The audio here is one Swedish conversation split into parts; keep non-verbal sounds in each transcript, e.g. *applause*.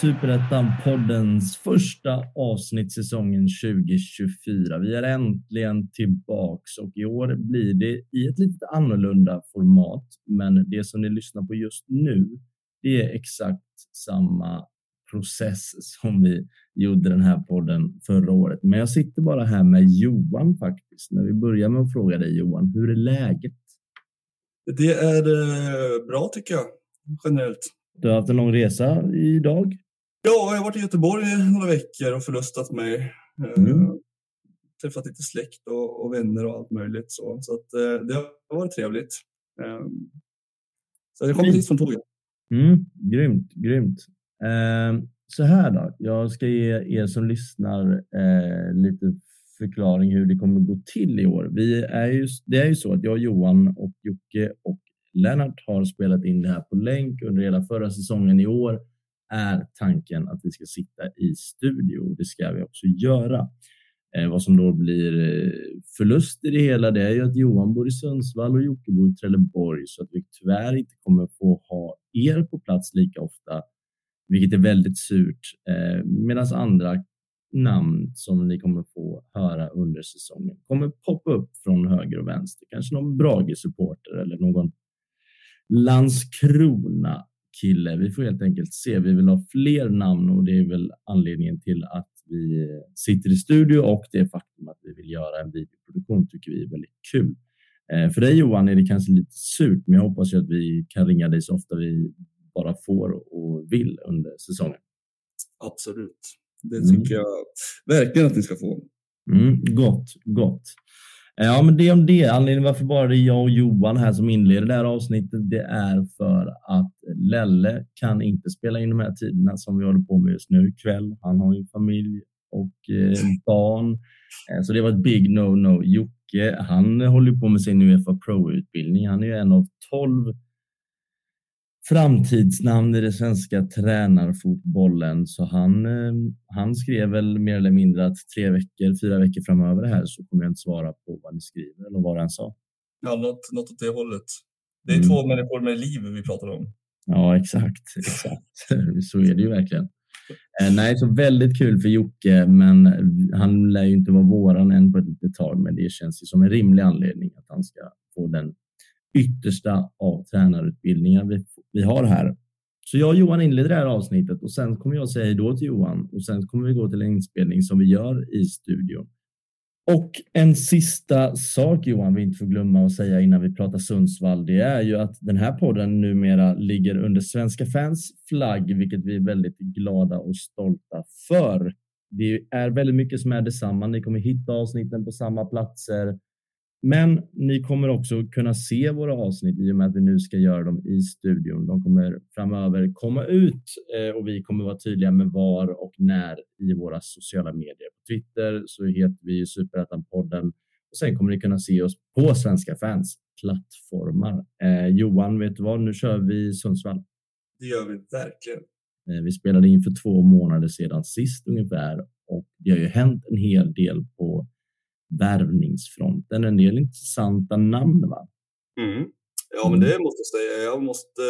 Superettan-poddens första avsnitt säsongen 2024. Vi är äntligen tillbaks och i år blir det i ett lite annorlunda format. Men det som ni lyssnar på just nu, det är exakt samma process som vi gjorde den här podden förra året. Men jag sitter bara här med Johan faktiskt. Men vi börjar med att fråga dig Johan, hur är läget? Det är eh, bra tycker jag, generellt. Du har haft en lång resa idag. Ja, jag har varit i Göteborg några veckor och förlustat mig. Eh, mm. Träffat lite släkt och, och, vänner och allt möjligt. Så, så att, eh, det har varit trevligt. Um, så jag kom precis från tåget. Mm, grymt, grymt. Eh, så här då, jag ska ge er som lyssnar eh, lite förklaring hur det kommer gå till i år. Vi är ju, det är ju så att jag, Johan och Jocke och Lennart har spelat in det här på länk under hela förra säsongen i år är tanken att vi ska sitta i studio. Det ska vi också göra. Eh, vad som då blir eh, förlust i det hela, det är ju att Johan bor i Sundsvall och Jocke bor i Trelleborg, så att vi tyvärr inte kommer få ha er på plats lika ofta, vilket är väldigt surt. Eh, Medan andra namn som ni kommer få höra under säsongen kommer poppa upp från höger och vänster. Kanske någon Brage-supporter eller någon Landskrona kille. Vi får helt enkelt se. Vi vill ha fler namn och det är väl anledningen till att vi sitter i studio och det faktum att vi vill göra en videoproduktion tycker vi är väldigt kul. Eh, för dig Johan är det kanske lite surt, men jag hoppas ju att vi kan ringa dig så ofta vi bara får och vill under säsongen. Absolut. Det mm. tycker mm. jag verkligen att ni ska få. Mm, gott, gott. Ja, men det om det. Anledningen varför bara det är jag och Johan här som inleder det här avsnittet, det är för att Lelle kan inte spela in de här tiderna som vi håller på med just nu kväll. Han har ju familj och eh, *laughs* barn, eh, så det var ett big no-no. Jocke, han håller på med sin Uefa Pro-utbildning. Han är ju en av tolv framtidsnamn i den svenska tränarfotbollen. Så han, eh, han skrev väl mer eller mindre att tre veckor, fyra veckor framöver här så kommer jag inte svara på vad ni skriver eller vad han sa. Ja, något, något åt det hållet. Det är mm. två människor med liv vi pratar om. Ja, exakt. *laughs* exakt. så är det ju verkligen. Eh, nej, så väldigt kul för Jocke, men han lär ju inte vara våran än på ett litet tag, men det känns ju som en rimlig anledning att han ska få den yttersta av tränarutbildningar vi, vi har här. Så jag och Johan inleder det här avsnittet och sen kommer jag säga då till Johan och sen kommer vi gå till en inspelning som vi gör i studion. Och en sista sak Johan vi inte får glömma att säga innan vi pratar Sundsvall, det är ju att den här podden numera ligger under Svenska fans flagg, vilket vi är väldigt glada och stolta för. Det är väldigt mycket som är detsamma. Ni kommer hitta avsnitten på samma platser. Men ni kommer också kunna se våra avsnitt i och med att vi nu ska göra dem i studion. De kommer framöver komma ut eh, och vi kommer vara tydliga med var och när i våra sociala medier. På Twitter så heter vi Superettan-podden och sen kommer ni kunna se oss på Svenska fans plattformar. Eh, Johan, vet du vad? Nu kör vi Sundsvall. Det gör vi verkligen. Eh, vi spelade in för två månader sedan sist ungefär och det har ju hänt en hel del på värvningsfronten. En del intressanta namn, va? Mm. Ja, men det måste jag säga. Jag måste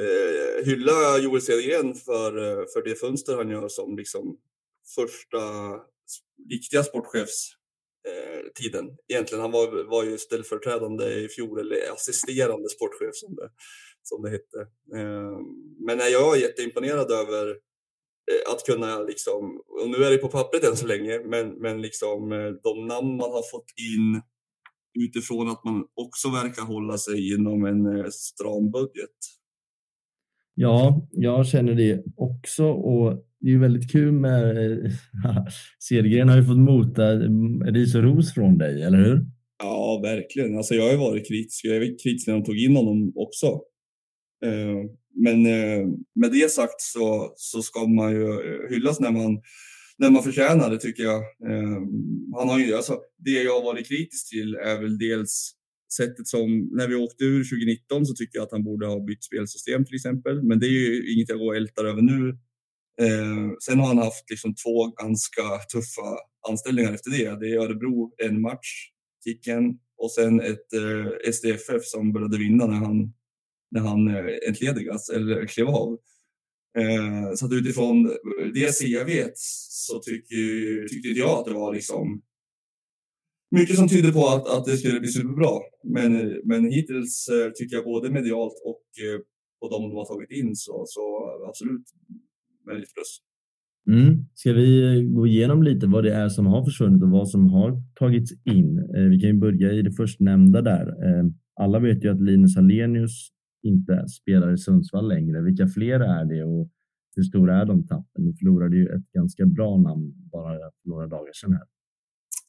eh, hylla Joel Cedergren för, för det fönster han gör som liksom första riktiga sportchefs eh, tiden. Egentligen, han var, var ju ställföreträdande i fjol, eller assisterande sportchef som det, som det hette. Eh, men jag är jätteimponerad över att kunna liksom, och nu är det på pappret än så länge, men, men liksom eh, de namn man har fått in utifrån att man också verkar hålla sig inom en eh, stram budget. Ja, jag känner det också och det är väldigt kul med *laughs* Cedergren har ju fått mota ris och ros från dig, eller hur? Ja, verkligen. Alltså jag har ju varit kritisk. Jag är kritisk när de tog in honom också. Men eh, med det sagt så, så ska man ju eh, hyllas när man, när man förtjänar det tycker jag. Eh, han har ju, alltså, det jag har varit kritisk till är väl dels sättet som när vi åkte ur 2019 så tycker jag att han borde ha bytt spelsystem till exempel. Men det är ju inget jag går och ältar över nu. Eh, sen har han haft liksom två ganska tuffa anställningar efter det. Det är Örebro en match, Kicken, och sen ett eh, SDFF som började vinna när han, när han eh, entledigas eller klev av. Eh, så att utifrån det CV så tycker, tyckte jag att det var liksom mycket som tyder på att, att det skulle bli superbra. Men, men hittills eh, tycker jag både medialt och på de de har tagit in så, så absolut väldigt plus. Mm. Ska vi gå igenom lite vad det är som har försvunnit och vad som har tagits in? Vi kan ju börja i det förstnämnda där. Alla vet ju att Linus Alenius inte spelar i Sundsvall längre. Vilka fler är det och hur stora är de tappen? Ni förlorade ju ett ganska bra namn bara för några dagar sedan här.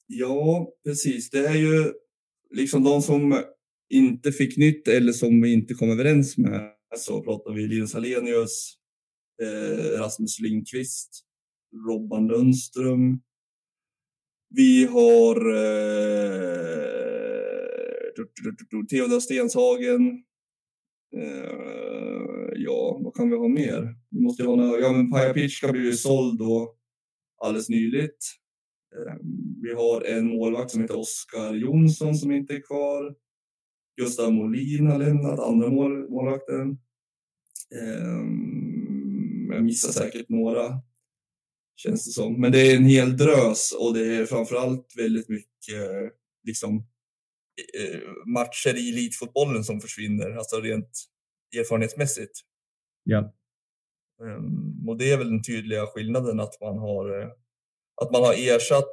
Ja, precis. Det är ju liksom de som inte fick nytt eller som vi inte kom överens med. Så pratar vi Linus Alenius, eh, Rasmus Lindqvist, Robban Lundström. Vi har eh, Theodor Stenshagen. Uh, ja, vad kan vi ha mer? Vi måste ha några, ja men Paja Pitchka blev ju såld då alldeles nyligt. Uh, vi har en målvakt som heter Oskar Jonsson som inte är kvar. Gustav Molin har lämnat, andra mål, målvakten. Um, jag missar säkert några, känns det som. Men det är en hel drös och det är framförallt väldigt mycket liksom, matcher i elitfotbollen som försvinner, alltså rent erfarenhetsmässigt. Ja. Ehm, och det är väl den tydliga skillnaden att man har eh, att man har ersatt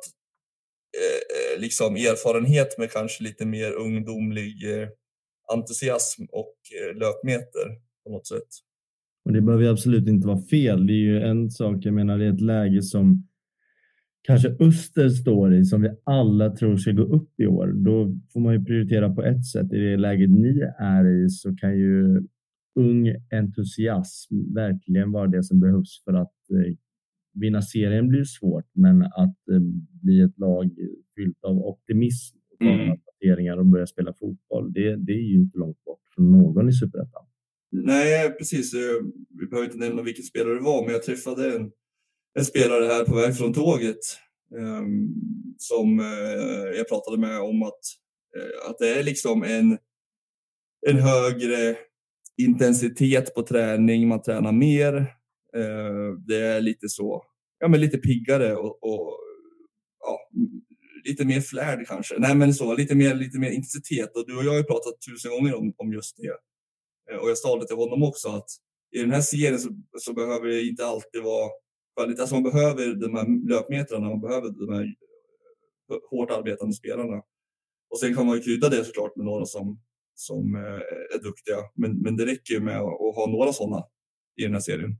eh, eh, liksom erfarenhet med kanske lite mer ungdomlig eh, entusiasm och eh, löpmeter på något sätt. Och det behöver absolut inte vara fel. Det är ju en sak, jag menar det är ett läge som kanske Öster står i som vi alla tror ska gå upp i år. Då får man ju prioritera på ett sätt. I det läget ni är i så kan ju ung entusiasm verkligen vara det som behövs för att eh, vinna serien blir svårt, men att eh, bli ett lag fyllt av optimism och mm. och börja spela fotboll, det, det är ju inte långt bort från någon i Superettan. Nej, precis. Eh, vi behöver inte nämna vilken spelare det var, men jag träffade en, en spelare här på väg från tåget ehm, som eh, jag pratade med om att, eh, att det är liksom en, en högre intensitet på träning, man tränar mer, Eh, det är lite så, ja men lite piggare och, och ja, lite mer flärd kanske. Nej men så, lite mer, lite mer intensitet. Och du och jag har ju pratat tusen gånger om, om just det. Eh, och jag sa det till honom också att i den här serien så, så behöver det inte alltid vara kvalitet. Alltså man behöver de här löpmetrarna, man behöver de här eh, hårt arbetande spelarna. Och sen kan man ju krydda det såklart med några som, som är duktiga. Men, men det räcker ju med att, ha några sådana i den här serien.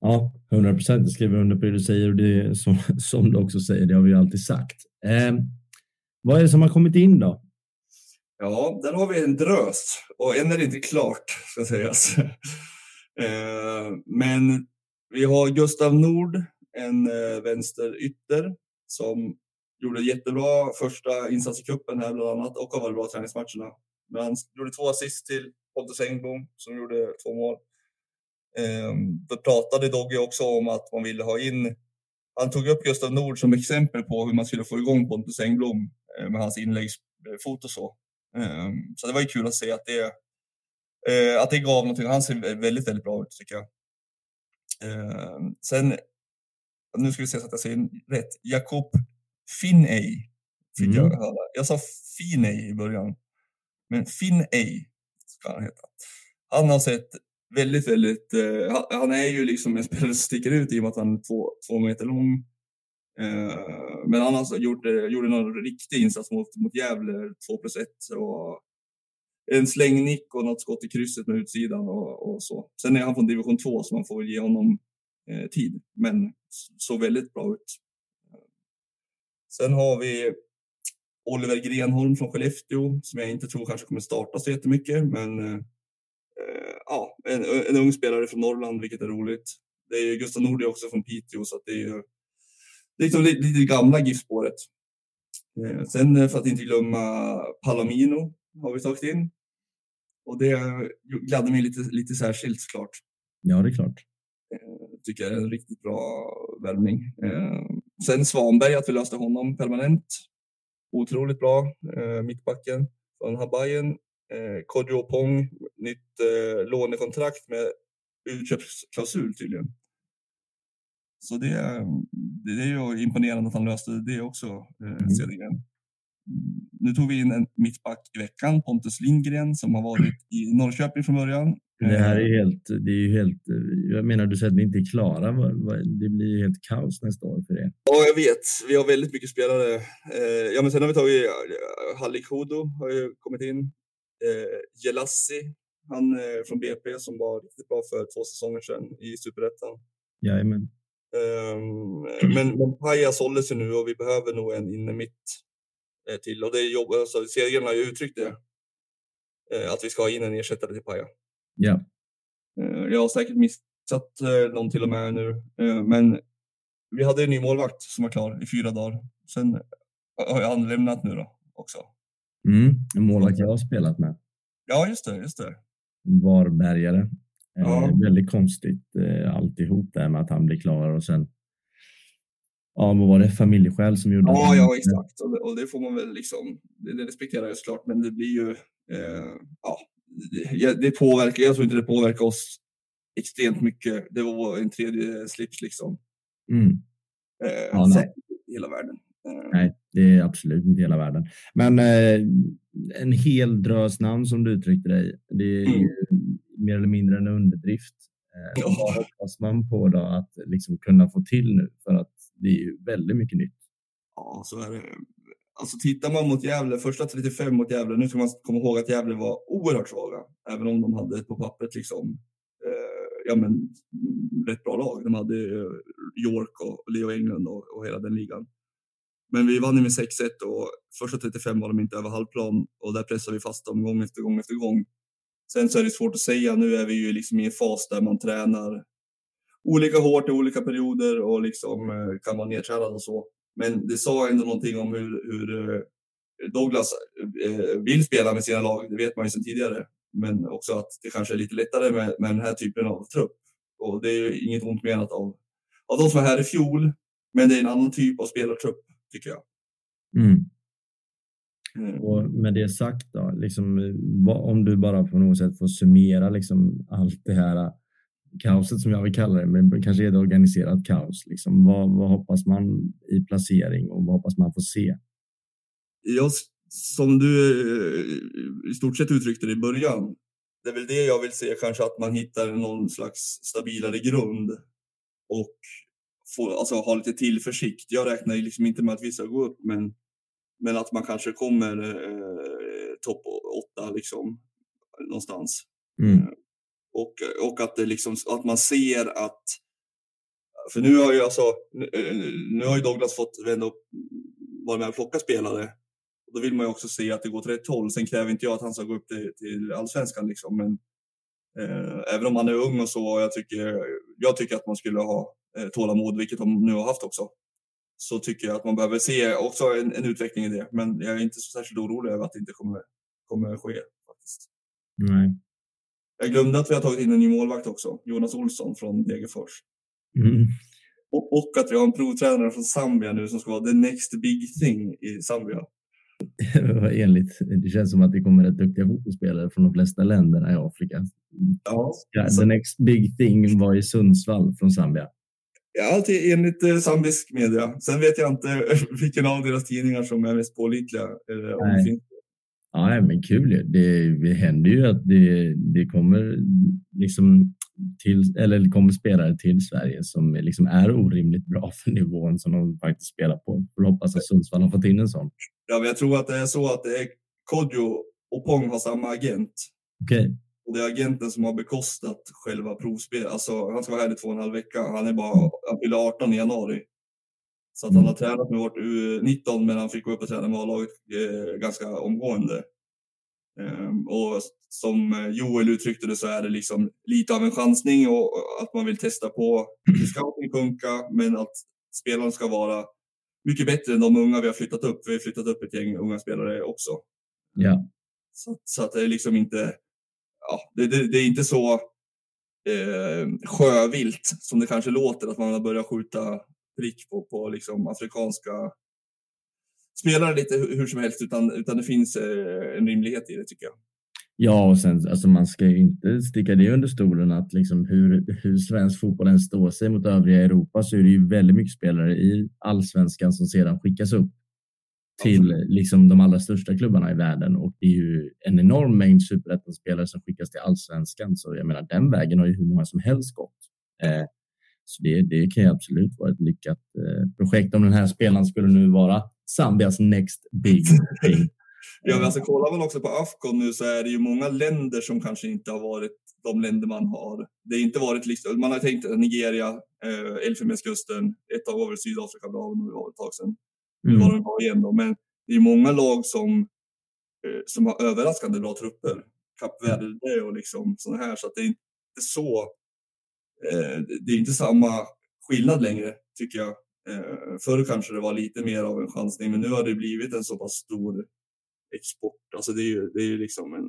Ja, 100 procent. Jag skriver under på det du säger och det som, som du också säger, det har vi alltid sagt. Eh, vad är det som har kommit in då? Ja, där har vi en drös och än är inte klart ska sägas. *laughs* eh, men vi har Gustav Nord, en eh, vänster vänsterytter som gjorde jättebra första insats i cupen här bland annat och har varit bra träningsmatcherna. Men han gjorde två assist till Pontus Engblom som gjorde två mål. Ehm, då pratade Dogge också om att man ville ha in han tog upp Gustav Nord som exempel på hur man skulle få igång Pontus Engblom eh, med hans inläggsfot och så. Ehm, så det var ju kul att se att det, eh, att det gav någonting. Han ser väldigt, väldigt bra ut tycker jag. Ehm, sen, nu ska vi se så att jag säger rätt. Jakob Finney fick mm. jag höra. Jag sa Finney i början, men Finney ska han heta. Han har sett väldigt, väldigt... Eh, han är ju liksom en spelare som sticker ut i och med att han är två, två meter lång. Eh, men han har gjort, gjorde någon riktig insats mot, mot Gävle, 2 plus 1. Och en slängnick och något skott i krysset med utsidan och, och så. Sen är han från division 2 så man får ge honom eh, tid. Men såg väldigt bra ut. Sen har vi Oliver Grenholm från Skellefteå som jag inte tror kanske kommer starta så jättemycket, men eh, eh ja, en, en ung spelare från Norrland, vilket är roligt. Det är ju Gustav Nordi också från Piteå, så det är ju liksom lite, lite gamla GIF-spåret. Eh, sen eh, för att inte glömma Palomino har vi tagit in. Och det gladde mig lite, lite särskilt såklart. Ja, det är klart. Tycker jag är en riktigt bra värvning. Sen Svanberg, att vi löste honom permanent. Otroligt bra. Mittbacken från Habajen. Kodjo Pong, nytt lånekontrakt med utköpsklausul tydligen. Så det, det är ju imponerande att han löste det också, eh, mm. Nu tog vi in en mittback i veckan, Pontus Lindgren, som har varit i Norrköping från början. Det här är helt, det är ju helt, jag menar du säger att ni inte är klara. Det blir helt kaos nästa år för er. Ja, jag vet. Vi har väldigt mycket spelare. Eh, ja, men sen har vi tagit Hallik Hodo har ju kommit in. Eh, Jelassi, han från BP som var riktigt bra för två säsonger sedan i Superettan. Jajamän. Um, men, men Paja såldes ju nu och vi behöver nog en inne mitt eh, till och det är jobb, alltså, serien har ju uttryckt det. Eh, att vi ska ha in en ersättare till Paja. Ja. Eh, jag har säkert missat eh, någon till och med nu, eh, men vi hade en ny målvakt som var klar i fyra dagar. Sen har han lämnat nu då också. Mm, en målvakt jag har spelat med. Ja, just det. Just det. Varbergare. Ja. Eh, väldigt konstigt eh, alltihop där med att han blir klar och sen Ja, vad var det? Familjeskäl som gjorde Ja, ja exakt. Och det, och det, får man väl liksom, det, det respekterar jag såklart, men det blir ju, eh, ja, det, det, påverkar, jag tror inte det påverkar oss extremt mycket. Det var en tredje slips liksom. Mm. Eh, ja, nej. hela världen. Eh. Nej, det är absolut inte hela världen. Men eh, en hel drös namn som du uttryckte dig. Det är mm mer eller mindre en underdrift. Eh, vad hoppas man på då att liksom kunna få till nu? För att det är ju väldigt mycket nytt. Ja, så är det. Alltså tittar man mot Gävle, första 35 mot Gävle, nu ska man komma ihåg att Gävle var oerhört svaga, även om de hade på pappret liksom, eh, ja men rätt bra lag. De hade eh, York och Leo Englund och, och hela den ligan. Men vi vann med 6-1 och första 35 var de inte över halvplan och där pressade vi fast dem gång efter gång efter gång. Sen så är det svårt att säga. Nu är vi ju liksom i en fas där man tränar olika hårt i olika perioder och liksom eh, kan vara nedtränad och så. Men det sa ändå någonting om hur, hur eh, Douglas eh, vill spela med sina lag. Det vet man ju sedan tidigare. Men också att det kanske är lite lättare med, med den här typen av trupp. Och det är ju inget ont menat av, av de som var här i fjol. Men det är en annan typ av spelartrupp tycker jag. Mm. Mm. Och med det sagt, då, liksom, om du bara på något sätt får summera liksom, allt det här kaoset som jag vill kalla det, men kanske är det organiserat kaos. Liksom. Vad, vad hoppas man i placering och vad hoppas man få se? Jag, som du eh, i stort sett uttryckte det i början, det är väl det jag vill se kanske att man hittar någon slags stabilare grund och få, alltså, ha lite tillförsikt. Jag räknar liksom inte med att vi ska gå upp, men men att man kanske kommer eh, topp åtta liksom någonstans. Mm. Och, och att, det liksom, att man ser att för nu har ju alltså, nu, nu har ju Douglas fått ändå vara med och plocka spelare. Och då vill man ju också se att det går åt rätt håll. Sen kräver inte jag att han ska gå upp till, till allsvenskan liksom, men eh, även om han är ung och så, jag tycker, jag tycker att man skulle ha eh, tålamod, vilket de nu har haft också så tycker jag att man behöver se också en, en, utveckling i det. Men jag är inte så särskilt orolig över att det inte kommer, kommer ske. Faktiskt. Nej. Jag glömde att vi har tagit in en ny målvakt också, Jonas Olsson från Degerfors. Mm. Och, och, att vi har en provtränare från Zambia nu som ska vara the next big thing i Zambia. *laughs* Enligt, det känns som att det kommer rätt duktiga fotbollsspelare från de flesta länderna i Afrika. Ja, the next big thing var i Sundsvall från Zambia. Ja, till, enligt eh, zambisk media. Sen vet jag inte *laughs* vilken av deras tidningar som är mest pålitliga. Eller om det finns. Ja, men kul. Det, det händer ju att det, det kommer liksom till, eller kommer spelare till Sverige som liksom är orimligt bra *laughs* för nivån som de faktiskt spelar på. Får hoppas att Sundsvall har fått in en sån. Ja, men jag tror att det är så att är Kodjo och Pong har samma agent. Okej. Okay. Och det är agenten som har bekostat själva provspelet. Alltså, han ska vara här i två och en halv vecka. Han är bara, han fyller 18 i januari. Så att han har tränat med vårt U19, men han fick gå upp och träna med A-laget eh, ganska omgående. Eh, och som Joel uttryckte det så är det liksom lite av en chansning och att man vill testa på hur scouting funkar, men att spelaren ska vara mycket bättre än de unga vi har flyttat upp. Vi har flyttat upp ett gäng unga spelare också. Ja. Så, så att det är liksom inte, ja, det, det, det är inte så eh, sjövilt som det kanske låter att man har börjat skjuta prick på, på liksom afrikanska spelare lite hur som helst, utan, utan det finns eh, en rimlighet i det tycker jag. Ja, och sen alltså man ska ju inte sticka det under stolen att liksom hur, hur svensk fotboll än står sig mot övriga Europa så är det ju väldigt mycket spelare i allsvenskan som sedan skickas upp till liksom de allra största klubbarna i världen och det är ju en enorm mängd superettan-spelare som skickas till allsvenskan. Så jag menar, den vägen har ju hur många som helst gått. Eh, så det, det kan ju absolut vara ett lyckat eh, projekt om den här spelaren skulle nu vara Zambias next big thing. *laughs* Ja, men alltså, kollar man också på Afcon nu så är det ju många länder som kanske inte har varit de länder man har. Det har inte varit liksom, man har tänkt Nigeria, eh, Elfenbenskusten, ett tag var väl Sydafrika bra, var det ett tag sedan. Nu Mm. var det bra igen då, men det är många lag som, eh, som har överraskande bra trupper. Kap Verde och liksom sådana här, så att det är inte så. Eh, det är inte samma skillnad längre tycker jag. Eh, förr kanske det var lite mer av en chansning, men nu har det blivit en så pass stor export. Alltså det är ju, det är ju liksom en,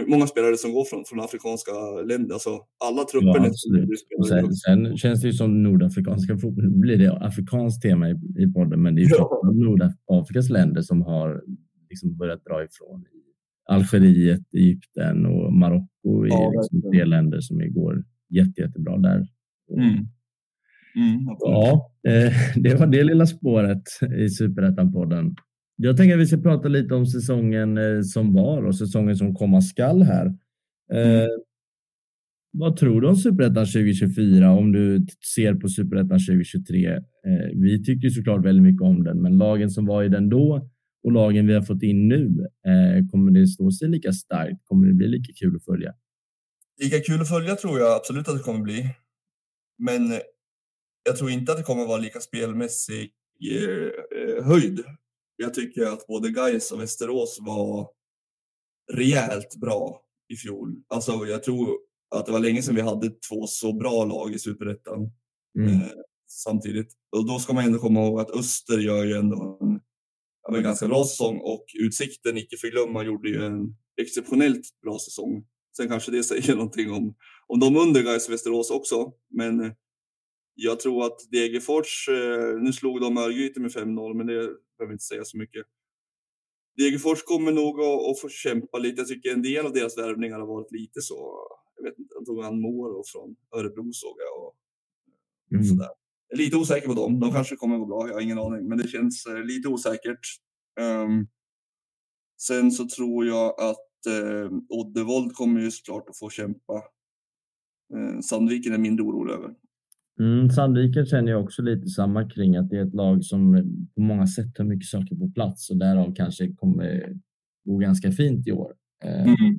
eh, många spelare som går från, från afrikanska länder. Alltså alla trupper Ja, absolut. sen, sen känns det ju som nordafrikanska fotboll. Nu blir det afrikanskt tema i, i podden, men det är ju Ja. Nordafrikas länder som har liksom börjat dra ifrån. Algeriet, Egypten och Marocko är Ja, liksom tre länder som går jätte, jättebra där. Mm. Mm. Ja, eh, *laughs* det var det lilla spåret i Superettan-podden. Jag tänker att vi ska prata lite om säsongen eh, som var och säsongen som komma skall här. Eh, Vad tror du om Superettan 2024 om du ser på Superettan 2023? Eh, vi tyckte såklart väldigt mycket om den, men lagen som var i den då och lagen vi har fått in nu, kommer det stå sig lika starkt? Kommer det bli lika kul att följa? Lika kul att följa tror jag absolut att det kommer bli. Men jag tror inte att det kommer vara lika spelmässig eh, höjd. Jag tycker att både Gais och Västerås var rejält bra i fjol. Alltså jag tror att det var länge sedan vi hade två så bra lag i Superettan Mm. eh, samtidigt. Och då ska man ändå komma ihåg att Öster gör ju ändå en, ja, en ganska bra säsong och Utsikten, icke förglömma, gjorde ju en exceptionellt bra säsong. Sen kanske det säger någonting om, om de under Gais Västerås också. Men eh, jag tror att Degerfors, eh, nu slog de Örgryte med 5-0, men det behöver inte säga så mycket. Degerfors kommer nog att, att få kämpa lite. Jag tycker en del av deras värvningar har varit lite så, jag vet inte, de tog han Moro från Örebro såg jag. Och, Mm. sådär. Jag är lite osäker på dem. De kanske kommer gå bra, jag har ingen aning. Men det känns eh, lite osäkert. Ehm, sen så tror jag att eh, Oddevold kommer ju såklart att få kämpa. Eh, Sandviken är mindre orolig över. Mm, Sandviken känner jag också lite samma kring att det är ett lag som eh, på många sätt har mycket saker på plats och därav kanske kommer gå ganska fint i år. Eh, Mm.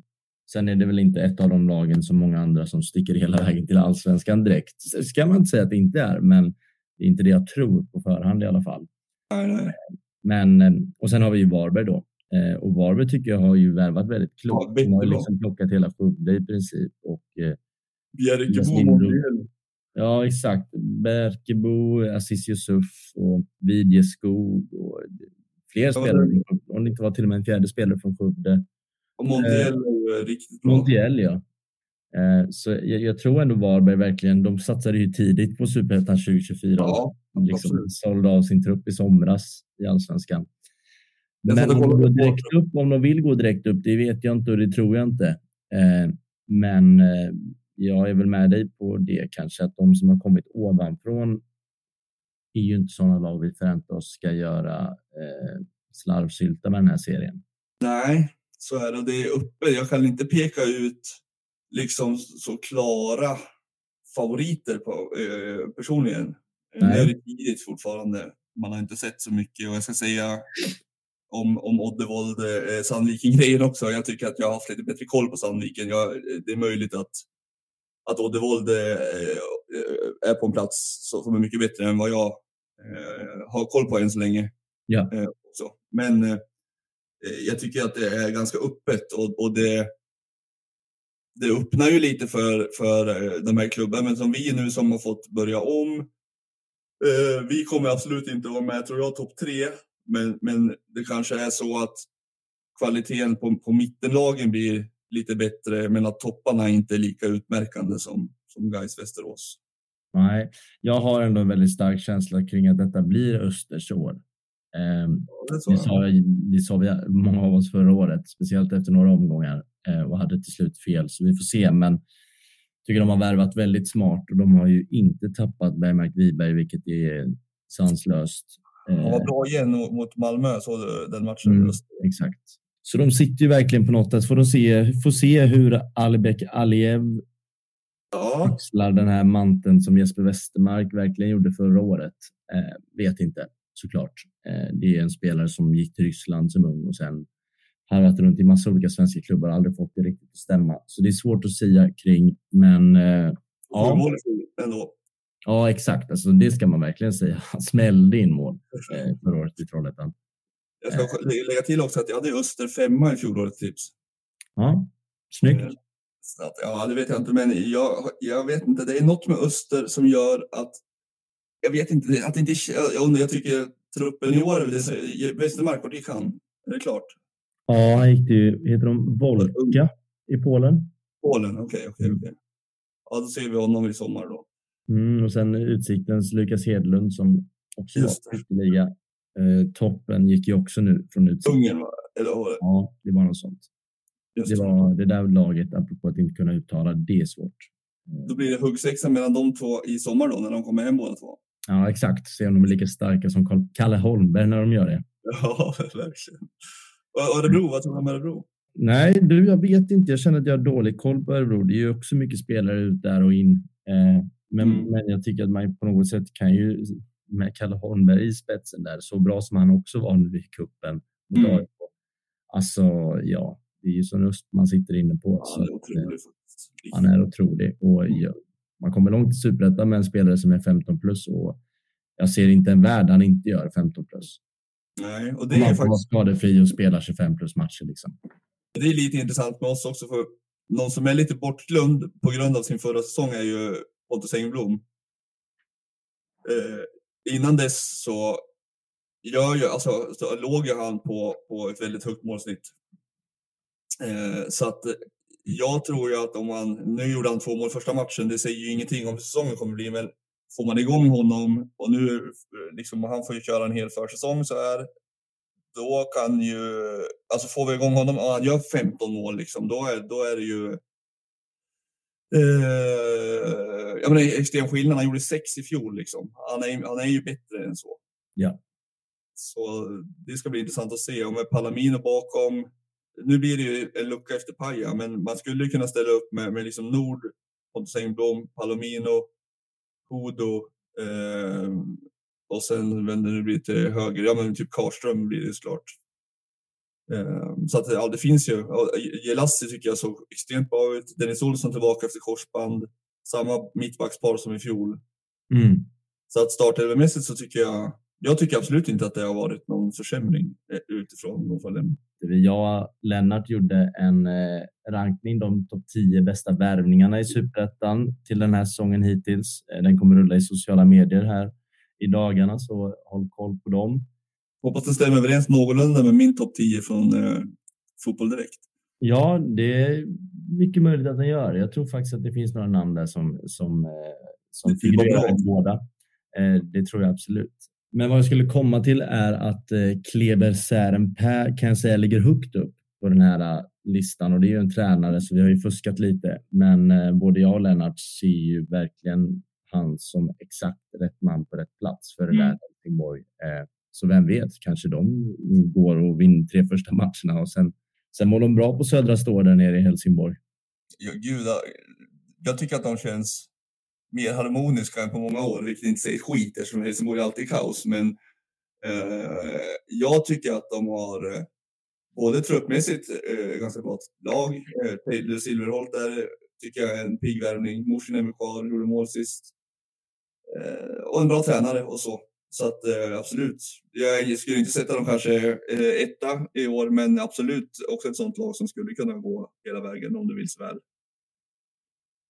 Sen är det väl inte ett av de lagen som många andra som sticker hela vägen till allsvenskan direkt. Det ska man inte säga att det inte är, men det är inte det jag tror på förhand i alla fall. Nej, nej. Men, eh, och sen har vi ju Varberg då. Eh, Och Varberg tycker jag har ju värvat väldigt klokt. Ja, De har ju liksom plockat hela Skövde i princip. Och, eh, Montiel. Ja, exakt. Berkebo, Aziz Yusuf och Vidjeskog och fler spelare. Om det inte var till och med en fjärde spelare från Skövde. Och Montiel är ju riktigt bra. Montiel, ja. Eh, Så jag, jag tror ändå Varberg verkligen, de satsade ju tidigt på Superettan 2024. Ja, liksom sålde av sin trupp i somras i Allsvenskan. Men om de, går direkt upp, om de vill gå direkt upp, det vet jag inte och det tror jag inte. Eh, Men eh, jag är väl med dig på det kanske, att de som har kommit ovanifrån är ju inte sådana lag vi förväntar oss ska göra eh, slarvsylta med den här serien. Nej, så är det. Det är uppe. Jag kan inte peka ut liksom så klara favoriter på, eh, personligen. Nej. Nu är det tidigt fortfarande. Man har inte sett så mycket och jag ska säga om, om Oddevold, eh, Sandviken-grejen också. Jag tycker att jag har haft lite bättre koll på Sandviken. Jag, det är möjligt att, att Oddevold eh, eh, är på en plats som är mycket bättre än vad jag eh, har koll på än så länge. Ja. Eh, också. Men eh, jag tycker att det är ganska öppet och, och det, det öppnar ju lite för, för eh, de här klubbarna men som vi nu som har fått börja om Eh, vi kommer absolut inte vara med, tror jag, topp tre. Men, men det kanske är så att kvaliteten på, på mittenlagen blir lite bättre, men att topparna inte är lika utmärkande som, som Gais Västerås. Nej, jag har ändå en väldigt stark känsla kring att detta blir Östers år. Eh, det, det, sa, det sa vi många av oss förra året, speciellt efter några omgångar eh, och hade till slut fel, så vi får se. Men tycker de har värvat väldigt smart och de har ju inte tappat Bergmark Wiberg, vilket är sanslöst. Han var bra igen mot Malmö, så den matchen. Mm, exakt. Så de sitter ju verkligen på något sätt. Får, de se, får se hur Alibek Aliev ja. axlar den här manteln som Jesper Westermark verkligen gjorde förra året. Eh, vet inte såklart. Eh, det är en spelare som gick till Ryssland som ung och sen harvat runt i massa olika svenska klubbar, aldrig fått det riktigt att stämma. Så det är svårt att säga kring, men eh, ja. ändå. Ja, exakt. Alltså, det ska man verkligen säga. Han smällde in mål eh, förra året i Trollhättan. Jag ska lägga till också att jag hade Öster femma i fjolårets tips. Ja, snyggt. Eh, att, ja, det vet jag inte, men jag, jag vet inte. Det är något med Öster som gör att jag vet inte, att inte jag, jag tycker truppen i år, Westermark, vart gick han? Är det klart? Ja, han gick till, heter de Volka i Polen? Polen, okej, okay, okej, okay, okay. Ja, då ser vi honom i sommar då. Mm, och sen Utsiktens Lukas Hedlund som också Just var ytterligare. Eh, toppen gick ju också nu från Utsikten. Ungern? Eller det? Ja, det var något sånt. Just det var det där laget, apropå att inte kunna uttala, det är svårt. Då blir det huggsexa mellan de två i sommar då, när de kommer hem båda två. Ja, exakt. Se om de är lika starka som Kalle Holmberg när de gör det. Ja, *laughs* verkligen. Och Örebro, vad tror du om Örebro? Nej, du, jag vet inte. Jag känner att jag har dålig koll på Örebro. Det är ju också mycket spelare ut där och in. Eh, men, mm. men jag tycker att man på något sätt kan ju med Kalle Holmberg i spetsen där, så bra som han också var nu i cupen mot mm. AIK. Alltså, ja, det är ju sån öst man sitter inne på. Ja, är otrolig, han är otrolig och mm. man kommer långt i superettan med en spelare som är 15 plus och jag ser inte en värld han inte gör 15 plus. Nej, och det är man faktiskt... skadefri och spelar 25 plus matcher. Liksom. Det är lite intressant med oss också, för någon som är lite bortglömd på grund av sin förra säsong är ju Pontus Engblom. Eh, innan dess så, gör jag. alltså, så låg ju han på, på ett väldigt högt målsnitt. Eh, så att jag tror ju att om man, nu gjorde han två mål första matchen, det säger ju ingenting om hur säsongen kommer bli, men får man igång honom och nu eh, liksom han får ju köra en hel försäsong så här. Då kan ju, alltså får vi igång honom och han gör 15 mål liksom, då är, då är det ju eh, jag menar, extrem skillnad. Han gjorde sex i fjol liksom. Han är, han är ju bättre än så. Ja. Så det ska bli intressant att se. Och med Palamino bakom, nu blir det ju en lucka efter Paja, men man skulle kunna ställa upp med, med liksom Nord, Pontus Engblom, Palomino, Hodo eh, och sen vem det blir till höger, ja men typ Karström blir det såklart. Eh, så att ja, det finns ju. Jelassi tycker jag såg extremt bra ut. Dennis Olsson tillbaka efter korsband. Samma mittbackspar som i fjol. Mm. Så att startelvemässigt så tycker jag jag tycker absolut inte att det har varit någon försämring eh, utifrån de fallen. Jag och Lennart gjorde en eh, rankning, de topp 10 bästa värvningarna i Superettan till den här säsongen hittills. Eh, den kommer rulla i sociala medier här i dagarna, så håll koll på dem. Hoppas det stämmer överens någorlunda med min topp 10 från eh, Fotboll Direkt. Ja, det är mycket möjligt att den gör. Jag tror faktiskt att det finns några namn där som, som, som figurerar båda. Eh, det tror jag absolut. Men vad jag skulle komma till är att eh, Kleber Särenpää kan jag säga ligger högt upp på den här eh, listan och det är ju en tränare så vi har ju fuskat lite. Men eh, både jag och Lennart ser ju verkligen han som exakt rätt man på rätt plats för det mm. där Helsingborg. Så vem vet, kanske de går och vinner tre första matcherna och sen, sen mår de bra på södra stå där nere i Helsingborg. Ja, gud, jag tycker att de känns mer harmoniska än på många år, vilket inte säger skit eftersom Helsingborg alltid är kaos. Men eh, jag tycker att de har eh, både truppmässigt eh, ganska bra lag. Eh, Taylor Silverholt där tycker jag är en pigg värvning. Morsin är kvar, gjorde mål sist. Eh, och en bra tränare och så. Så att eh, absolut, jag skulle inte sätta dem kanske eh, etta i år, men absolut också ett sånt lag som skulle kunna gå hela vägen om det vill så väl.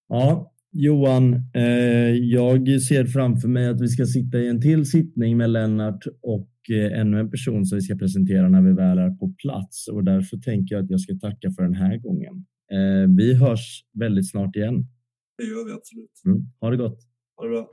Ja, Johan, eh, jag ser framför mig att vi ska sitta i en till sittning med Lennart och eh, ännu en person som vi ska presentera när vi väl är på plats och därför tänker jag att jag ska tacka för den här gången. Eh, vi hörs väldigt snart igen. Det gör vi absolut. Mm. Ha det gott. Ha det bra.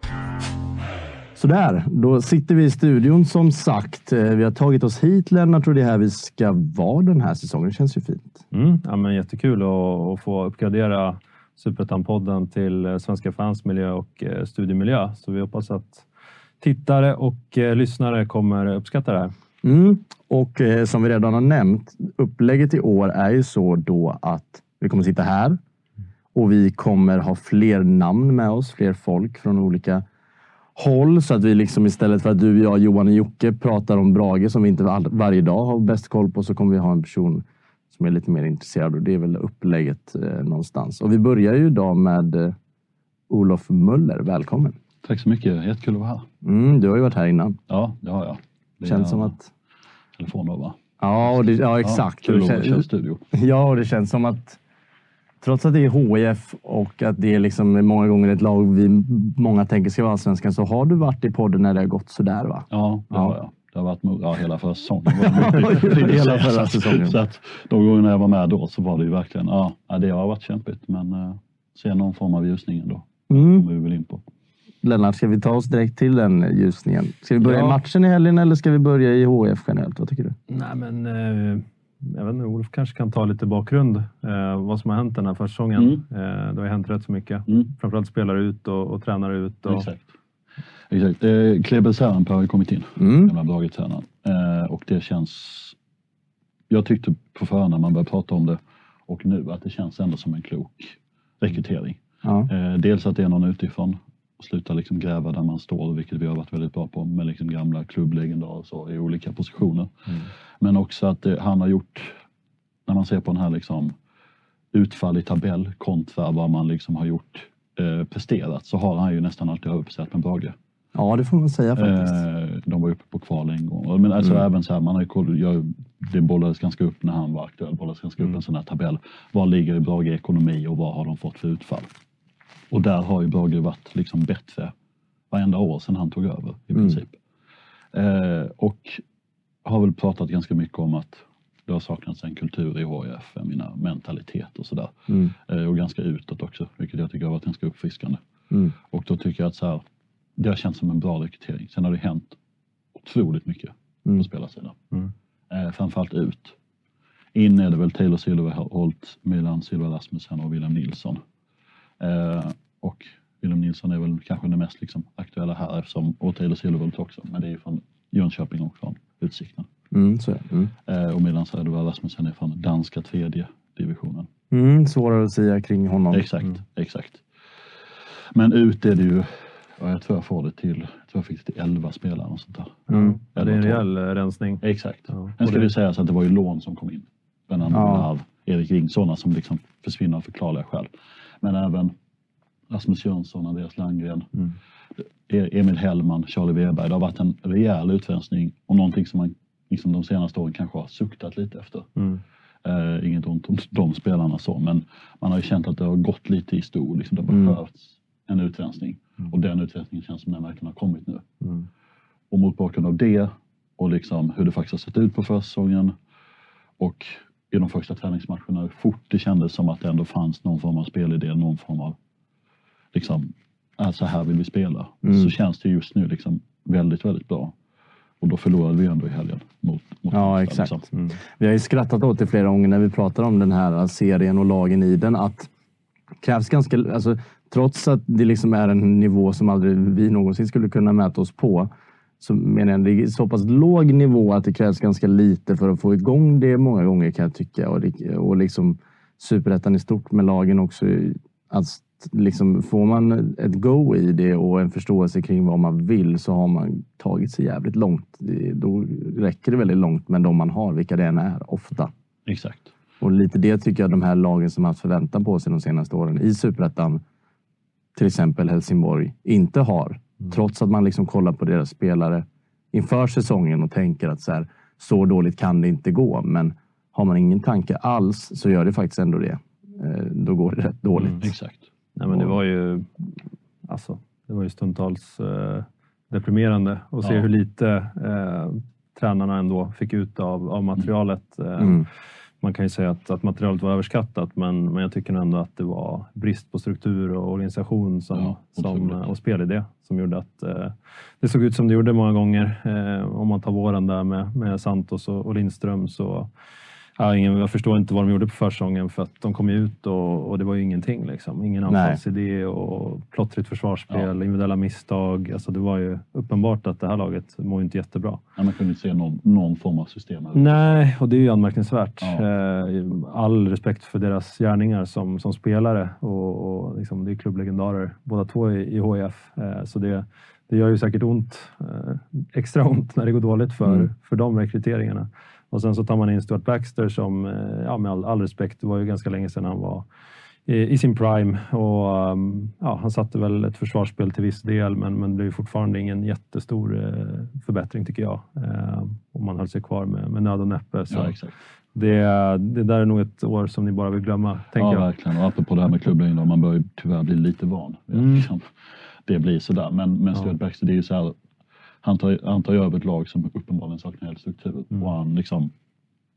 Sådär, då sitter vi i studion som sagt. Eh, vi har tagit oss hit Lennart och det är här vi ska vara den här säsongen. Det känns ju fint. Mm, ja, men jättekul att, få uppgradera Superettan-podden till eh, svenska fans miljö och eh, studiemiljö. Så vi hoppas att tittare och lyssnare kommer uppskatta det här. Mm. Och som vi redan har nämnt, upplägget i år är ju så då att vi kommer sitta här och vi kommer ha fler namn med oss, fler folk från olika håll. Så att vi liksom istället för att du, jag, Johan och Jocke pratar om Brage som vi inte var, varje dag har bäst koll på så kommer vi ha en person som är lite mer intresserad och det är väl upplägget eh, någonstans. Och vi börjar ju idag med eh, Olof Möller. Välkommen! Tack så mycket, jättekul att vara här. Mm, du har ju varit här innan. Ja, det har jag. Det Känns som att... Telefon då va? Ja, och det, ja exakt. Ja, kul att köra känns, studio. ja, och det känns som att trots att det är HIF och att det är liksom många gånger ett lag vi många tänker ska vara allsvenskan så har du varit i podden när det har gått sådär va? Ja, det Ja. har jag. Det har varit ja, hela förra säsongen. *laughs* Hela förra säsongen. Så att de gångerna jag var med då så var det ju verkligen, ja, det har varit kämpigt men uh, se någon form av ljusning ändå. Mm. kommer vi väl in på. Lennart, ska vi ta oss direkt till den ljusningen? Ska vi börja Ja. i matchen i helgen eller ska vi börja i HIF generellt? Vad tycker du? Nej, men, eh, jag vet inte, Olof kanske kan ta lite bakgrund. Eh, vad som har hänt den här försäsongen. Eh, det har ju hänt rätt så mycket. Mm. Framförallt spelare ut och, och tränare ut. Och, Exakt. Exakt. Eh, Kleber Särenpää har ju kommit in, Mm. gamla Brage-tränaren. Eh, och det känns... Jag tyckte på förhand när man började prata om det och nu att det känns ändå som en klok rekrytering. Ja. Eh, dels att det är någon utifrån och sluta liksom gräva där man står, vilket vi har varit väldigt bra på med liksom gamla klubblegendarer så i olika positioner. Men också att det, han har gjort, när man ser på den här liksom utfall i tabell kontra vad man liksom har gjort eh, presterat så har han ju nästan alltid överpresterat med Brage. ja, det får man säga faktiskt. Eh, de var uppe på kval en gång. Men alltså Mm. även så här, man har koll, jag, det bollades ganska upp när han var aktuell, bollades ganska upp en sån här tabell. Var ligger Brage i ekonomi och vad har de fått för utfall? Och där har ju Brage varit liksom bättre varenda år sedan han tog över i Mm. princip. Eh, och har väl pratat ganska mycket om att det har saknats en kultur i HIF, menar mentalitet och sådär. Mm. Eh, och ganska utåt också, vilket jag tycker har varit ganska uppfriskande. Mm. Och då tycker jag att så här, det har känts som en bra rekrytering. Sen har det hänt otroligt mycket Mm. på spelarsidan. Mm. Eh, framförallt ut. In är det väl Taylor Silverholt, Milan Silva Rasmussen och William Nilsson. Eh, och William Nilsson är väl kanske den mest liksom, aktuella här eftersom, och Taylor också, men det är ju från Jönköping och från Utsikten. Mm, så är det. Mm. Eh, och Milan Silva Rasmussen är från danska tredje divisionen. Mm, svårare att säga kring honom. Exakt, Mm. exakt. Men ut är det ju, ja, jag tror jag får det till, jag tror jag fick det till 11 spelare och sånt där. Mm. Ja, det är en rejäl eh, rensning. Exakt. Ja. Sen ska det- det sägas att det var ju lån som kom in. Fernando Ja. Larv, Erik Ring, sådana som liksom försvinner av förklarliga skäl. Men även Rasmus Jönsson, Andreas Landgren, Mm. E- Emil Hellman, Charlie Weberg. Det har varit en rejäl utrensning och någonting som man liksom de senaste åren kanske har suktat lite efter. Mm. Eh, inget ont om de spelarna så, men man har ju känt att det har gått lite i stå. Liksom det har Mm. behövts en utrensning Mm. och den utrensningen känns som den verkligen har kommit nu. Mm. Och mot bakgrund av det och liksom hur det faktiskt har sett ut på försäsongen och i de första träningsmatcherna, hur fort det kändes som att det ändå fanns någon form av spelidé, någon form av liksom, "Ah, så här vill vi spela. Mm. Så känns det just nu liksom väldigt, väldigt bra. Och då förlorade vi ändå i helgen mot, mot Ja, exakt. liksom. Mm. Vi har ju skrattat åt det flera gånger när vi pratar om den här serien och lagen i den. Att krävs ganska, alltså, trots att det liksom är en nivå som aldrig vi någonsin skulle kunna mäta oss på. Så menar jag, det är så pass låg nivå att det krävs ganska lite för att få igång det många gånger kan jag tycka. Och, det, och liksom superettan i stort med lagen också. Att liksom, får man ett go i det och en förståelse kring vad man vill så har man tagit sig jävligt långt. Då räcker det väldigt långt med de man har, vilka det än är, ofta. Exakt. Och lite det tycker jag de här lagen som haft förväntan på sig de senaste åren i superettan, till exempel Helsingborg, inte har. Trots att man liksom kollar på deras spelare inför säsongen och tänker att så, här, så dåligt kan det inte gå. Men har man ingen tanke alls så gör det faktiskt ändå det. Eh, Då går det rätt dåligt. Mm. Exakt. Nej, men det var ju alltså, det var ju stundtals eh, deprimerande att se Ja. hur lite eh, tränarna ändå fick ut av, av materialet. Eh, Mm. Man kan ju säga att, att materialet var överskattat men, men jag tycker ändå att det var brist på struktur och organisation som, Ja, som, och spelidé som gjorde att eh, det såg ut som det gjorde många gånger. Eh, om man tar våren där med, med Santos och, och Lindström så Ja, ingen, jag förstår inte vad de gjorde på försäsongen för att de kom ut och, och det var ju ingenting. Liksom. Ingen anfallsidé och plottrigt försvarsspel, individuella misstag. Alltså, det var ju uppenbart att det här laget mår inte jättebra. Ja, man kunde inte se någon, någon form av system. här. Nej, och det är ju anmärkningsvärt. Ja. Eh, all respekt för deras gärningar som, som spelare och, och liksom, det är klubblegendarer båda två i, i HIF. Eh, så det, det gör ju säkert ont, eh, extra ont när det går dåligt för, Mm. för de rekryteringarna. Och sen så tar man in Stuart Baxter som, eh, ja, med all, all respekt, det var ju ganska länge sedan han var i, i sin prime och um, ja, han satte väl ett försvarsspel till viss del men, men det ju fortfarande ingen jättestor eh, förbättring tycker jag. Eh, om man höll sig kvar med, med nöd och näppe. Så Ja, exakt. det, det där är nog ett år som ni bara vill glömma, tänker Ja, jag. verkligen. Och apropå det här med klubblängder, man börjar ju tyvärr bli lite van Mm. det blir sådär. Men, men Stuart Baxter, det är ju så här, han tar, han tar över ett lag som uppenbarligen saknar helt struktur. Mm. Och han liksom,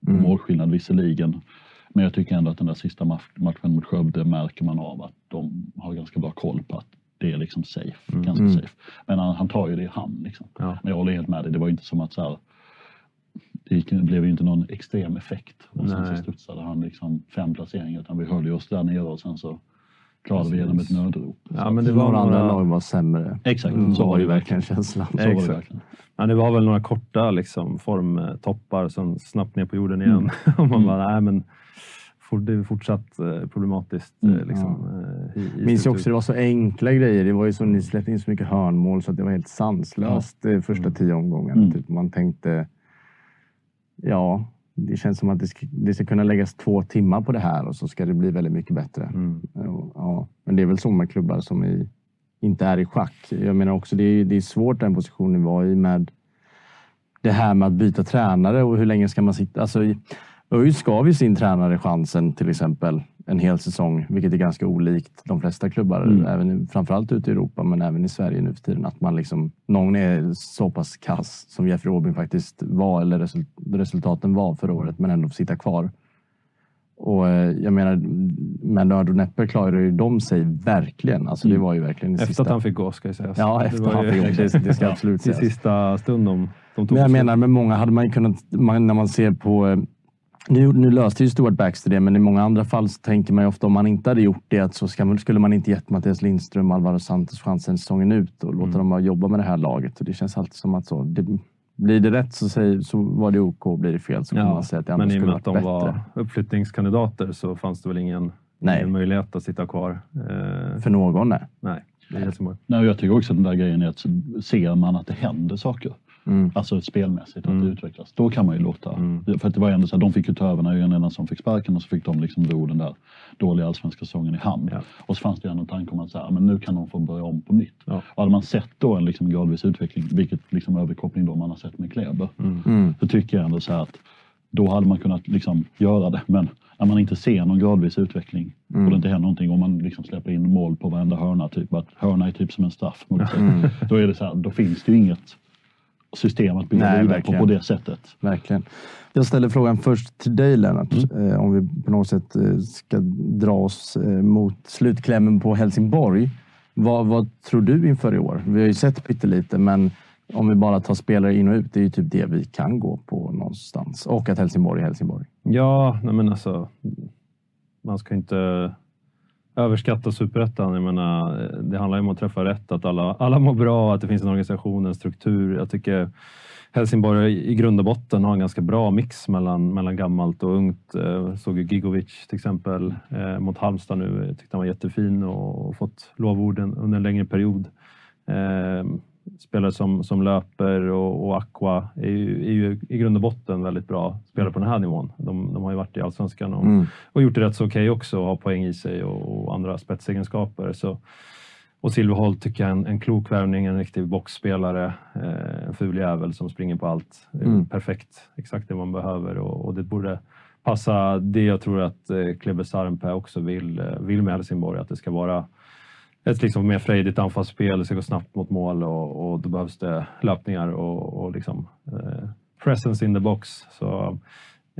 Mm. målskillnad visserligen, men jag tycker ändå att den där sista match, matchen mot Skövde märker man av att de har ganska bra koll på att det är liksom safe. Mm. Ganska Mm. safe. Men han, han tar ju det i hand. Liksom. Ja. Men jag håller helt med dig, det var inte som att så här, det gick, det blev ju inte någon extrem effekt. Och sen så studsade han liksom fem placeringar utan vi höll ju oss där nere och sen så klarade vi genom ett nödrop. Ja, men det var Några andra lag var sämre. Exakt, Mm, så var det ju verkligen. verkligen känslan. Så var det Exakt. verkligen. Ja, det var väl några korta liksom, formtoppar som snabbt ner på jorden igen. *laughs* och man Mm. bara, nej men det är fortsatt eh, problematiskt. eh, Mm, liksom, eh, i, i Minns ju struktur. också, det var så enkla grejer. Det var ju så, ni släppte in så mycket hörnmål så att det var helt sanslöst de första Mm. tio omgångarna. Mm. Typ. Man tänkte, ja, det känns som att det ska, det ska kunna läggas två timmar på det här och så ska det bli väldigt mycket bättre. Mm. Ja, men det är väl så med klubbar som i, inte är i schack. Jag menar också, det är, det är svårt den positionen vi var i med det här med att byta tränare och hur länge ska man sitta? Alltså, ÖIS gav ju sin tränare chansen till exempel en hel säsong, vilket är ganska olikt de flesta klubbar, Mm. även, i- framförallt ute i Europa, men även i Sverige nu för tiden. Att man liksom, någon är så pass kass som Jeffrey Aubin faktiskt var, eller result, resultaten var förra året, men ändå får sitta kvar. Och eh, jag menar, med nöd och näppe klarade ju de sig verkligen. Alltså det Mm. var ju verkligen Efter sista. att han fick gå ska jag säga. Ja, Det efter han fick gå. Det, det ska Ja, absolut *laughs* sägas. sista stund de, de tog Men jag menar med många hade man ju kunnat, man, när man ser på eh, nu, nu löste ju Stuart Baxter det, men i många andra fall så tänker man ju ofta om man inte hade gjort det så ska, skulle man inte gett Mattias Lindström och Alvaro Santos chansen säsongen ut och låta Mm. dem bara jobba med det här laget. Och det känns alltid som att så, det, blir det rätt så, säger, så var det OK, blir det fel så kan man säga att det andra men i och skulle med att varit de bättre. var uppflyttningskandidater så fanns det väl ingen, Nej. ingen möjlighet att sitta kvar. Eh, För någon, nej. nej. Nej, och jag tycker också att den där grejen är att ser man att det händer saker, Mm. alltså spelmässigt, att Mm. det utvecklas, då kan man ju låta. Mm. För att det var ändå så att de fick ju ta över när Jörgen Lennartsson fick sparken och så fick de liksom ro den där dåliga allsvenska säsongen i hamn. Ja. Och så fanns det ju ändå en tanke om att så här, men nu kan de få börja om på nytt. Ja. Och hade man sett då en liksom gradvis utveckling, vilket liksom överkoppling då man har sett med Kleber, Mm. Mm. så tycker jag ändå så här att då hade man kunnat liksom göra det. Men när man inte ser någon gradvis utveckling Mm. och det inte händer någonting och man liksom släpper in mål på varenda hörna, typ att hörna är typ som en straff mot sig. Mm. Då är det så här, då finns det ju inget system att bygga Nej, vidare på på det sättet. Verkligen. Jag ställer frågan först till dig Lennart. Mm. Eh, om vi på något sätt eh, ska dra oss eh, mot slutklämmen på Helsingborg. Vad, vad tror du inför i år? Vi har ju sett pyttelite, men om vi bara tar spelare in och ut, det är ju typ det vi kan gå på någonstans. Och att Helsingborg är Helsingborg. Ja, nej men alltså. Man ska inte överskatta superettan. Jag menar, eh, det handlar ju om att träffa rätt, att alla, alla mår bra, att det finns en organisation, en struktur. Jag tycker Helsingborg i grund och botten har en ganska bra mix mellan, mellan gammalt och ungt. Eh, såg ju Gigovic till exempel eh, mot Halmstad nu. Jag tyckte han var jättefin och, och fått lovorden under en längre period. Eh, Spelare som, som löper och, och Aqua är ju, är ju i grund och botten väldigt bra spelare på den här nivån. De, de har ju varit i Allsvenskan och, Mm. och gjort det rätt så okej också och har poäng i sig och, och andra spetsegenskaper. Så, och Silverholt tycker jag är en, en klok värvning, en riktig boxspelare. Eh, en ful jävel som springer på allt. Mm. Perfekt, exakt det man behöver och, och det borde passa det jag tror att eh, Klebe Sarnpää också vill, eh, vill med Helsingborg, att det ska vara ett liksom mer frejdigt anfallsspel, det ska gå snabbt mot mål och, och då behövs det löpningar och, och liksom, eh, presence in the box. Så,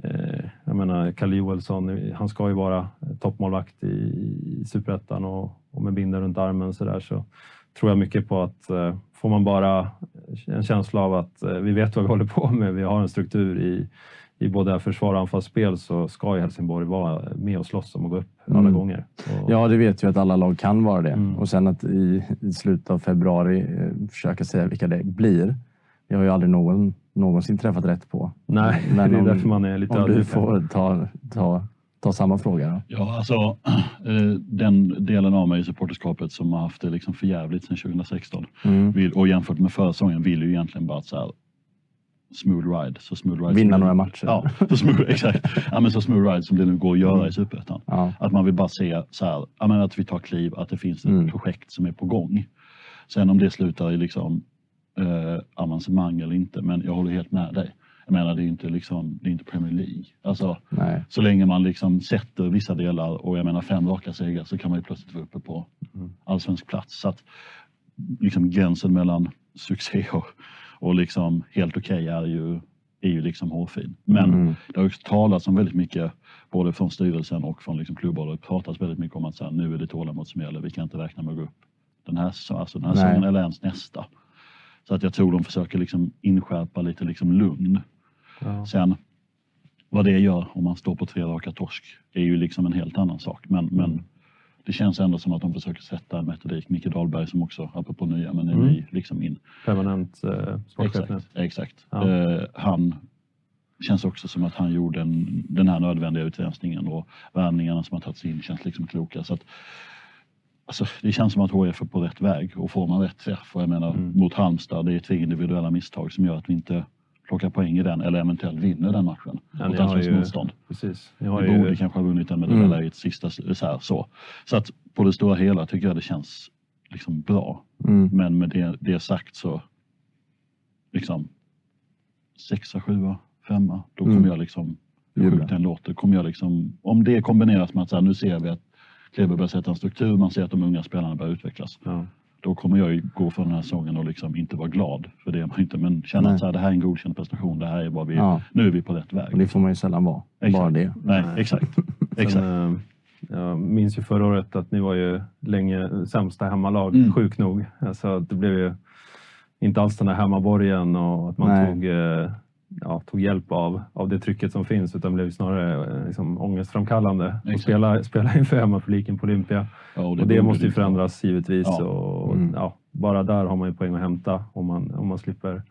eh, jag menar, Kalle Joelsson, han ska ju vara toppmålvakt i, i Superettan och, och med binden runt armen så där så tror jag mycket på att eh, får man bara en känsla av att eh, vi vet vad vi håller på med, vi har en struktur i, i både försvar och anfallsspel så ska ju Helsingborg vara med och slåss om att gå upp alla Mm. gånger. Och, Ja, det vet vi att alla lag kan vara det. Mm. Och sen att i, i slutet av februari eh, försöka säga vilka det blir. Det har ju aldrig någon någonsin träffat rätt på. Nej, Men *laughs* det är om- därför man är lite Om du får ta, ta, ta samma fråga då. Ja, alltså eh, den delen av mig i supporterskapet som har haft det liksom för jävligt sedan 2016 Mm. vill, och jämfört med förra säsongen vill ju egentligen bara att så här, smooth ride. Så smooth ride Vinna några matcher. Ja, så smooth, *laughs* exakt. Ja, men så smooth ride som det nu går att göra i Superettan. Ja. Att man vill bara se så här, ja, men att vi tar kliv, att det finns ett Mm. projekt som är på gång. Sen om det slutar i liksom, eh, avancemang eller inte, men jag håller helt med dig. Jag menar, det är inte, liksom, det är inte Premier League. Alltså, Nej. så länge man liksom sätter vissa delar och jag menar fem raka segrar så kan man ju plötsligt vara uppe på Mm. allsvensk plats. Så att liksom gränsen mellan succé och, och liksom helt okej är ju, är ju liksom hårfin. Men Mm. det har ju talats om väldigt mycket, både från styrelsen och från liksom klubbar, det pratas väldigt mycket om att så här, nu är det tålamod som gäller, vi kan inte räkna med att gå upp den här, alltså den här Nej. säsongen eller ens nästa. Så att jag tror de försöker liksom inskärpa lite liksom lugn. Ja. Sen vad det gör om man står på tre raka torsk är ju liksom en helt annan sak. Men, men det känns ändå som att de försöker sätta en metodik. Micke Dahlberg som också, apropå nya, men är Mm. ny liksom in. Permanent eh, sportchef. Exakt. exakt. Ja. Eh, han känns också som att han gjorde en, den här nödvändiga utrensningen och värvningarna som har tagits in känns liksom kloka. Så att, alltså, det känns som att HF är på rätt väg och får man rätt träff och jag menar Mm. mot Halmstad, det är tre individuella misstag som gör att vi inte plockar poäng i den eller eventuellt vinner den matchen Ja, mot ni allsvenskt motstånd. Precis. Ni har Vi borde ju, kanske ha vunnit den med Mm. det där i ett sista så här, så. Så att på det stora hela tycker jag det känns liksom bra. Mm. Men med det, det sagt så liksom sexa, sjua, femma, då kommer Mm. jag liksom hur sjukt den låter, kommer jag liksom om det kombineras med att så här, nu ser vi att Kleber börjar sätta en struktur, man ser att de unga spelarna börjar utvecklas. ja. Då kommer jag ju gå för den här säsongen och liksom inte vara glad för det är man inte, men känna att så här, det här är en godkänd prestation, det här är vad vi, Ja. nu är vi på rätt väg. Och det får man ju sällan vara. Exakt. Bara det. Nej, Nej. exakt. *laughs* Sen, exakt. eh, jag minns ju förra året att ni var ju länge sämsta hemmalag, Mm. sjukt nog. Alltså, det blev ju inte alls den där hemmaborgen och att man Nej. tog, eh, ja, tog hjälp av, av det trycket som finns utan blev snarare eh, liksom, ångestframkallande. Och Exakt. spela, spela inför hemmapubliken på Olympia. Ja, Och det, borde måste ju förändras givetvis. Ja. Och, Mm. ja, bara där har man ju poäng att hämta om man, om man slipper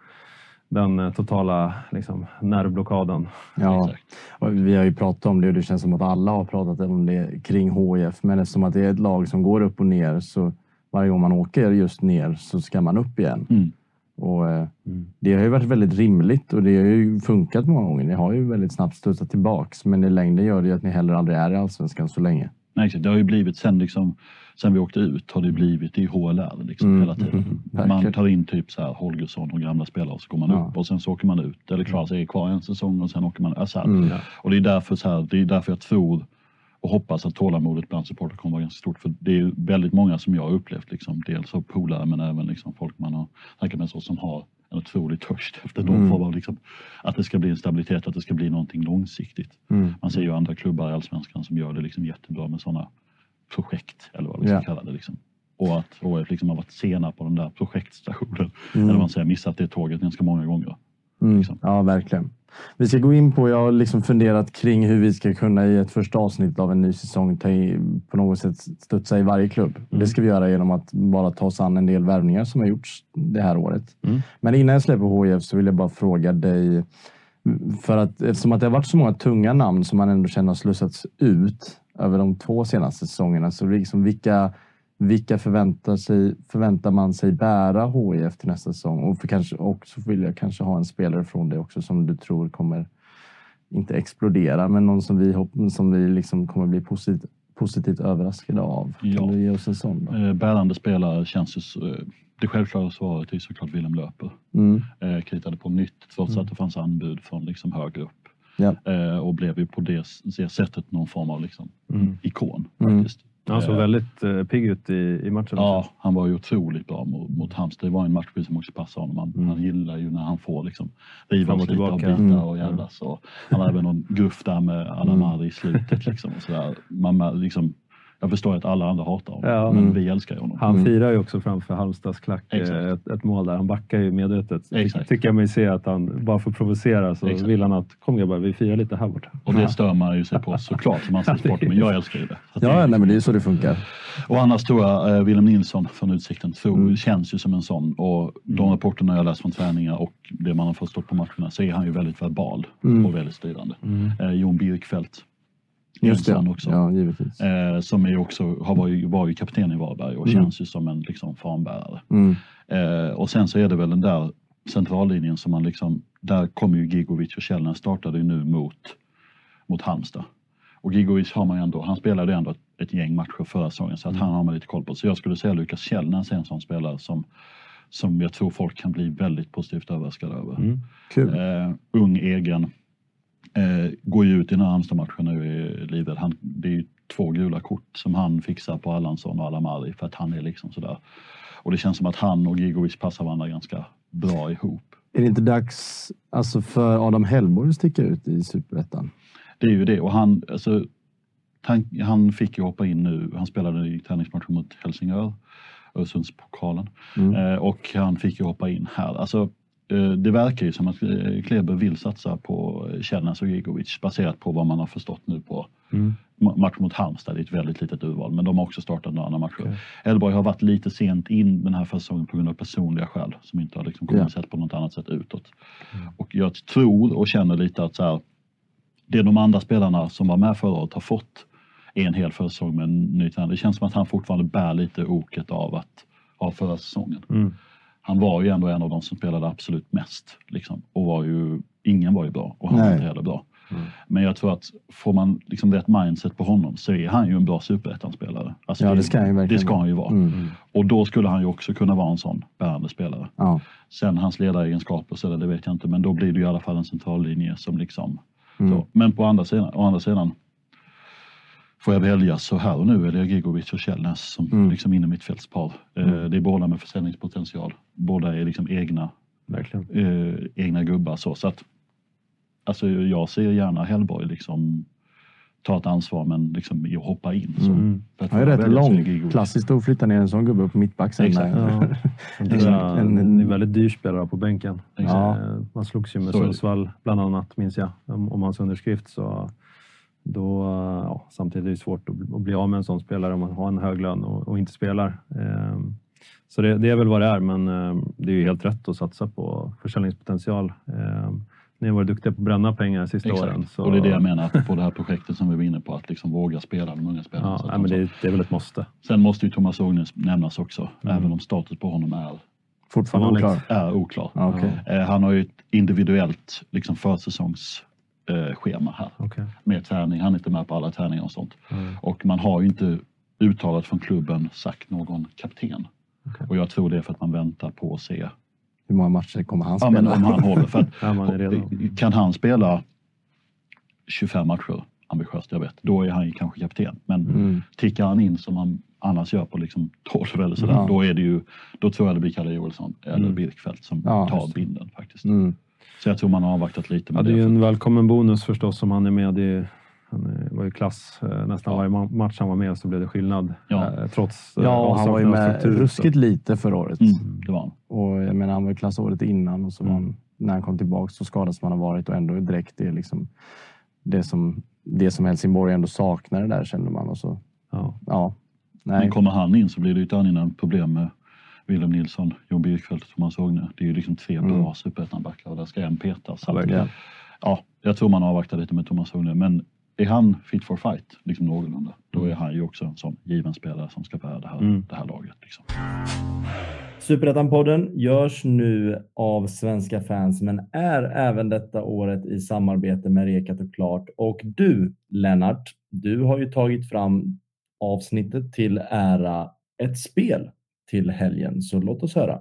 den eh, totala liksom, nervblockaden. Ja. Och vi har ju pratat om det och det känns som att alla har pratat om det kring HIF. Men eftersom att det är ett lag som går upp och ner så varje gång man åker just ner så ska man upp igen. Mm. Och eh, Mm. Det har ju varit väldigt rimligt och det har ju funkat många gånger. Ni har ju väldigt snabbt studsat tillbaks men i längden gör det ju att ni heller aldrig är i Allsvenskan så länge. Nej, exakt. Det har ju blivit sen, liksom, sen vi åkte ut har det blivit i HLR liksom, Mm, hela tiden. mm, man tar in typ så här Holgersson och gamla spelare och så går man Ja. upp och sen så åker man ut. Eller klarar sig kvar en säsong och sen åker man alltså, här. Mm. Och det är, därför så här, det är därför jag tror och hoppas att tålamodet bland supportrar kommer vara ganska stort. För det är ju väldigt många som jag har upplevt, liksom, dels av polare men även liksom folk man har snackat med så, som har en otrolig törst *laughs* efter någon Mm. form av liksom, att det ska bli en stabilitet, att det ska bli någonting långsiktigt. Mm. Man ser ju andra klubbar i Allsvenskan som gör det liksom jättebra med sådana projekt, eller vad vi ska Ja. kalla det. Liksom. Och att HF liksom har varit sena på den där projektstationen. Mm. Eller man säger missat det tåget ganska många gånger. Mm. liksom. Ja, verkligen. Vi ska gå in på, jag har liksom funderat kring hur vi ska kunna i ett första avsnitt av en ny säsong ta i, på något sätt studsa i varje klubb. Det ska vi göra genom att bara ta oss an en del värvningar som har gjorts det här året. Mm. Men innan jag släpper HIF så vill jag bara fråga dig, för att eftersom att det har varit så många tunga namn som man ändå känner har slussats ut över de två senaste säsongerna, så liksom vilka vilka förväntar, sig, förväntar man sig bära HIF till nästa säsong? Och, för kanske, och så vill jag kanske ha en spelare från det också som du tror kommer, inte explodera, men någon som vi, hopp, som vi liksom kommer bli positivt, positivt överraskade av. Kan Ja. du ge oss en sån? Då? Eh, bärande spelare känns ju... så- eh, Det självklara svaret är såklart Willem Löper. Mm. Eh, kritade på nytt trots Mm. att det fanns anbud från liksom högre upp. Ja. Och blev ju på det, det sättet någon form av liksom Mm. ikon Mm. Han såg Eh, väldigt eh, pigg ut i, i matchen. Ja, också. han var ju otroligt bra mot, mot Halmstad. Det var en matchbild som också passade honom. Han, Mm. han gillar ju när han får liksom riva och oss lite och bita Mm. och jävlas. Och han hade även någon gruff där med Alamari i slutet. *laughs* Liksom, och. Man, man, liksom, jag förstår att alla andra hatar honom, Ja. men Mm. vi älskar ju honom. Han Mm. firar ju också framför Halmstads klack eh, ett, ett mål där. Han backar ju medvetet. Exakt. Tycker jag mig se att han bara för att provocera så Exakt. vill han att kom grabbar, vi firar lite här borta. Och det stör man ju sig på såklart som *laughs* ansiktssport, men jag älskar ju det. Så att det- Ja, nej, men det är så det funkar. Och annars tror jag eh, Willem Nilsson från Utsikten tror, Mm. känns ju som en sån. Och de rapporterna jag läst från träningar och det man har förstått på matcherna så är han ju väldigt verbal Mm. och väldigt styrande. Mm. Eh, Jon Birkfeldt Just det. också. Ja, givetvis. Eh, som är också, har varit, var ju kapten i Varberg och Mm. känns ju som en liksom, fanbärare. Mm. Eh, och sen så är det väl den där centrallinjen som man liksom, där kommer ju Gigovic och Källner startade ju nu mot, mot Halmstad. Och Gigovic har man ändå, han spelade ändå ett, ett gäng matcher förra säsongen så att han har man lite koll på. Så jag skulle säga Lukas Källner är en sån spelare som, som jag tror folk kan bli väldigt positivt överraskade över. Mm. Kul. Eh, ung, egen. Eh, går ju ut i den här Halmstad-matchen nu i livet. Han, det är ju två gula kort som han fixar på Allansson och Alamari för att han är liksom sådär. Och det känns som att han och Gigovic passar varandra ganska bra ihop. Är det inte dags alltså, för Adam Hellborg att sticka ut i Superettan? Det är ju det. Och han, alltså, han, han fick ju hoppa in nu. Han spelade i träningsmatchen mot Helsingör, Öresundspokalen. Mm. Eh, och han fick ju hoppa in här. Alltså, det verkar ju som att eh, Kleber vill satsa på Källnäs och Gigovic baserat på vad man har förstått nu på Mm. ma- match mot Halmstad. Det är ett väldigt litet urval, men de har också startat några andra matcher. Elborg har varit lite sent in den här säsongen på grund av personliga skäl som inte har liksom kommit sett på något annat sätt utåt. Mm. Och jag tror och känner lite att så här, det de andra spelarna som var med förra året har fått är en hel försäsong med en ny tränare. Det känns som att han fortfarande bär lite oket av att av förra säsongen. Mm. Han var ju ändå en av de som spelade absolut mest. Liksom, och var ju, ingen var ju bra och han var Nej. inte heller bra. Mm. Men jag tror att får man liksom rätt mindset på honom så är han ju en bra superettan-spelare. Alltså Ja, det ska han ju verkligen Det ska vara. han ju vara. Mm. Och då skulle han ju också kunna vara en sån bärande spelare. Ja. Sen hans ledaregenskaper, så där, det vet jag inte, men då blir det ju i alla fall en centrallinje som liksom... Mm. Så. Men på andra sidan, å andra sidan, får jag välja så här och nu är det Gigovic och Källnäs som Mm. liksom inne mittfältspar. Eh, Det är båda med försäljningspotential. Båda är liksom egna, Verkligen. eh, egna gubbar. Så, så att, alltså, jag ser gärna Hellborg liksom ta ett ansvar men liksom hoppa in. Så. Mm. För att Han är få rätt är lång. Klassiskt att flytta ner en sån gubbe upp på mittback sen. Exakt. *laughs* Ja. En- En, en väldigt dyr spelare på bänken. Exakt. Ja. Eh, Man slogs ju med är. Sundsvall bland annat, minns jag, om, om hans underskrift. Så då, ja, samtidigt är det svårt att, bli- av med en sån spelare om man har en hög lön och, och inte spelar. Ehm, Så det, det är väl vad det är, men ehm, det är ju helt rätt att satsa på försäljningspotential. Ehm, Ni har varit duktiga på att bränna pengar de sista åren. Exakt. Så, Och det är det jag menar, att på det här projektet som vi var inne på, att liksom våga spela de unga spelarna. Ja, nej, men så- det, det är väl ett måste. Sen måste ju Thomas Ågnes nämnas också, Mm. även om status på honom är, Fortfarande oklar. är oklar. Okej. Eh, han har ju ett individuellt liksom, försäsongsschema eh, schema här Okej. med träning. Han är inte med på alla träningar och sånt. Mm. Och man har ju inte uttalat från klubben sagt någon kapten. Okej. Och jag tror det är för att man väntar på att se Hur många matcher kommer han ja, spela? men om han håller. För att, *laughs* Ja, man är redo. kan han spela 25 matcher ambitiöst, jag vet, då är han ju kanske kapten. Men Mm. tickar han in som han annars gör på liksom 12 eller sådär, Ja. då, är det ju, då tror jag det blir Kalle Joelsson eller Mm. Birkfeldt som Ja, tar binden faktiskt. Mm. Så jag tror man har avvaktat lite Ja, med det är det. ju en välkommen bonus förstås om han är med i han var ju klass eh, nästan Ja. varje ma- match han var med så blev det skillnad. Ja. Eh, Trots eh, Ja, och han var ju med ruskigt lite förra året. Mm, det var han. Och jag menar, han var i klass året innan och så Mm. han, när han kom tillbaka så skadad som han har varit och ändå direkt det är liksom det som, det som Helsingborg ändå saknade där kände man. Och så, Ja. ja, Men nej. kommer han in så blir det ju ett annat problem med Willem Nilsson, Jon Birkfeldt och Thomas Ågne. Det är ju liksom tre Mm. bra superettanbackar och där ska en petas. Ja, verkligen. ja, jag tror man avvaktar lite med Thomas Ågne. Men är han fit for fight, liksom någorlunda, då är han ju också en sån given spelare som ska bära det här, Mm. det här laget. Liksom. Superettan-podden görs nu av svenska fans, men är även detta året i samarbete med Rekat och Klart. Och du, Lennart, du har ju tagit fram avsnittet till ära ett spel till helgen, så låt oss höra.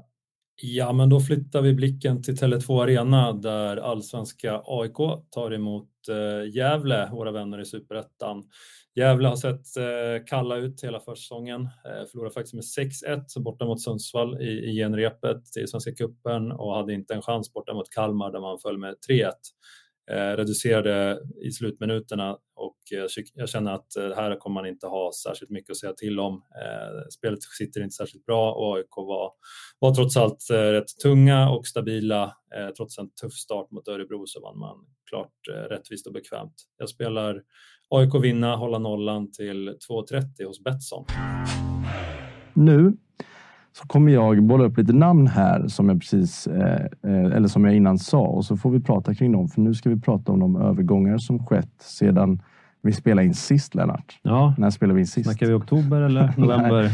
Ja, men då flyttar vi blicken till Tele2 Arena där allsvenska AIK tar emot eh, Gävle, våra vänner i Superettan. Gävle har sett eh, kalla ut hela försäsongen. Eh, förlorade faktiskt med 6-1 borta mot Sundsvall i, i genrepet i Svenska cupen och hade inte en chans borta mot Kalmar där man föll med 3-1. Eh, reducerade i slutminuterna och eh, jag känner att eh, här kommer man inte ha särskilt mycket att säga till om. Spelet sitter inte särskilt bra och AIK var, var trots allt rätt tunga och stabila. trots en tuff start mot Örebro så vann man klart rättvist och bekvämt. Jag spelar AIK vinna, hålla nollan till 2.30 hos Betsson. Nu så kommer jag bolla upp lite namn här som jag precis eh, eh, eller som jag innan sa och så får vi prata kring dem. För nu ska vi prata om de övergångar som skett sedan vi spelade in sist, Lennart. Ja. När spelade vi in sist? Snackar vi oktober eller *laughs* november?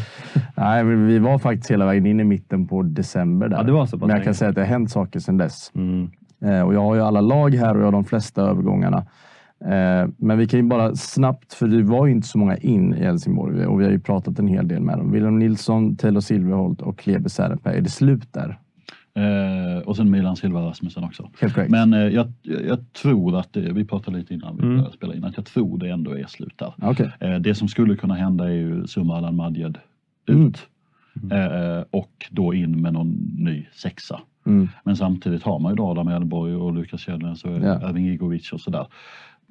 Nej, vi var faktiskt hela vägen in i mitten på december. Där. Ja, det var så Men jag kan säga att det har hänt saker sedan dess. Mm. Eh, och jag har ju alla lag här och jag har de flesta övergångarna. Eh, men vi kan ju bara snabbt, för det var ju inte så många in i Helsingborg och vi har ju pratat en hel del med dem. Wilhelm Nilsson, Taylor Silverholt och Klebe Särenpää. Är det slut där? Eh, och sen Milan Silva Rasmussen också. Men eh, jag, jag, tror att det, vi pratade lite innan vi mm. spelade in, att jag tror det ändå är slut där. Okay. Eh, det som skulle kunna hända är ju Summa Alan Madjed ut. Mm. Mm. och då in med någon ny sexa. Mm. Men samtidigt har man ju då Adam Edborg och Lukas Kjellnäs och ja. Erving Igovic och sådär.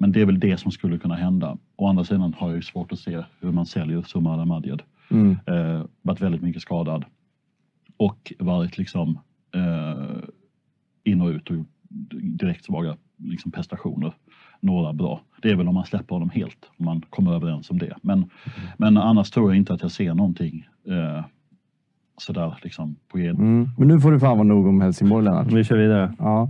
Men det är väl det som skulle kunna hända. Å andra sidan har jag ju svårt att se hur man säljer Sumar Madjed. Mm. Eh, varit väldigt mycket skadad och varit liksom eh, in och ut och direkt svaga liksom, prestationer. Några bra. Det är väl om man släpper honom helt, om man kommer överens om det. Men, mm. men annars tror jag inte att jag ser någonting eh, sådär liksom på mm. Men nu får du fan vara nog om Helsingborg Lennart. Vi kör vidare. Ja.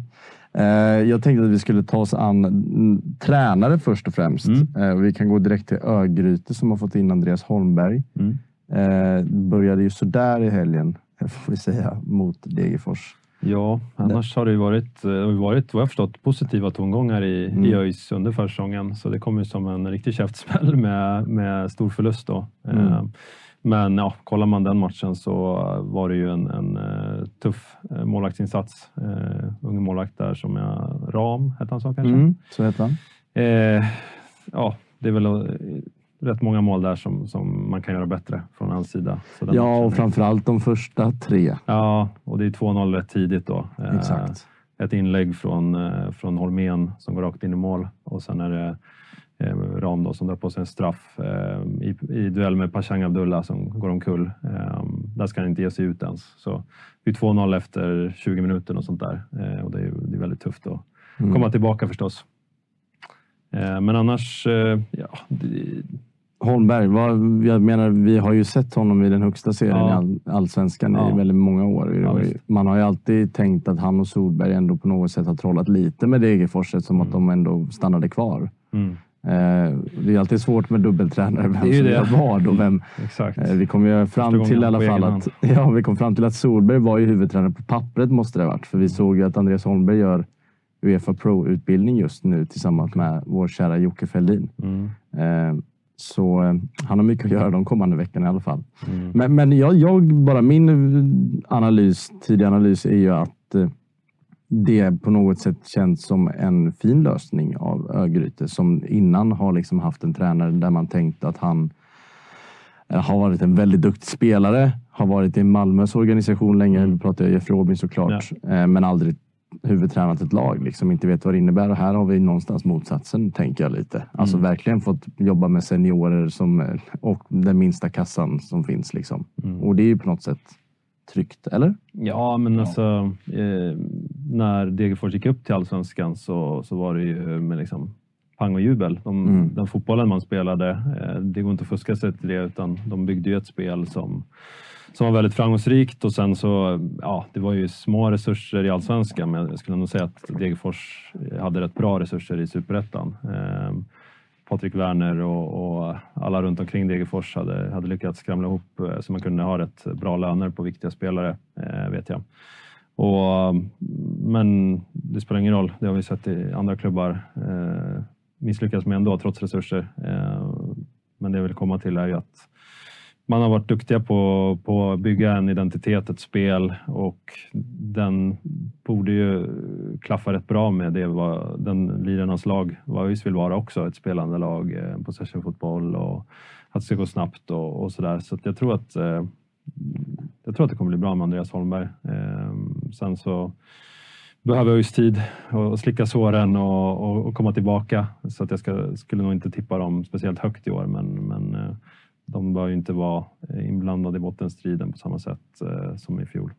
Eh, jag tänkte att vi skulle ta oss an tränare först och främst. Mm. Eh, vi kan gå direkt till Örgryte som har fått in Andreas Holmberg. Mm. Eh, började ju sådär i helgen, *laughs* får vi säga, mot Degerfors. Ja, annars har det ju varit, varit vad jag förstått, positiva tongångar i, mm. i ÖIS under försäsongen. Så det kom ju som en riktig käftsmäll med, med stor förlust då. Mm. Men ja, kollar man den matchen så var det ju en, en uh, tuff uh, målvaktsinsats. Uh, ung målvakt där som jag, Ram hette han så kanske? Mm, så hette han. Uh, ja, det är väl rätt många mål där som, som man kan göra bättre från hans sida. ja, och framförallt de första tre. Ja, och det är 2-0 rätt tidigt då. Exakt. Ett inlägg från, från Holmén som går rakt in i mål och sen är det eh, Ram då, som drar på sig en straff eh, i, i duell med Pashang Abdullah som går omkull. Eh, där ska han inte ge sig ut ens. Så det är 2-0 efter 20 minuter och sånt där eh, och det är, det är väldigt tufft att mm. komma tillbaka förstås. Eh, men annars, eh, ja. Det, Holmberg, vad, jag menar, vi har ju sett honom i den högsta serien ja. i all, allsvenskan ja. i väldigt många år. Ja, Man har ju alltid tänkt att han och Solberg ändå på något sätt har trollat lite med Degerfors eftersom mm. att de ändå stannade kvar. Mm. Eh, det är alltid svårt med dubbeltränare, vem som gör vad och vem. *laughs* Exakt. Eh, vi kom ju fram till i alla fall att, *laughs* ja, vi kom fram till att Solberg var ju huvudtränare på pappret måste det ha varit. För vi såg ju att Andreas Holmberg gör Uefa Pro-utbildning just nu tillsammans med vår kära Jocke Fällin. Mm. Eh, så han har mycket att göra de kommande veckorna i alla fall. Mm. Men, men jag, jag, bara min analys, tidig analys är ju att det på något sätt känns som en fin lösning av Örgryte som innan har liksom haft en tränare där man tänkt att han eh, har varit en väldigt duktig spelare, har varit i Malmös organisation länge, mm. nu pratar jag Jeff Robin såklart, ja. Eh, men aldrig huvudtränat ett lag, liksom inte vet vad det innebär. Och här har vi någonstans motsatsen, tänker jag lite. Alltså mm. verkligen fått jobba med seniorer som, eh, och den minsta kassan som finns. Liksom. Mm. Och det är ju på något sätt tryggt, eller? Ja, men alltså eh, när Degerfors gick upp till allsvenskan så, så var det ju med liksom pang och jubel. De, mm. Den fotbollen man spelade, eh, det går inte att fuska sig till det utan de byggde ju ett spel som som var väldigt framgångsrikt och sen så, ja, det var ju små resurser i allsvenskan, men jag skulle nog säga att Degerfors hade rätt bra resurser i superettan. Eh, Patrik Werner och, och, alla runt omkring Degerfors hade, hade lyckats skramla ihop eh, så man kunde ha rätt bra löner på viktiga spelare, eh, vet jag. Och, men det spelar ingen roll, det har vi sett i andra klubbar eh, misslyckas med ändå trots resurser. Eh, men det jag vill komma till är ju att man har varit duktiga på, på att bygga en identitet, ett spel och den borde ju klaffa rätt bra med det vad den lirarnas lag vad ÖIS vill vara också, ett spelande lag, eh, possession-fotboll och att det ska gå snabbt och, och sådär. Så, jag tror att eh, jag tror att det kommer bli bra med Andreas Holmberg. Ehm, sen så behöver ÖIS tid att slicka såren och, och, och, komma tillbaka. Så att jag ska, skulle nog inte tippa dem speciellt högt i år, men, men eh, de bör ju inte vara eh, inblandade i bottenstriden på samma sätt eh, som i fjol.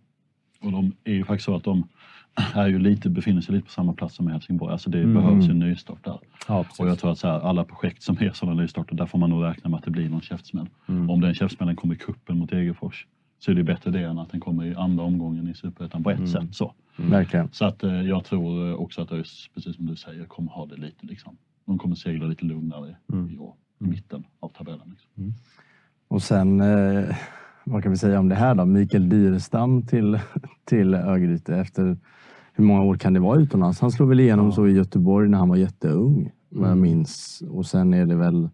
Och de är ju faktiskt så att de *clears throat* är ju lite, befinner sig lite på samma plats som i Helsingborg. Alltså det mm. behövs en nystart där. Ja, och jag tror att så här, alla projekt som är sådana nystarter, där får man nog räkna med att det blir någon käftsmäll. Mm. Om den käftsmällen kommer i kuppen mot Degerfors så är det bättre det än att den kommer i andra omgången i Superettan på ett mm. sätt. Så. Mm. Verkligen. Så att eh, jag tror också att ÖIS, precis som du säger, kommer ha det lite liksom. De kommer segla lite lugnare mm. i år, mitten av tabellen. Liksom. Mm. Och sen, eh, vad kan vi säga om det här då? Mikael Dyrestam till, till Örgryte efter hur många år kan det vara utomlands? Han slog väl igenom ja. så i Göteborg när han var jätteung, vad jag mm. minns. Och sen är det väl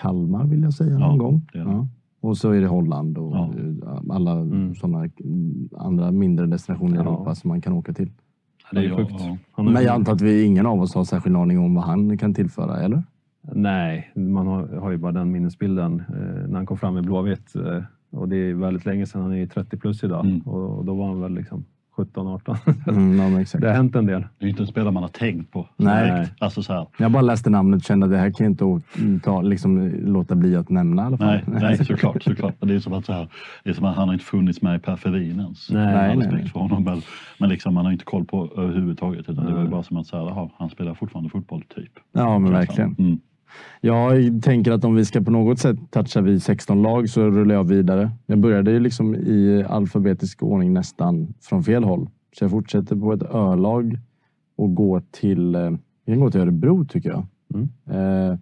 Kalmar vill jag säga någon ja, gång. Ja. Och så är det Holland och ja. alla mm. sådana andra mindre destinationer i Europa som man kan åka till. Det är sjukt. Men jag antar att vi ingen av oss har särskild aning om vad han kan tillföra, eller? Nej, man har, har ju bara den minnesbilden eh, när han kom fram i Blåvitt. Eh, och det är väldigt länge sedan, han är ju 30 plus idag. Mm. Och, och, då var han väl liksom 17, 18. Mm, det har hänt en del. Det är inte en spelare man har tänkt på. Nej. Alltså så här. Jag bara läste namnet och kände att det här kan jag inte ta, liksom, låta bli att nämna i alla fall. Nej, nej såklart. såklart. Det är som att, så här, det är som att han har inte funnits med i periferin ens. Nej, nej, nej. För honom, men, men liksom, man har inte koll på överhuvudtaget. Utan det var bara som att så här, han spelar fortfarande fotboll, typ. Ja, men verkligen. Mm. Jag tänker att om vi ska på något sätt toucha vid 16 lag så rullar jag vidare. Jag började ju liksom i alfabetisk ordning nästan från fel håll. Så jag fortsätter på ett ölag och går till, eh, vi kan gå till Örebro tycker jag. Mm. Eh,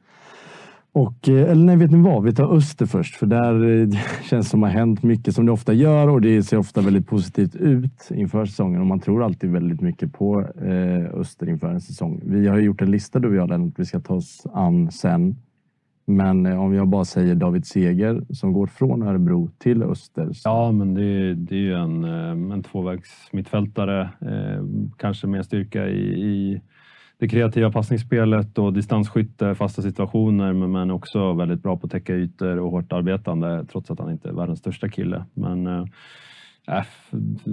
och, eh, eller nej, vet ni vad? Vi tar Öster först, för där eh, *laughs* känns det som att det har hänt mycket som det ofta gör och det ser ofta väldigt positivt ut inför säsongen och man tror alltid väldigt mycket på eh, Öster inför en säsong. Vi har gjort en lista du och jag, Lennart, vi ska ta oss an sen. Men eh, om jag bara säger David Seger som går från Örebro till Öster. Så... Ja, men det, det är ju en, eh, en tvåvägs mittfältare. Eh, kanske med styrka i, i det kreativa passningsspelet och distansskytte, fasta situationer, men också väldigt bra på att täcka ytor och hårt arbetande, trots att han inte är världens största kille. Men eh, äh,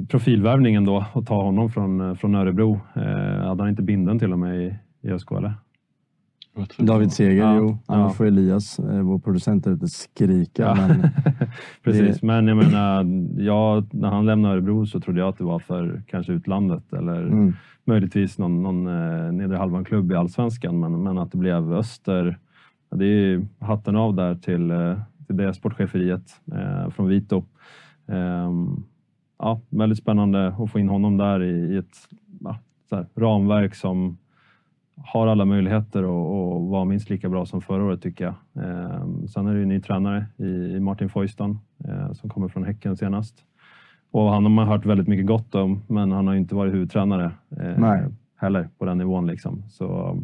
profilvärvningen då, att ta honom från, eh, från Örebro. Äh, hade han inte binden till och med i, i ÖSK, eller? David Seger, ja, jo. Annars ja. får Elias, vår producent, inte skrika. Ja. Men *laughs* Precis, det... men jag menar, ja, när han lämnade Örebro så trodde jag att det var för kanske utlandet eller mm möjligtvis någon, någon eh, nedre halvan-klubb i allsvenskan, men, men att det blev Öster. Det är hatten av där till, eh, till det sportcheferiet eh, från Vito. Eh, ja, väldigt spännande att få in honom där i, i ett ja, här, ramverk som har alla möjligheter att vara minst lika bra som förra året tycker jag. Eh, sen är det ju en ny tränare i, Martin Foyston eh, som kommer från Häcken senast. Och han har man hört väldigt mycket gott om, men han har inte varit huvudtränare eh, heller på den nivån. Liksom. Så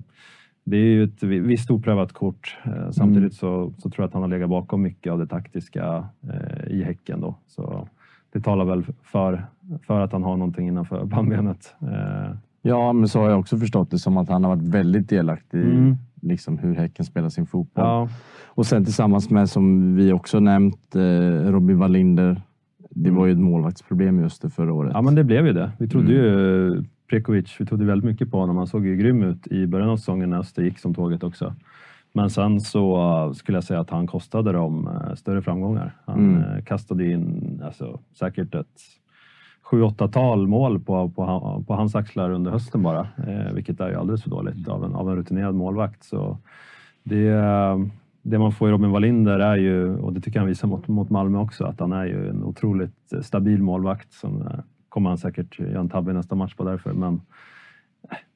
det är ju ett visst oprövat kort. Eh, samtidigt mm. så, så, tror jag att han har legat bakom mycket av det taktiska eh, i Häcken. Då. Så det talar väl för, för att han har någonting innanför bandbenet. Eh. Ja, men så har jag också förstått det som att han har varit väldigt delaktig mm. i liksom, hur Häcken spelar sin fotboll. Ja. Och sen tillsammans med, som vi också nämnt, eh, Robin Wallinder det var ju ett målvaktsproblem just det förra året. Ja, men det blev ju det. Vi trodde mm. ju Prekovic, vi trodde väldigt mycket på honom. Han såg ju grym ut i början av säsongen när Öster gick som tåget också. Men sen så skulle jag säga att han kostade dem eh, större framgångar. Han mm. Eh, kastade in alltså, säkert ett sju, åtta-tal mål på, på, på, hans axlar under hösten bara, eh, vilket är ju alldeles för dåligt av en, av en rutinerad målvakt. Så det, det man får i Robin Wallinder är ju, och det tycker jag han visar mot, mot Malmö också, att han är ju en otroligt stabil målvakt. Som eh, kommer han säkert göra en tabbe i nästa match på därför. Men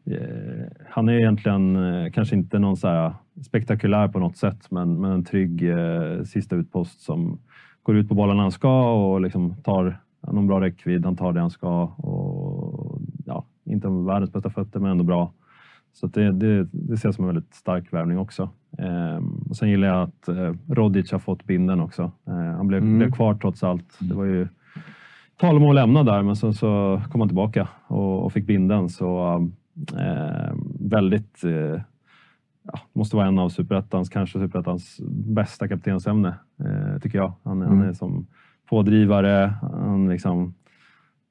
eh, han är egentligen eh, kanske inte någon så här spektakulär på något sätt, men, men en trygg eh, sista utpost som går ut på bollen han ska och liksom tar någon bra räckvidd. Han tar det han ska och ja, inte världens bästa fötter, men ändå bra Så det, det, det ser jag som en väldigt stark värvning också. Ehm, och sen gillar jag att eh, Rodic har fått binden också. Eh, han blev, Mm. blev kvar trots allt. Det var ju tal om att lämna där, men så, så kom han tillbaka och, och fick binden. Så eh, väldigt, eh, ja, måste vara en av superettans, kanske superettans bästa kaptensämne, eh, tycker jag. Han, han Mm. är som pådrivare, han liksom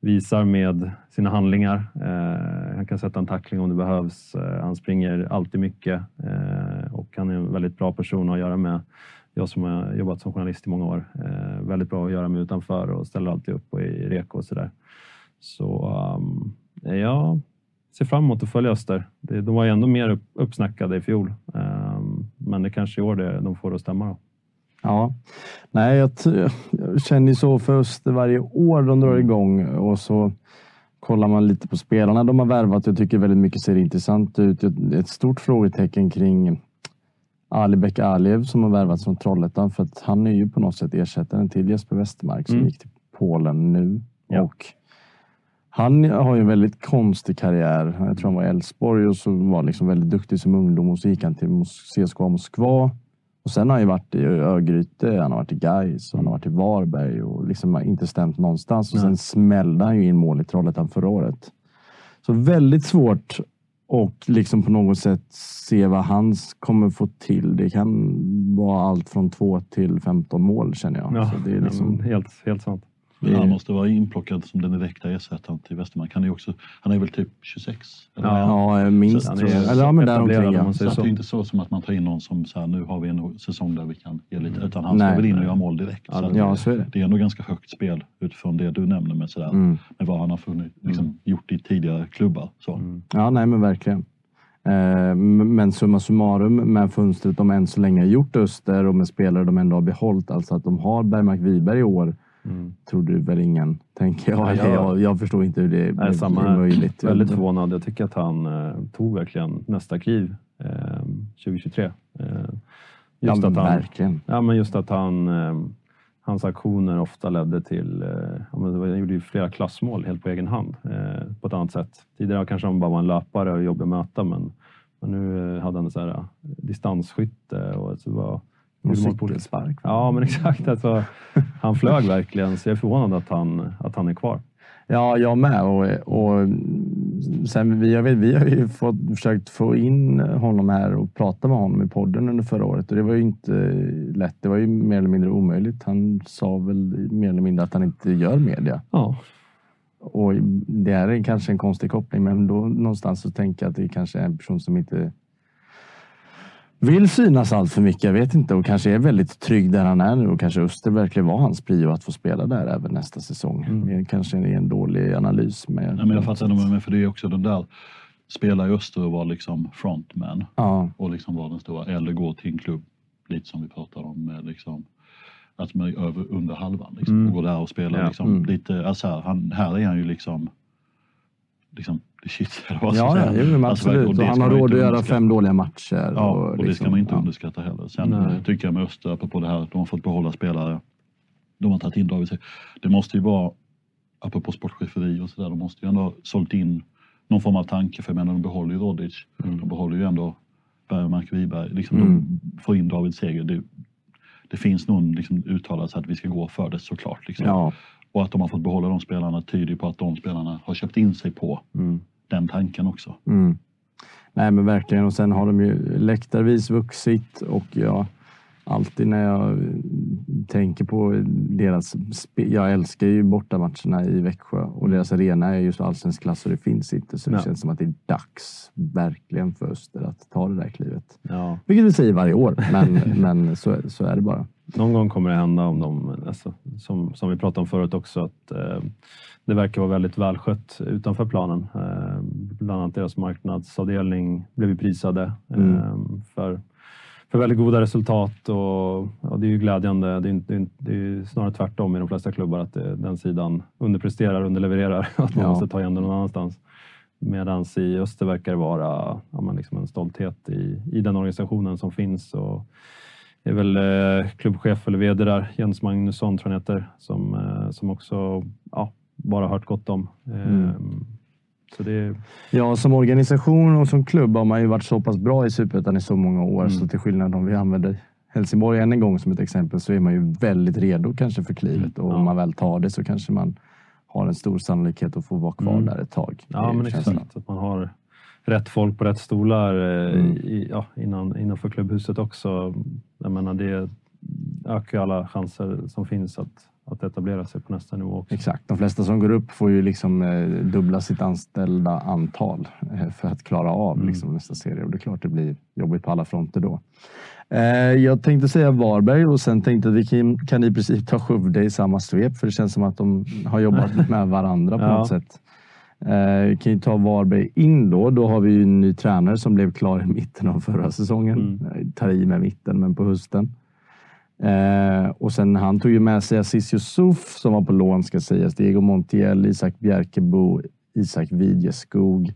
visar med sina handlingar. Eh, han kan sätta en tackling om det behövs. Eh, han springer alltid mycket eh, och han är en väldigt bra person att göra med. Jag som har jobbat som journalist i många år. Eh, väldigt bra att göra med utanför och ställer alltid upp och i reko och sådär. Så ehm, um, jag ser fram emot att följa Öster. De var ju ändå mer upp, uppsnackade i fjol. Um, men det kanske i år det, de får det att stämma. Då. Ja, nej, jag, jag känner så för Öster varje år de drar igång och så kollar man lite på spelarna de har värvat. Jag tycker väldigt mycket ser intressant ut. Ett stort frågetecken kring Alibek Aliev som har värvats från Trollhättan för att han är ju på något sätt ersättaren till Jesper Westermark som Mm. gick till Polen nu. Ja. Och han har ju en väldigt konstig karriär. Jag tror han var i Elfsborg och så var liksom väldigt duktig som ungdom och så gick han till CSKA Moskva. Och sen har han ju varit i Örgryte, han har varit i Gais, han har varit i Varberg och liksom inte stämt någonstans. Och Nej. sen smällde han ju in mål i Trollhättan förra året. Så väldigt svårt och liksom på något sätt se vad han kommer få till. Det kan vara allt från 2 till 15 mål känner jag. Ja, det är liksom, helt, helt sant. Men han måste vara inplockad som den direkta ersättaren till Westermark. Han är, också, han är väl typ 26? Eller Ja. minst. Så tror jag. Eller ja, men däromkring om ja. Så att det så. är inte så som att man tar in någon som så här, nu har vi en säsong där vi kan ge lite, utan han ska väl in och göra mål direkt. Så Ja, så är det. det är ändå ganska högt spel utifrån det du nämner med, sådär, Mm. med vad han har funnit, liksom, gjort i tidigare klubbar. Så. Mm. Ja, nej men verkligen. Eh, Men summa summarum med fönstret de än så länge har gjort Öster och med spelare de ändå har behållit, alltså att de har Bergmark Wiberg i år, Mm. trodde väl ingen, tänker jag. Ja, jag- Jag, förstår inte hur det Nej, samma här. möjligt. Väldigt förvånad. Jag tycker att han eh, tog verkligen nästa kliv eh, 2023. Eh, Ja, just, men att han, verkligen. ja, men just att han, eh, hans aktioner ofta ledde till... Eh, ja, var- han gjorde ju flera klassmål helt på egen hand eh, på ett annat sätt. Tidigare kanske han bara var en löpare och jobbig att möta men, men nu eh, hade han så här, eh, distansskytte och så var, Olika- cykelspark. Ja, men exakt. Alltså, han flög verkligen, så jag är förvånad att han, att han är kvar. Ja, jag med. Och, och sen, vi, har, vi har ju fått, försökt få in honom här och prata med honom i podden under förra året och det var ju inte lätt. Det var ju mer eller mindre omöjligt. Han sa väl mer eller mindre att han inte gör media. Ja, Och det här är kanske en konstig koppling, men då någonstans så tänker jag att det kanske är en person som inte vill synas allt för mycket. Jag vet inte och kanske är väldigt trygg där han är nu och kanske Öster verkligen var hans prio att få spela där även nästa säsong. Mm. Det kanske är en dålig analys. Men, Nej, men jag fattar ändå, men för det är också den där, spela i Öster och vara liksom frontman Ja, och liksom vara den stora, eller gå till en klubb, lite som vi pratade om, med liksom, att man är över, under halvan liksom, Mm. och gå där och spela Ja. liksom, Mm. lite, alltså här, han, här är han ju liksom, liksom shit, vad ja, ja jo, Alltså, absolut. och och han har råd att göra fem dåliga matcher. Ja, och, det ska liksom, man inte ja. underskatta heller. Sen Nej. tycker jag med Öster, apropå det här, de har fått behålla spelare. De har tagit in David. Det måste ju vara, apropå sportcheferi och sådär, de måste ju ändå ha sålt in någon form av tanke. För jag menar, de behåller ju Rodic. De behåller ju ändå Bergmark Wiberg. Liksom, Mm. De får in David Seger. Det, det finns någon liksom, uttalat att vi ska gå för det såklart. Liksom. Ja, Och att de har fått behålla de spelarna tyder på att de spelarna har köpt in sig på mm. Den tanken också. Mm. Nej men verkligen och sen har de ju läktarvis vuxit och jag alltid när jag tänker på deras Jag älskar ju bortamatcherna i Växjö och deras arena är ju så allsvensk klass och det finns inte så det Ja. känns som att det är dags verkligen för Öster att ta det där klivet. ja. Vilket vi säger varje år men, *laughs* men så, så är det bara. Någon gång kommer det hända om de, alltså, som, som vi pratade om förut också, att eh, det verkar vara väldigt välskött utanför planen. Eh, bland annat deras marknadsavdelning blev prisade Mm. eh, för, för väldigt goda resultat och ja, det är ju glädjande. Det är, inte- det är, snarare tvärtom i de flesta klubbar att det, den sidan underpresterar, underlevererar. *laughs* Att man Ja. måste ta igen det någon annanstans. Medan i Öster verkar det vara ja, liksom en stolthet i, i den organisationen som finns. Och, det är väl eh, klubbchef eller vd där, Jens Magnusson tror jag heter, som, eh, som också ja, bara hört gott om. Mm. Så det, Ja, som organisation och som klubb har man ju varit så pass bra i Superettan i så många år. Mm. Så till skillnad om vi använder Helsingborg än en gång som ett exempel så är man ju väldigt redo kanske för klivet. Och Ja. om man väl tar det så kanske man har en stor sannolikhet att få vara kvar Mm. där ett tag. ja, men känslan. exakt. Att man har rätt folk på rätt stolar eh, Mm. i, ja, innan, innanför klubbhuset också. Jag menar, det ökar ju alla chanser som finns att, att etablera sig på nästa nivå också. Exakt. De flesta som går upp får ju liksom eh, dubbla sitt anställda antal eh, för att klara av Mm. liksom, nästa serie. Och det är klart det blir jobbigt på alla fronter då. Eh, jag tänkte säga Varberg och sen tänkte att vi kan, i princip ta Skövde i samma svep för det känns som att de har jobbat *laughs* med varandra på Ja. något sätt. Vi kan ju ta Varberg in då. Då har vi ju en ny tränare som blev klar i mitten av förra säsongen. Mm. Jag tar i med mitten, men på hösten. Eh, och sen han tog ju med sig Aziz Yusuf som var på lån ska sägas. Diego Montiel, Isak Bjerkebo, Isak Widjeskog.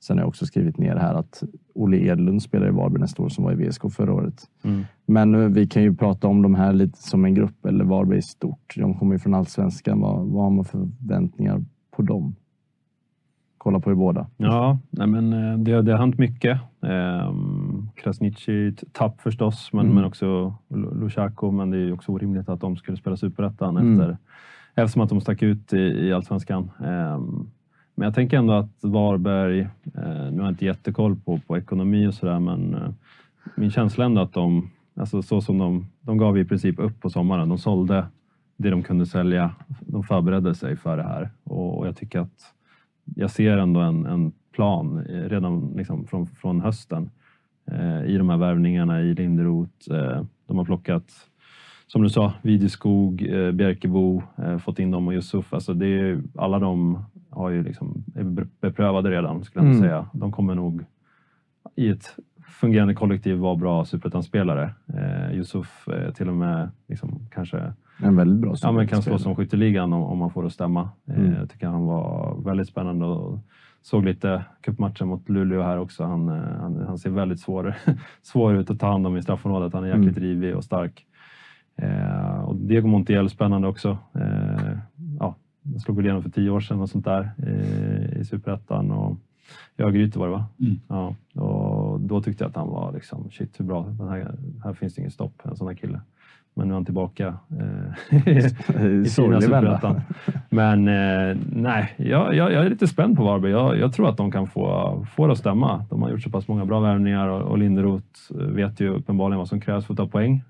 Sen har jag också skrivit ner här att Olle Edlund spelar i Varberg nästa år som var i VSK förra året. Mm. Men eh, vi kan ju prata om de här lite som en grupp eller Varberg i stort. De kommer ju från Allsvenskan. Vad, vad har man för förväntningar på dem? Kolla på er båda. Ja, nej men eh, det, det har hänt mycket. Krasniqi, tapp förstås, men, Mm. men också Lu- Lushaku. Men det är ju också orimligt att de skulle spela superettan Mm. efter, eftersom att de stack ut i, i allsvenskan. Ehm, men jag tänker ändå att Varberg, eh, nu har jag inte jättekoll på, på ekonomi och sådär, men eh, min känsla är ändå att de, alltså så som de, de gav i princip upp på sommaren. De sålde det de kunde sälja. De förberedde sig för det här och, och jag tycker att jag ser ändå en, en plan eh, redan liksom från, från hösten i de här värvningarna i Linderoth. Eh, de har plockat, som du sa, Videskog, eh, Bjerkebo, eh, fått in dem och Yusuf. Alltså det är, alla de har ju liksom, är be- beprövade redan skulle jag Mm. säga. De kommer nog i ett fungerande kollektiv vara bra superettan-spelare. Eh, Yusuf eh, till och med liksom, kanske En väldigt bra Ja, men kan slå som skytteligan om, om man får det att stämma. Eh, Mm. Jag tycker han var väldigt spännande och såg lite cupmatchen mot Luleå här också. Han, eh, han, han ser väldigt svår, *laughs* svår ut att ta hand om i straffområdet. Han är jäkligt Mm. rivig och stark. Eh, och Diego Montiel spännande också. Eh, ja, jag slog väl igenom för tio år sedan och sånt där eh, i Superettan. Och i Örgryte var det va? Mm. Ja, och då tyckte jag att han var liksom, shit hur bra, den här, här finns det ingen stopp, en sån här kille. Men nu är han tillbaka eh, *laughs* i. Superettan. Men eh, nej, jag, jag, jag är lite spänd på Varberg. Jag, jag tror att de kan få, få det att stämma. De har gjort så pass många bra värvningar och, och Linderoth vet ju uppenbarligen vad som krävs för att ta poäng.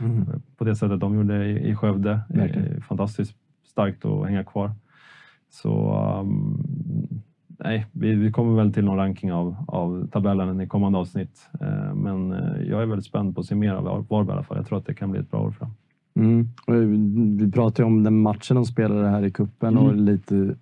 Mm. *laughs* På det sättet de gjorde i, i Skövde. Verkligen. Eh, fantastiskt starkt att hänga kvar. Så um, nej, vi, vi kommer väl till någon ranking av, av tabellen i kommande avsnitt. Eh, men eh, jag är väldigt spänd på att se mer av Varberg i alla fall. Jag tror att det kan bli ett bra år fram. Mm. Och Vi pratade ju om den matchen de spelade här i kuppen och Mm. lite *clears throat*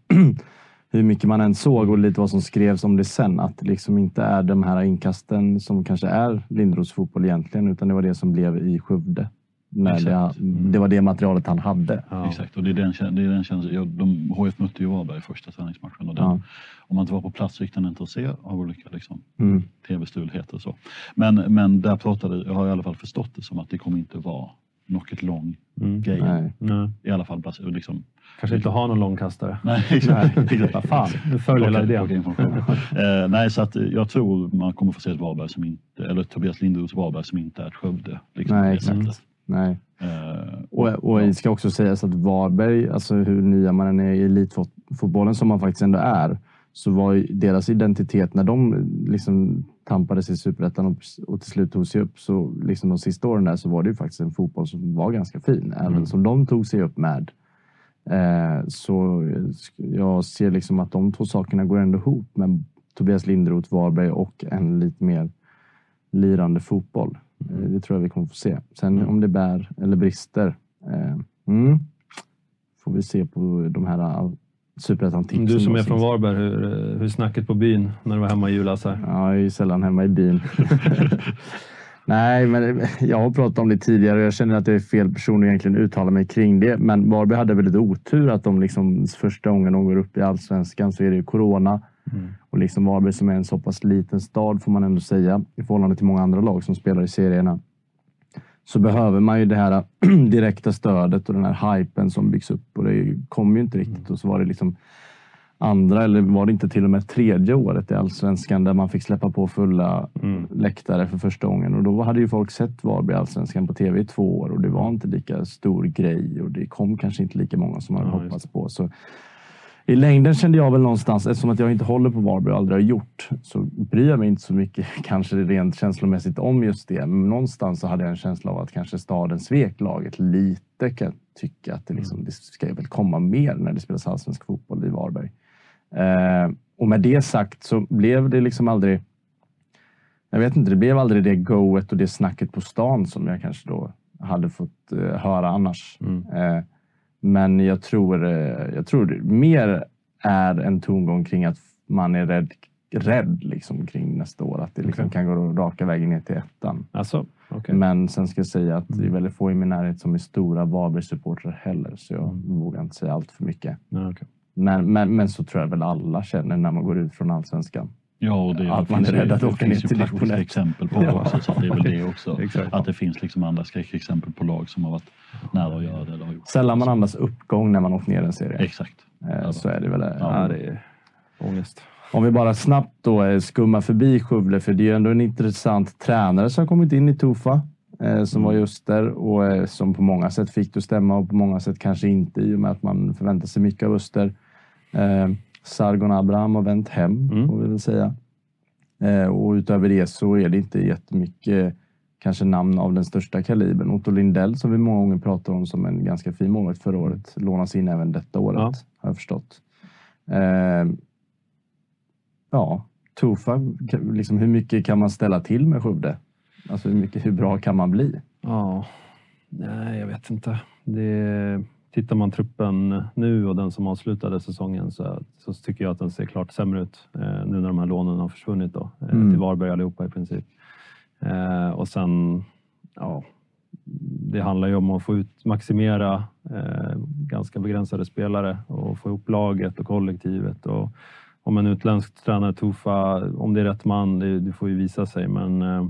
hur mycket man än såg och lite vad som skrevs om det sen. Att det liksom inte är de här inkasten som kanske är Lindros fotboll egentligen, utan det var det som blev i Skövde. När det. Mm. det var det materialet han hade. Ja. Exakt, och det är den, det är den känslan. Ja, de, HF mötte ju Varberg i första träningsmatchen och den, Ja. om man inte var på plats så gick den inte att se av olika liksom, Mm. tv-stulheter och så. Men, men där pratade, jag har i alla fall förstått det som att det kommer inte vara Knocket long Mm. grej. Nej. Nej. I alla fall liksom. Kanske inte ha någon långkastare. Nej, exakt. *laughs* fan, nu följer hela idén. *laughs* eh, nej, så att eh, jag tror man kommer få se ett Varberg som inte, eller Tobias Linderoths Varberg som inte är ett Skövde. Liksom, Nej, exakt. Nej. Eh, Och, och det ska också sägas att Varberg, alltså hur nya man än är i elitfotbollen som man faktiskt ändå är, så var deras identitet när de liksom tampades i superettan och, och till slut tog sig upp, så liksom de sista åren där så var det ju faktiskt en fotboll som var ganska fin, även Mm. som de tog sig upp med. Eh, så jag ser liksom att de två sakerna går ändå ihop med Tobias Linderoth, Varberg och en lite mer lirande fotboll. Eh, Det tror jag vi kommer få se. Sen Mm. om det bär eller brister, eh, mm, får vi se på de här all- superettan-tipsen. Du som är från. Varberg, hur, hur snacket på byn när du var hemma i julas här? Ja, jag är ju sällan hemma i byn. *laughs* Nej, men jag har pratat om det tidigare och jag känner att jag är fel person att egentligen uttala mig kring det. Men Varberg hade väldigt otur att de liksom första gången de går upp i allsvenskan så är det ju corona. Mm. Och liksom Varberg som är en så pass liten stad får man ändå säga i förhållande till många andra lag som spelar i serierna. Så behöver man ju det här *clears throat* direkta stödet och den här hypen som byggs upp och det kom ju inte riktigt. Och så var det liksom andra, eller var det inte till och med tredje året i Allsvenskan där man fick släppa på fulla Mm. läktare för första gången. Och då hade ju folk sett Varberg i Allsvenskan på tv i två år och det var inte lika stor grej och det kom kanske inte lika många som man hade Ja, hoppats på. Så i längden kände jag väl någonstans, eftersom att jag inte håller på Varberg och aldrig har gjort, så bryr jag mig inte så mycket *laughs* kanske rent känslomässigt om just det. Men någonstans så hade jag en känsla av att kanske staden svek laget lite. Kan jag tycka att det, liksom, det ska väl komma mer när det spelas allsvensk fotboll i Varberg. Eh, och med det sagt så blev det liksom aldrig jag vet inte, det blev aldrig det goet och det snacket på stan som jag kanske då hade fått eh, höra annars. Mm. Eh, men jag tror, eh, jag tror mer är en tongång kring att man är rädd, rädd liksom kring nästa år. Att det liksom Okej. kan gå raka vägen ner till ettan. Alltså, okej. Men sen ska jag säga att det är Mm. väldigt få i min närhet som är stora Varberg-supportrar heller. Så jag Mm. vågar inte säga allt för mycket. Ja, okej. Men, men, men så tror jag väl alla känner när man går ut från allsvenskan. Ja, och det, Att man finns är rädd att åka ner till division ett. exempel på *laughs* Ja. också. Så att det är väl det också. *laughs* Att det finns liksom andra skräckexempel på lag som har varit nära att göra det. Eller har gjort Sällan det. man andas uppgång när man åkt ner en serie. Exakt. Eh, Så är det väl. Ja, det är ångest. Om vi bara snabbt då eh, skummar förbi Skövle, för det är ju ändå en intressant tränare som har kommit in i Tofa. Eh, som var just där och eh, som på många sätt fick det att stämma och på många sätt kanske inte i och med att man förväntar sig mycket av Öster. Sargon Abraham har vänt hem, Mm. får vi väl säga. Eh, och utöver det så är det inte jättemycket kanske namn av den största kalibern. Otto Lindell som vi många gånger pratar om som en ganska fin målvakt förra året. Lånas in även detta året, Ja. har jag förstått. Eh, ja, Tofa, ka- liksom hur mycket kan man ställa till med Skövde? Alltså hur, mycket, hur bra kan man bli? Ja, nej jag vet inte. Det, tittar man truppen nu och den som avslutade säsongen så, så tycker jag att den ser klart sämre ut eh, nu när de här lånen har försvunnit då, eh, Mm. till Varberg allihopa i princip. Eh, och sen, ja, det handlar ju om att få ut, maximera eh, ganska begränsade spelare och få ihop laget och kollektivet. Och om en utländsk tränare, Tufa, om det är rätt man, det, det får ju visa sig. Men eh,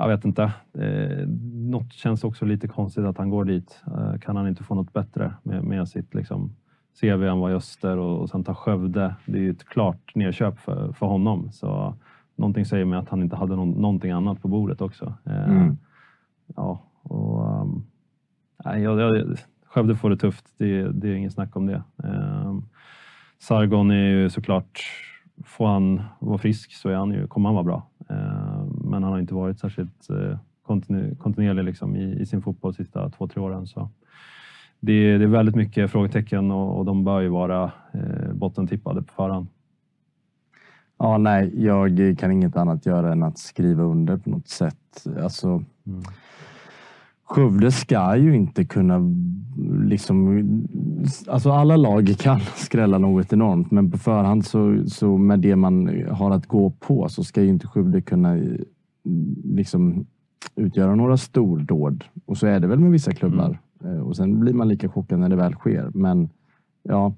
jag vet inte. Eh, något känns också lite konstigt att han går dit. Eh, kan han inte få något bättre med, med sitt liksom, CV? Var i Öster och, och sen ta Skövde. Det är ju ett klart nedköp för, för honom. Så någonting säger mig att han inte hade någon, någonting annat på bordet också. Eh, Mm. Ja, och... Um, jag, jag, Skövde får det tufft. Det, det är ingen snack om det. Um, Sargon är ju såklart... Får han vara frisk så är han ju, kommer han vara bra. Eh, men han har inte varit särskilt eh, kontinu, kontinuerlig liksom i, i sin fotboll de sista två, tre åren. Så det, det är väldigt mycket frågetecken och, och de bör ju vara eh, bottentippade på förhand. Ja, nej, jag kan inget annat göra än att skriva under på något sätt. Alltså, Mm. Skövde ska ju inte kunna liksom... Alltså alla lag kan *laughs* skrälla något enormt, men på förhand så, så med det man har att gå på så ska ju inte Skövde kunna liksom utgöra några stordåd. Och så är det väl med vissa klubbar. Eh, Och sen blir man lika chockad när det väl sker. Men ja,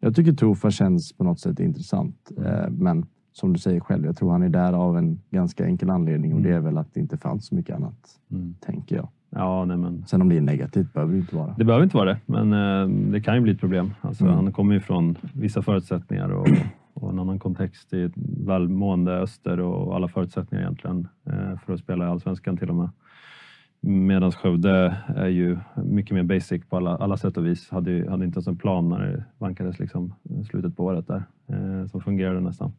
jag tycker Tofa känns på något sätt intressant. Eh, Men som du säger själv, jag tror han är där av en ganska enkel anledning och det är väl att det inte fanns så mycket annat, Mm. tänker jag. Ja, nej men Sen om det är negativt behöver det inte vara. Det behöver inte vara det, men eh, det kan ju bli ett problem. Alltså, Mm. Han kommer ju från vissa förutsättningar och, och en annan kontext i ett välmående öster och alla förutsättningar egentligen eh, för att spela i allsvenskan till och med. Medan Skövde är ju mycket mer basic på alla, alla sätt och vis. Hade, hade inte ens en plan när det vankades liksom, slutet på året där. Eh, som fungerade nästan.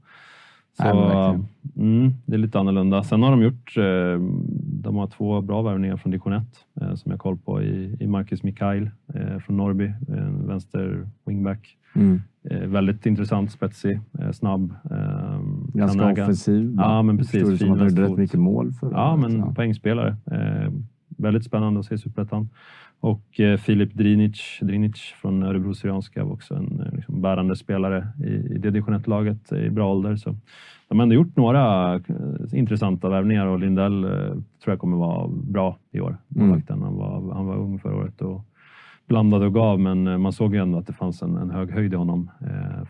Så, Nej, mm, det är lite annorlunda. Sen har de gjort, eh, de har två bra värvningar från division 1 eh, som jag har koll på i, i Marcus Mikael eh, från Norrby, vänster wingback. Mm. Eh, väldigt intressant, spetsig, snabb. Eh, Ganska kan äga- offensiv. Ja, men precis. Förstod det som att han gjorde rätt mycket mål för Ja, men poängspelare. Väldigt spännande att se Superettan. Och eh, Filip Drinic, Drinic från Örebro Syrianska var också en eh, liksom, bärande spelare i, i det division 1-laget i bra ålder. Så de har ändå gjort några eh, intressanta värvningar och Lindell eh, tror jag kommer vara bra i år. Mm. Han, var, han var ung förra året och blandade och gav, men man såg ju ändå att det fanns en, en hög höjd i honom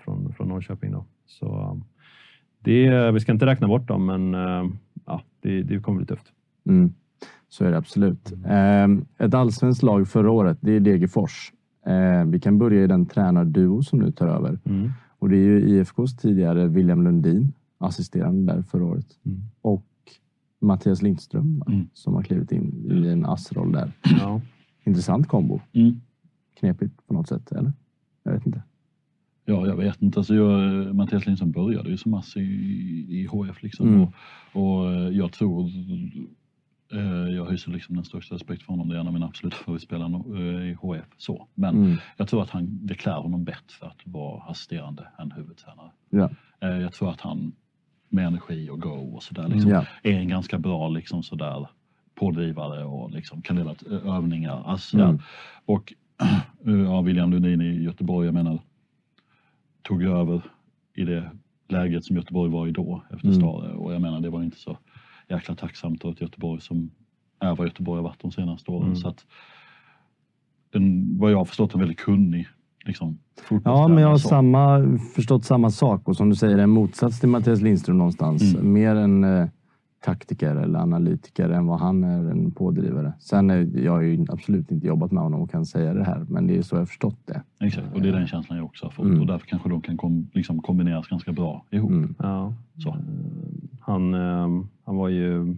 från, från Norrköping. Då. Så det, vi ska inte räkna bort dem, men ja, det, det kommer bli tufft. Mm. Så är det absolut. Eh, ett allsvenskt lag förra året, det är Degerfors. Eh, vi kan börja i den tränarduo som nu tar över. Mm. Och det är ju IFKs tidigare William Lundin, assisterande där förra året. Mm. Och Mattias Lindström Mm. som har klivit in i en assroll där. Ja. Intressant kombo. Mm. Knepigt på något sätt, eller? Jag vet inte. Ja, jag vet inte. Alltså jag, Mattias Lindström började ju som ass i, i HF liksom. Mm. Och, och eh, jag tror, jag hyser liksom den största respekt för honom. Det är en av mina absoluta favoritspelare eh, i HF. Så. Men Mm. jag tror att han, det klär honom bättre för att vara assisterande än huvudtränare. Ja. Eh, jag tror att han med energi och go och sådär liksom, Ja. är en ganska bra liksom sådär pådrivare och liksom kan leda till övningar. Alltså. Mm. Och *clears throat* ja, William Lundin i Göteborg, jag menar, tog över i det läget som Göteborg var i då efter Mm. Stare. Och jag menar, det var inte så jäkla tacksamt av ett Göteborg som är vad Göteborg har varit de senaste åren. Mm. Så att, en, vad jag har förstått, en väldigt kunnig liksom, Ja, men jag har samma, förstått samma sak och som du säger en motsats till Mattias Lindström någonstans. Mm. Mer en taktiker eller analytiker än vad han är en pådrivare. Sen är, jag har ju absolut inte jobbat med honom och kan säga det här, men det är så jag förstått det. Exakt, och det är den känslan jag också har fått. Mm. Och därför kanske de kan kom, liksom kombineras ganska bra ihop. Mm. Ja. Så. Eh, Han, eh, han var ju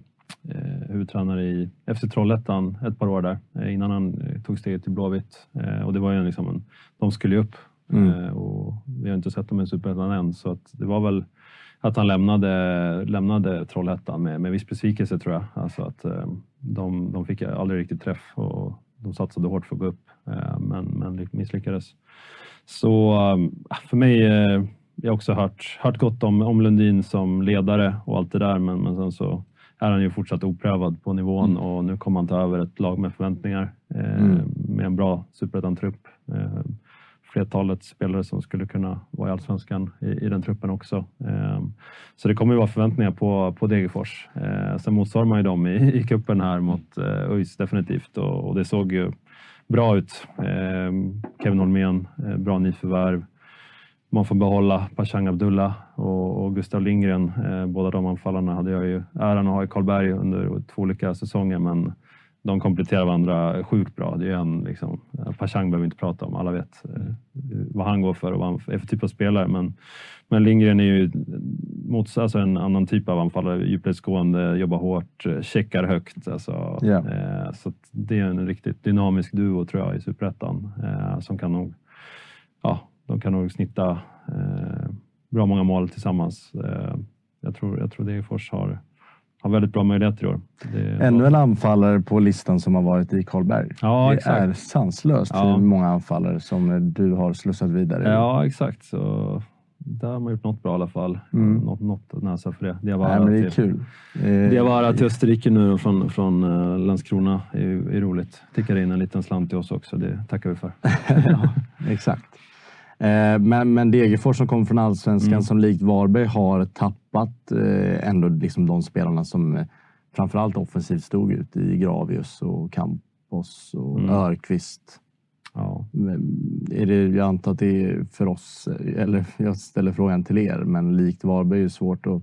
eh, huvudtränare i FC Trollhättan ett par år där eh, innan han eh, tog steget till Blåvitt. Eh, och det var ju liksom en, de skulle ju upp Mm. eh, och vi har inte sett dem i Superettan än så att det var väl att han lämnade, lämnade Trollhättan med, med viss besvikelse tror jag. Alltså att eh, de, de fick aldrig riktigt träff och de satsade hårt för att gå upp eh, men, men misslyckades. Så eh, för mig, jag har också hört, hört gott om, om Lundin som ledare och allt det där, men, men sen så är han ju fortsatt oprövad på nivån Mm. och nu kommer han ta över ett lag med förväntningar eh, Mm. med en bra superettan-trupp. Eh, flertalet spelare som skulle kunna vara i Allsvenskan i, i den truppen också. Ehm, så det kommer ju vara förväntningar på, på Degerfors. Ehm, sen motsvarar man ju dem i, i cupen här mot eh, ÖIS definitivt och, och det såg ju bra ut. Ehm, Kevin Holmén, eh, bra nyförvärv. Man får behålla Pashang Abdullah och, och Gustav Lindgren. Båda de anfallarna hade jag ju äran att ha i Karlberg under två olika säsonger, men de kompletterar varandra sjukt bra. Det är en, liksom, Pashang behöver vi inte prata om, alla vet eh, vad han går för och vad han är för typ av spelare. Men, men Lindgren är ju mots, alltså en annan typ av anfallare, djupledsgående, jobbar hårt, eh, checkar högt. Alltså, Ja. eh, så det är en riktigt dynamisk duo tror jag i Superettan eh, som kan nog, ja, de kan nog snitta eh, bra många mål tillsammans. Eh, jag tror, jag tror Degerfors har, har väldigt bra möjligheter i år. Ännu en anfallare på listan som har varit i Karlberg. Ja, det exakt. är sanslöst Ja. hur många anfallare som du har slussat vidare. Ja, exakt. Så där har man gjort något bra i alla fall. Mm. Något, något näsa för det. Nej, Diawara men det är till, kul. Diawara till Österrike nu från, från eh, Landskrona är, är roligt. Tickar in en liten slant till oss också. Det tackar vi för. *laughs* ja, exakt. Eh, Men, men Degerfors som kommer från allsvenskan Mm. som likt Varberg har tappat eh, ändå liksom de spelarna som eh, framförallt offensivt stod ut i Gravius och Campos och Mm. Örqvist. Ja. Är det, jag antar att det är för oss, eller jag ställer frågan till er, men likt Varberg är det svårt att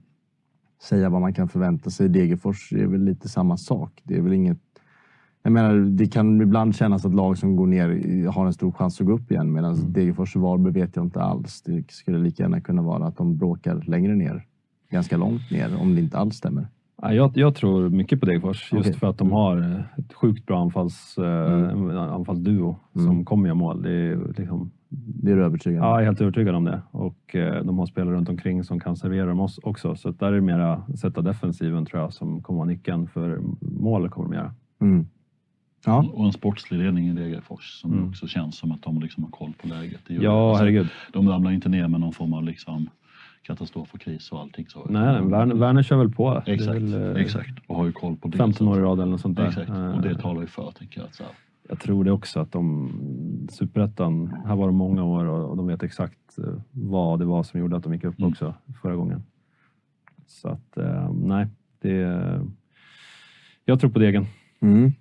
säga vad man kan förvänta sig. Degerfors är väl lite samma sak. Det är väl inget jag menar, det kan ibland kännas att lag som går ner har en stor chans att gå upp igen medan Mm. Degerfors och Varberg vet jag inte alls. Det skulle lika gärna kunna vara att de bråkar längre ner. Ganska långt ner om det inte alls stämmer. Ja, Jag, jag tror mycket på Degerfors just Okej. för att de har eh, ett sjukt bra anfalls, eh, Mm. anfallsduo Mm. som kommer göra mål. Det är liksom, Det är du övertygad om? ja, jag är helt övertygad om det. Och eh, de har spelare runt omkring som kan servera dem oss- också. Så där är det mera sätta defensiven tror jag som kommer vara nyckeln för mål kommer de göra. Mm. Ja. Och en sportslig ledning i Degerfors som Mm. också känns som att de liksom har koll på läget. Det gör det. Ja, Alltså, herregud. De ramlar inte ner med någon form av liksom katastrof och kris och allting. Så. Nej, nej, Werner, Werner kör väl på. Exakt, väl, eh, exakt. Och har ju koll på det. 15 så år i rad eller något sånt där. Exakt, och det Eh, talar ju för tänker jag. Att så här, Jag tror det också att de, Superettan, här var de många år och, och de vet exakt eh, vad det var som gjorde att de gick upp Mm. också förra gången. Så att eh, nej, det... Jag tror på Degen. Mm.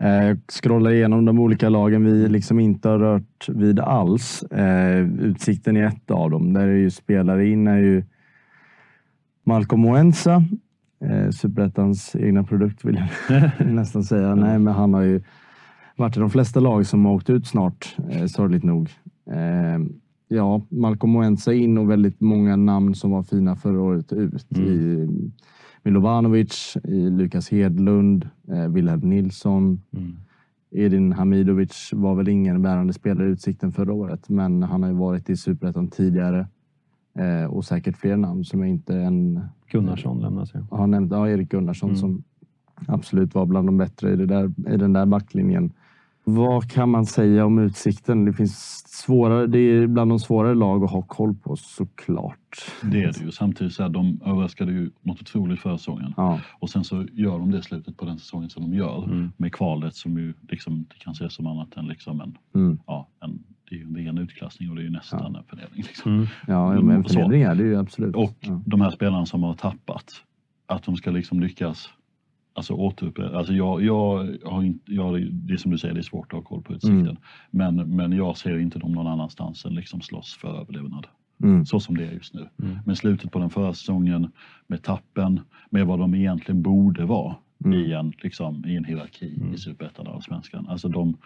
Eh, scrolla igenom de olika lagen vi liksom inte har rört vid alls. Eh, utsikten är ett av dem. Där är ju spelare in är ju Malcolm Moensa, eh, Superettans egna produkt vill jag *laughs* nästan säga. Nej, men han har ju varit i de flesta lag som har åkt ut snart, sorgligt nog. Ja, Malcolm Moensa in och väldigt många namn som var fina förra året ut. Mm. I Milovanovic, i Lukas Hedlund, eh, Wilhelm Nilsson. Mm. Edin Hamidovic var väl ingen bärande spelare i Utsikten förra året, men han har ju varit i Superettan tidigare. Eh, och säkert fler namn som jag inte än Gunnarsson lämnas ju. har nämnt. Ja, Erik Gunnarsson Mm. som absolut var bland de bättre i, där, i den där backlinjen. Vad kan man säga om Utsikten? Det finns svårare. Det är bland de svårare lag att ha koll på såklart. Det är det ju. Samtidigt så här, de överraskade ju något otroligt förra säsongen. Ja, Och sen så gör de det slutet på den säsongen som de gör. Mm. Med kvalet som ju liksom inte kan ses som annat än liksom en, mm. ja, en, det är ju en ren utklassning och det är ju nästan en förnedring. Liksom. Mm. ja Mm, men så. förnedring är det ju absolut. Och ja. de här spelarna som har tappat, att de ska liksom lyckas Alltså återupprepa. Alltså jag, jag har inte, jag, det är som du säger, det är svårt att ha koll på utsikten. Mm. Men, men jag ser inte dem någon annanstans än liksom slåss för överlevnad. Mm. Så som det är just nu. Mm. Med slutet på den förra säsongen, med tappen, med vad de egentligen borde vara Mm. i, en, liksom, i en hierarki Mm. i Superettan och Allsvenskan. Alltså de,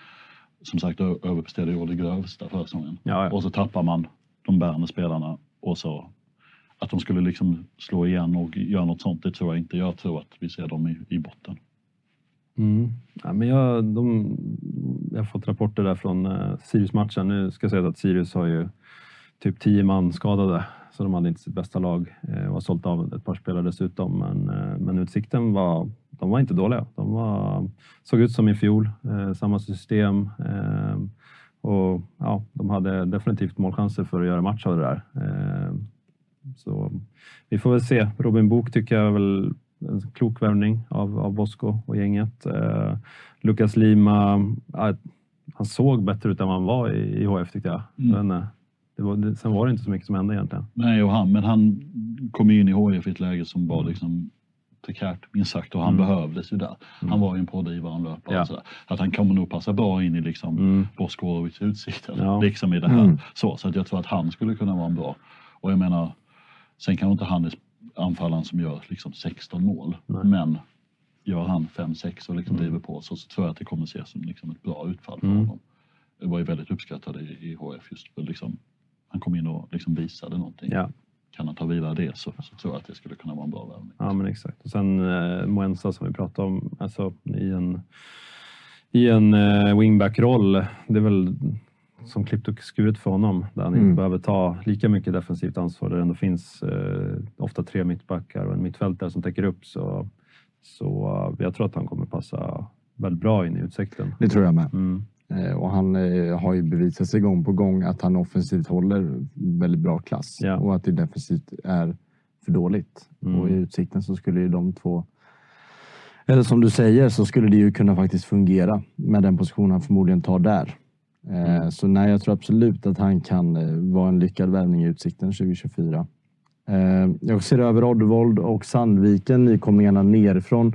som sagt, överpresterade ju å det grövsta förra säsongen. Ja, ja. Och så tappar man de bärande spelarna och så att de skulle liksom slå igen och göra något sånt, det tror jag inte. Jag tror att vi ser dem i, i botten. Mm. Ja, men jag, de, jag har fått rapporter där från eh, Sirius-matchen. Nu ska jag säga att Sirius har ju typ 10 man skadade, så de hade inte sitt bästa lag eh, och har sålt av ett par spelare dessutom. Men, eh, men Utsikten var, de var inte dåliga. De var, såg ut som i fjol, eh, samma system. Eh, och ja, De hade definitivt målchanser för att göra match av det där. Eh, så vi får väl se. Robin Book tycker jag är väl en klok värvning av, av Bosko och gänget. Eh, Lukas Lima, ja, han såg bättre ut än vad han var i, i HF tyckte jag. Mm. Men, eh, det var, det, sen var det inte så mycket som hände egentligen. Nej, och han, men han kom in i HIF i ett läge som var Mm. liksom prekärt minst sagt och han Mm. behövdes ju där. Han Mm. var ju en pådrivare, en löpare Ja. och sådär. Att han kommer nog passa bra in i liksom Mm. Boskorovics utsikter. Ja. Liksom i det här. Mm. Så, så att jag tror att han skulle kunna vara en bra. Och jag menar, sen kan inte han är anfallaren som gör liksom 16 mål. Nej. Men gör han 5-6 och liksom Mm. driver på så, så tror jag att det kommer ses som liksom ett bra utfall för Mm. honom. Det var ju väldigt uppskattad i, i HF just för liksom, han kom in och liksom visade någonting. Ja. Kan han ta vidare det så, så tror jag att det skulle kunna vara en bra värvning. Ja, men exakt. Och sen eh, Moensa som vi pratade om, alltså i en, i en eh, wingback-roll. Det är väl som klippt och skuret för honom, där han Mm. inte behöver ta lika mycket defensivt ansvar. Där det ändå finns eh, ofta tre mittbackar och en mittfältare som täcker upp. Så, så eh, jag tror att han kommer passa väldigt bra in i utsikten. Det tror jag med. Mm. Eh, Och han eh, har ju bevisat sig gång på gång att han offensivt håller väldigt bra klass Ja. och att det defensivt är för dåligt. Mm. Och i Utsikten så skulle ju de två eller som du säger så skulle det ju kunna faktiskt fungera med den position han förmodligen tar där. Eh, Mm. Så nej, jag tror absolut att han kan eh, vara en lyckad värvning i Utsikten 2024. Eh, Jag ser över Oddevold och Sandviken, nykomlingarna nerifrån.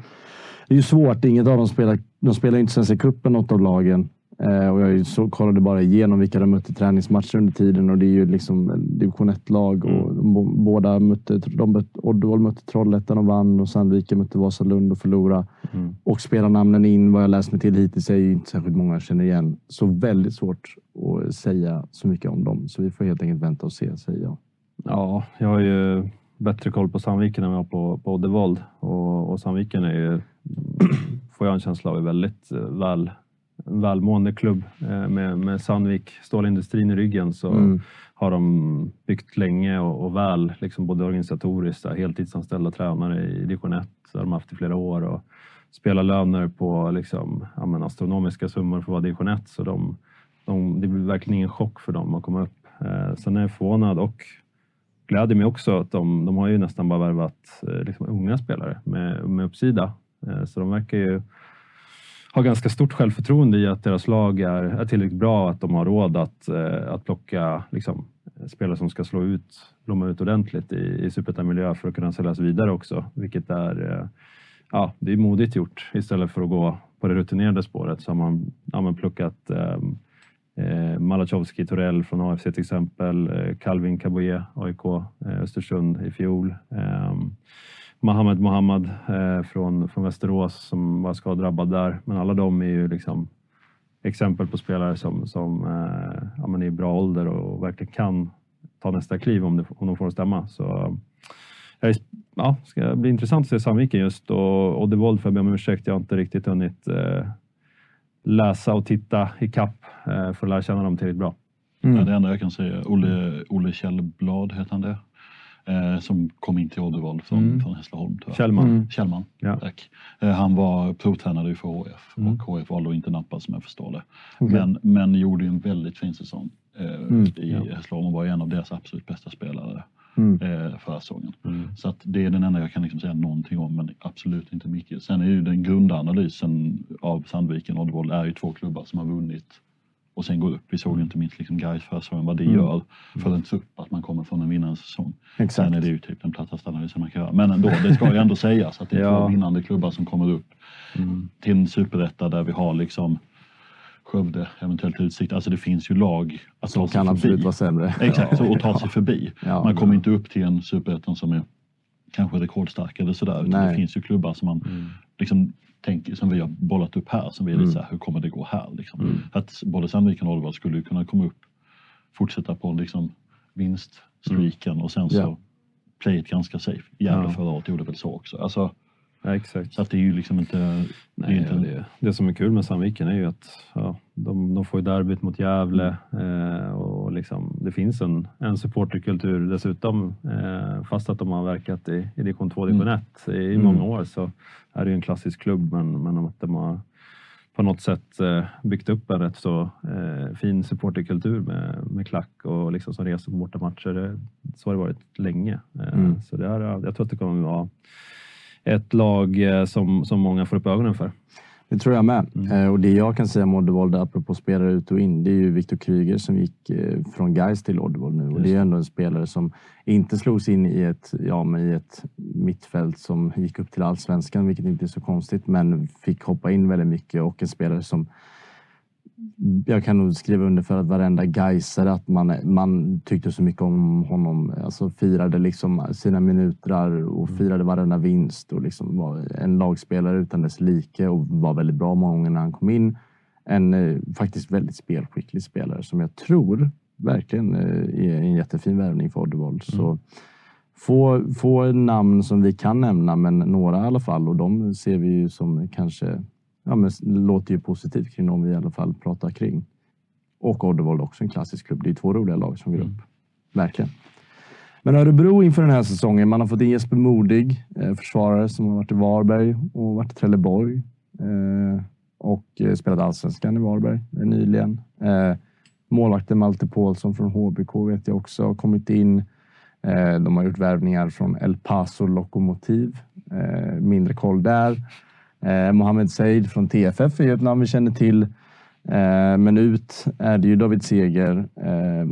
Det är ju svårt, inget av dem spelar, de spelar inte Svenska cupen något av lagen. Eh, och jag så, kollade bara igenom vilka de mötte i träningsmatcher under tiden och det är ju liksom division 1-lag och de, bo- båda mötte, de Oddevold mötte Trollhättan och vann och Sandviken mötte Vasalund och förlorade. Mm. Och spelarnamnen in, vad jag läst mig till hittills, är ju inte särskilt många jag känner igen. Så väldigt svårt att säga så mycket om dem. Så vi får helt enkelt vänta och se, säger jag. Ja, jag har ju bättre koll på Sandviken än jag har på, på Oddevold. Och, och Sandviken är ju, *clears throat* får jag en känsla av, är väldigt eh, väl, välmående klubb. Eh, Med, med Sandvik, stålindustrin i ryggen, så Mm. har de byggt länge och, och väl, liksom både organisatoriskt, där, heltidsanställda tränare i division 1, det har de haft i flera år. Och spelar löner på liksom, ja, men astronomiska summor för att vara division 1. Så de, de, det blir verkligen ingen chock för dem att komma upp. Eh, sen är jag förvånad och gläder mig också att de, de har ju nästan bara värvat eh, liksom unga spelare med, med uppsida. Eh, så de verkar ju har ganska stort självförtroende i att deras lag är, är tillräckligt bra att de har råd att, eh, att plocka liksom, spelare som ska slå ut, blomma ut ordentligt i, i superettan-miljö för att kunna säljas vidare också. Vilket är, eh, ja, det är modigt gjort. Istället för att gå på det rutinerade spåret så har man, ja, man plockat eh, Eh, Malachowski Torell från AFC till exempel. Eh, Calvin Kaboye, AIK eh, Östersund i fjol. Eh, Mohammed Mohammad eh, från, från Västerås som var skadedrabbad där. Men alla de är ju liksom exempel på spelare som, som eh, ja, men är i bra ålder och verkligen kan ta nästa kliv om, det, om de får stämma. Så, är, ja, ska bli intressant att se Sandviken just och Oddevold får jag be om ursäkt. Jag har inte riktigt hunnit eh, läsa och titta i kapp eh, för att lära känna dem tillräckligt bra. Ja, det enda jag kan säga, Olle, Olle Kjellblad heter han det? Eh, som kom in till Oddevold från, Mm. från Hässleholm. Kjellman. Mm. Kjellman, Ja. tack. Eh, han var provtränare för HF Mm. och HF valde att inte nappa som jag förstår det. Okej. Men, men gjorde ju en väldigt fin säsong eh, Mm, i ja. Hässleholm och var en av deras absolut bästa spelare Mm. eh, förra säsongen. Mm. Så att det är den enda jag kan liksom säga någonting om, men absolut inte mycket. Sen är ju den grundanalysen av Sandviken och Oddevold är ju två klubbar som har vunnit och sen går upp. Vi såg ju inte minst liksom Gais förra säsongen, vad det Mm. gör för en trupp att man kommer från en vinnande säsong. Exakt. Sen är det ju typ den plattaste analysen man kan göra. Men ändå, det ska ju ändå sägas att det är *laughs* Ja. två vinnande klubbar som kommer upp Mm. till en superetta där vi har liksom Skövde, eventuellt Utsikt. Alltså det finns ju lag att Som ta sig kan absolut förbi. vara sämre. Exakt, så att ta sig förbi. Ja, man kommer ja. inte upp till en superettan som är kanske rekordstark eller sådär. Utan Nej. det finns ju klubbar som man Mm. liksom tänker, som vi har bollat upp här, som vi är Mm. lite såhär, hur kommer det gå här? Liksom. Mm. Att både Sandviken och Oddevold skulle kunna komma upp, fortsätta på liksom vinststreaken och sen så Ja. play it ganska safe. Gävle Ja. förra året gjorde väl så också. Alltså, Ja, exakt. så att det är ju liksom inte... det är Nej, inte och det, det som är kul med Sandviken är ju att ja, de, de får ju derbyt mot Gävle eh, och liksom, det finns en, en supporterkultur dessutom. Eh, fast att de har verkat i, i division 2 division 1 i, i Mm. många år så är det ju en klassisk klubb men, men att de har på något sätt eh, byggt upp en rätt så eh, fin supporterkultur med, med klack och liksom som reser på bortamatcher. Det, så har det varit länge. Eh, Mm. Så det här, jag tror att det kommer att vara ett lag eh, som, som många får upp ögonen för. Det tror jag med. Mm. Eh, och det jag kan säga om Oddevold, apropå spelare ut och in, det är ju Viktor Kryger som gick eh, från Gais till Oddevold nu. Och Just det är ju ändå en spelare som inte slogs in i ett, ja, men i ett mittfält som gick upp till allsvenskan, vilket inte är så konstigt, men fick hoppa in väldigt mycket och en spelare som jag kan nog skriva under för att varenda Gaisare att man, man tyckte så mycket om honom. Alltså firade liksom sina minuter och firade varenda vinst och liksom var en lagspelare utan dess like och var väldigt bra många gånger när han kom in. En eh, faktiskt väldigt spelskicklig spelare som jag tror verkligen eh, är en jättefin värvning för Oddevold. Så få, få namn som vi kan nämna, men några i alla fall och de ser vi ju som kanske ja, men låter ju positivt kring dem vi i alla fall pratar kring. Och Oddevold också en klassisk klubb. Det är två roliga lag som går upp. Verkligen. Men Örebro inför den här säsongen. Man har fått in Jesper Modig, eh, försvarare som har varit i Varberg och varit i Trelleborg. Eh, och eh, spelat allsvenskan i Varberg nyligen. Målvakten Malte Paulsson från HBK vet jag också har kommit in. De har gjort värvningar från El Paso Lokomotiv. Mindre koll där. Eh, Mohamed Said från TFF är ju ett namn vi känner till. Eh, men ut är det ju David Seger eh,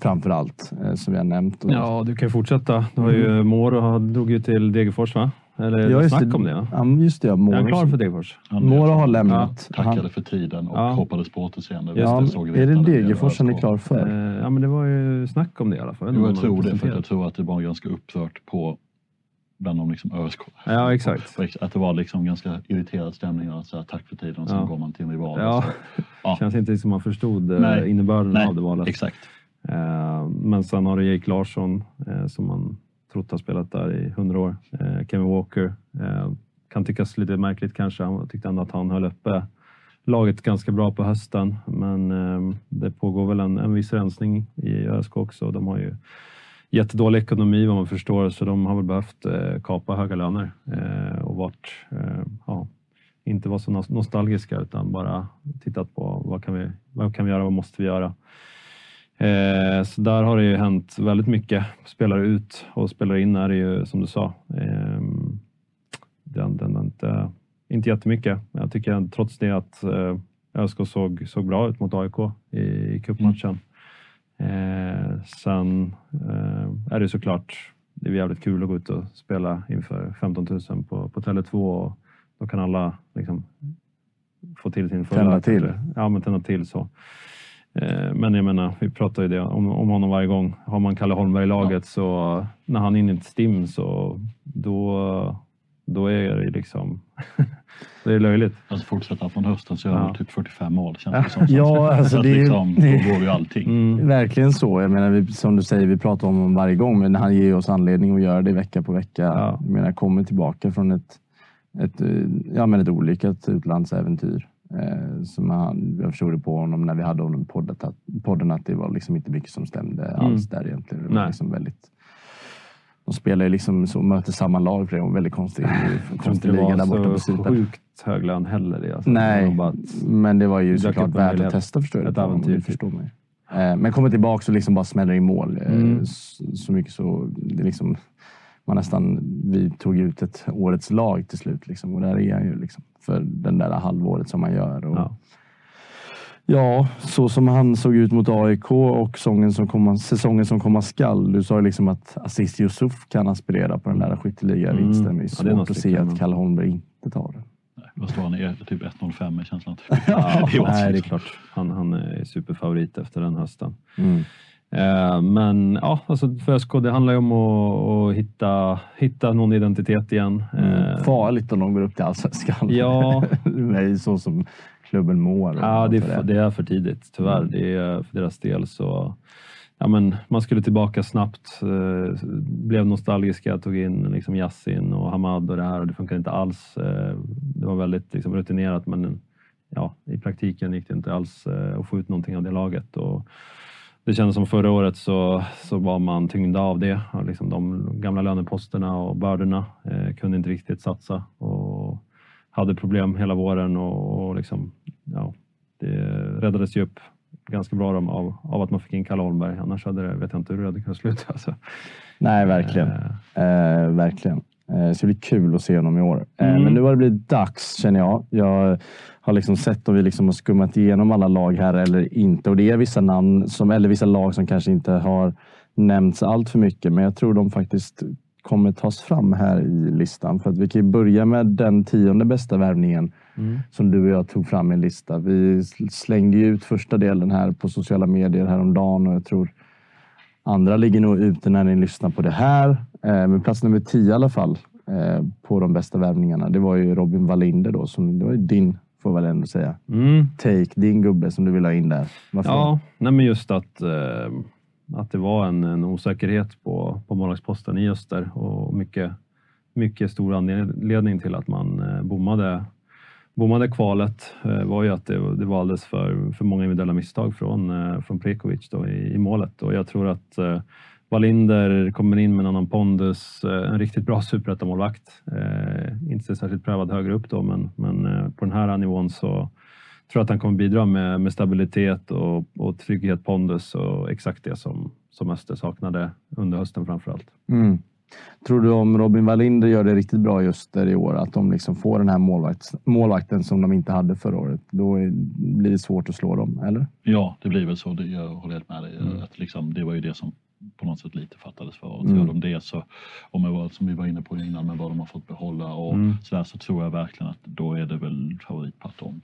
framför allt, eh, som vi har nämnt. Ja, du kan fortsätta. Du har ju Moro drog ju till Degerfors va? Eller Mm. Ja, snack det. om det? Ja. Ja, just det. Ja, Är han Moro, klar för Degerfors? Moro har lämnat. tackade Han, för tiden och Ja. hoppades på återseende. ja, Det är det Degerfors han är klar för? Eh, ja, men det var ju snack om det i alla fall. Jo, jag tror de det, för att jag tror att det var ganska upprört på bland de liksom ÖSK. Ja, exakt. Att det var liksom ganska irriterad stämning. Och så här, tack för tiden och sen Ja. går man till en rival. Ja. så. Ja. Känns inte som man förstod eh, Nej. innebörden Nej, av det valet. Exakt. Eh, Men sen har du Jake Larsson eh, som man trott har spelat där i hundra år. Kevin Walker kan tyckas lite märkligt kanske. Han tyckte ändå att han höll uppe laget ganska bra på hösten. Men det pågår väl en, en viss rensning i ÖSK också. De har ju jättedålig ekonomi vad man förstår så de har väl behövt eh, kapa höga löner eh, och varit, eh, ja, inte vara så nos- nostalgiska utan bara tittat på vad kan vi, vad kan vi göra, vad måste vi göra? Eh, så där har det ju hänt väldigt mycket. Spelare ut och spelare in är det ju som du sa. Eh, den, den, den, inte, inte jättemycket. Men jag tycker trots det att eh, ÖSK såg, såg bra ut mot AIK i, i cupmatchen. Eh, sen eh, är det såklart det är jävligt kul att gå ut och spela inför 15 000 på, på Tele2 och då kan alla liksom få till sin fulla... Tända till. Ja, men tända till så. Eh, Men jag menar, vi pratar ju det om, om honom varje gång. Har man Kalle Holmberg i laget så när han är inne i ett stim så då, då är det liksom *laughs* det är löjligt. Alltså fortsätta från hösten så gör Ja. han typ 45 mål känns det som. *laughs* Ja, alltså så att det är liksom, då går ju allting. Mm. *laughs* Verkligen så. Jag menar, vi, som du säger, vi pratar om honom varje gång, men han ger oss anledning att göra det vecka på vecka. Ja. Jag menar, kommer tillbaka från ett, ett, eh, ja, men ett olyckat utlandsäventyr. Eh, som han, jag förstod det på honom när vi hade honom i podden att, podden att det var liksom inte mycket som stämde alls där egentligen. Det var Nej. liksom väldigt, de spelar ju liksom så, möter samma lag flera gånger. Väldigt konstig, konstig det liga där borta var på så slutet. sjukt hög lön heller. Det, alltså. Det Nej, att- men det var ju såklart en värt att testa förstår jag. Ett det äventyr, det typ. förstår ju. Eh, Men kommer tillbaka och liksom bara smäller i mål. eh, Mm. Så, så mycket så det liksom, man nästan, vi tog ut ett årets lag till slut. Liksom, och där är han ju liksom, för den där halvåret som man gör. Och, Ja. Ja, så som han såg ut mot AIK och säsongen som komma, säsongen som komma skall. Du sa ju liksom att Aziz Yusuf kan aspirera på den där skytteligavinsten. Mm. Det är Ja, det är svårt att se att Kalle Holmberg inte tar den. Vad står han i? Typ 1.05 i känslan. *laughs* Ja, odds, Nej, det är klart. Han, han är superfavorit efter den hösten. Mm. Eh, men ja, alltså för SK, det handlar ju om att, att hitta, hitta någon identitet igen. Eh, Farligt om de går upp till allsvenskan. Ja. *laughs* Nej, så som klubben mår. Ja, det är, för det är för tidigt tyvärr. Mm. Det är för deras del så ja, men man skulle tillbaka snabbt. Eh, blev nostalgiska, tog in liksom Yassin och Hamad och det här och det funkar inte alls. Eh, det var väldigt liksom, rutinerat men ja, i praktiken gick det inte alls eh, att få ut någonting av det laget. Och det kändes som förra året så, så var man tyngda av det. Liksom de gamla löneposterna och bördorna eh, kunde inte riktigt satsa och hade problem hela våren och, och liksom, ja, det räddades ju upp ganska bra av, av, att man fick in Kalle Holmberg. Annars hade det, vet jag inte hur det hade kunnat sluta. *laughs* Alltså. Nej, verkligen. Eh, Eh, verkligen. Eh, så det blir kul att se honom i år. Eh, Mm. Men nu har det blivit dags känner jag. Jag har liksom sett om vi liksom har skummat igenom alla lag här eller inte. Och det är vissa namn, som, eller vissa lag som kanske inte har nämnts allt för mycket. Men jag tror de faktiskt kommer tas fram här i listan. För att vi kan börja med den tionde bästa värvningen mm. som du och jag tog fram i en lista. Vi slängde ut första delen här på sociala medier häromdagen och jag tror andra ligger nog ute när ni lyssnar på det här. Eh, Men plats nummer 10 i alla fall eh, på de bästa värvningarna. Det var ju Robin Wallinder då. Som, det var ju din, får väl ändå säga, Mm. take. Din gubbe som du vill ha in där. Varför? Ja, nej men just att, eh, att det var en, en osäkerhet på, på målvaktsposten i Öster och mycket, mycket stor anledning till att man eh, bommade, bommade kvalet eh, var ju att det, det var alldeles för, för många individuella misstag från, eh, från Prekovic då i, i målet och jag tror att Wallinder kommer in med en annan pondus, en riktigt bra *laughs* superettamålvakt. Eh, inte särskilt prövad högre upp då, men, men på den här nivån så tror att han kommer bidra med, med stabilitet och, och trygghet, pondus och exakt det som, som Öster saknade under hösten framför allt. Mm. Tror du om Robin Wallinder gör det riktigt bra just där i år, att de liksom får den här målvakts, målvakten som de inte hade förra året, då är, blir det svårt att slå dem, eller? Ja, det blir väl så. Det, jag håller helt med dig. Mm. Att liksom, det var ju det som på något sätt lite fattades för. Och Mm. gör de det så, om jag var, som vi var inne på innan med vad de har fått behålla och Mm. så där så tror jag verkligen att då är det väl favorit på att de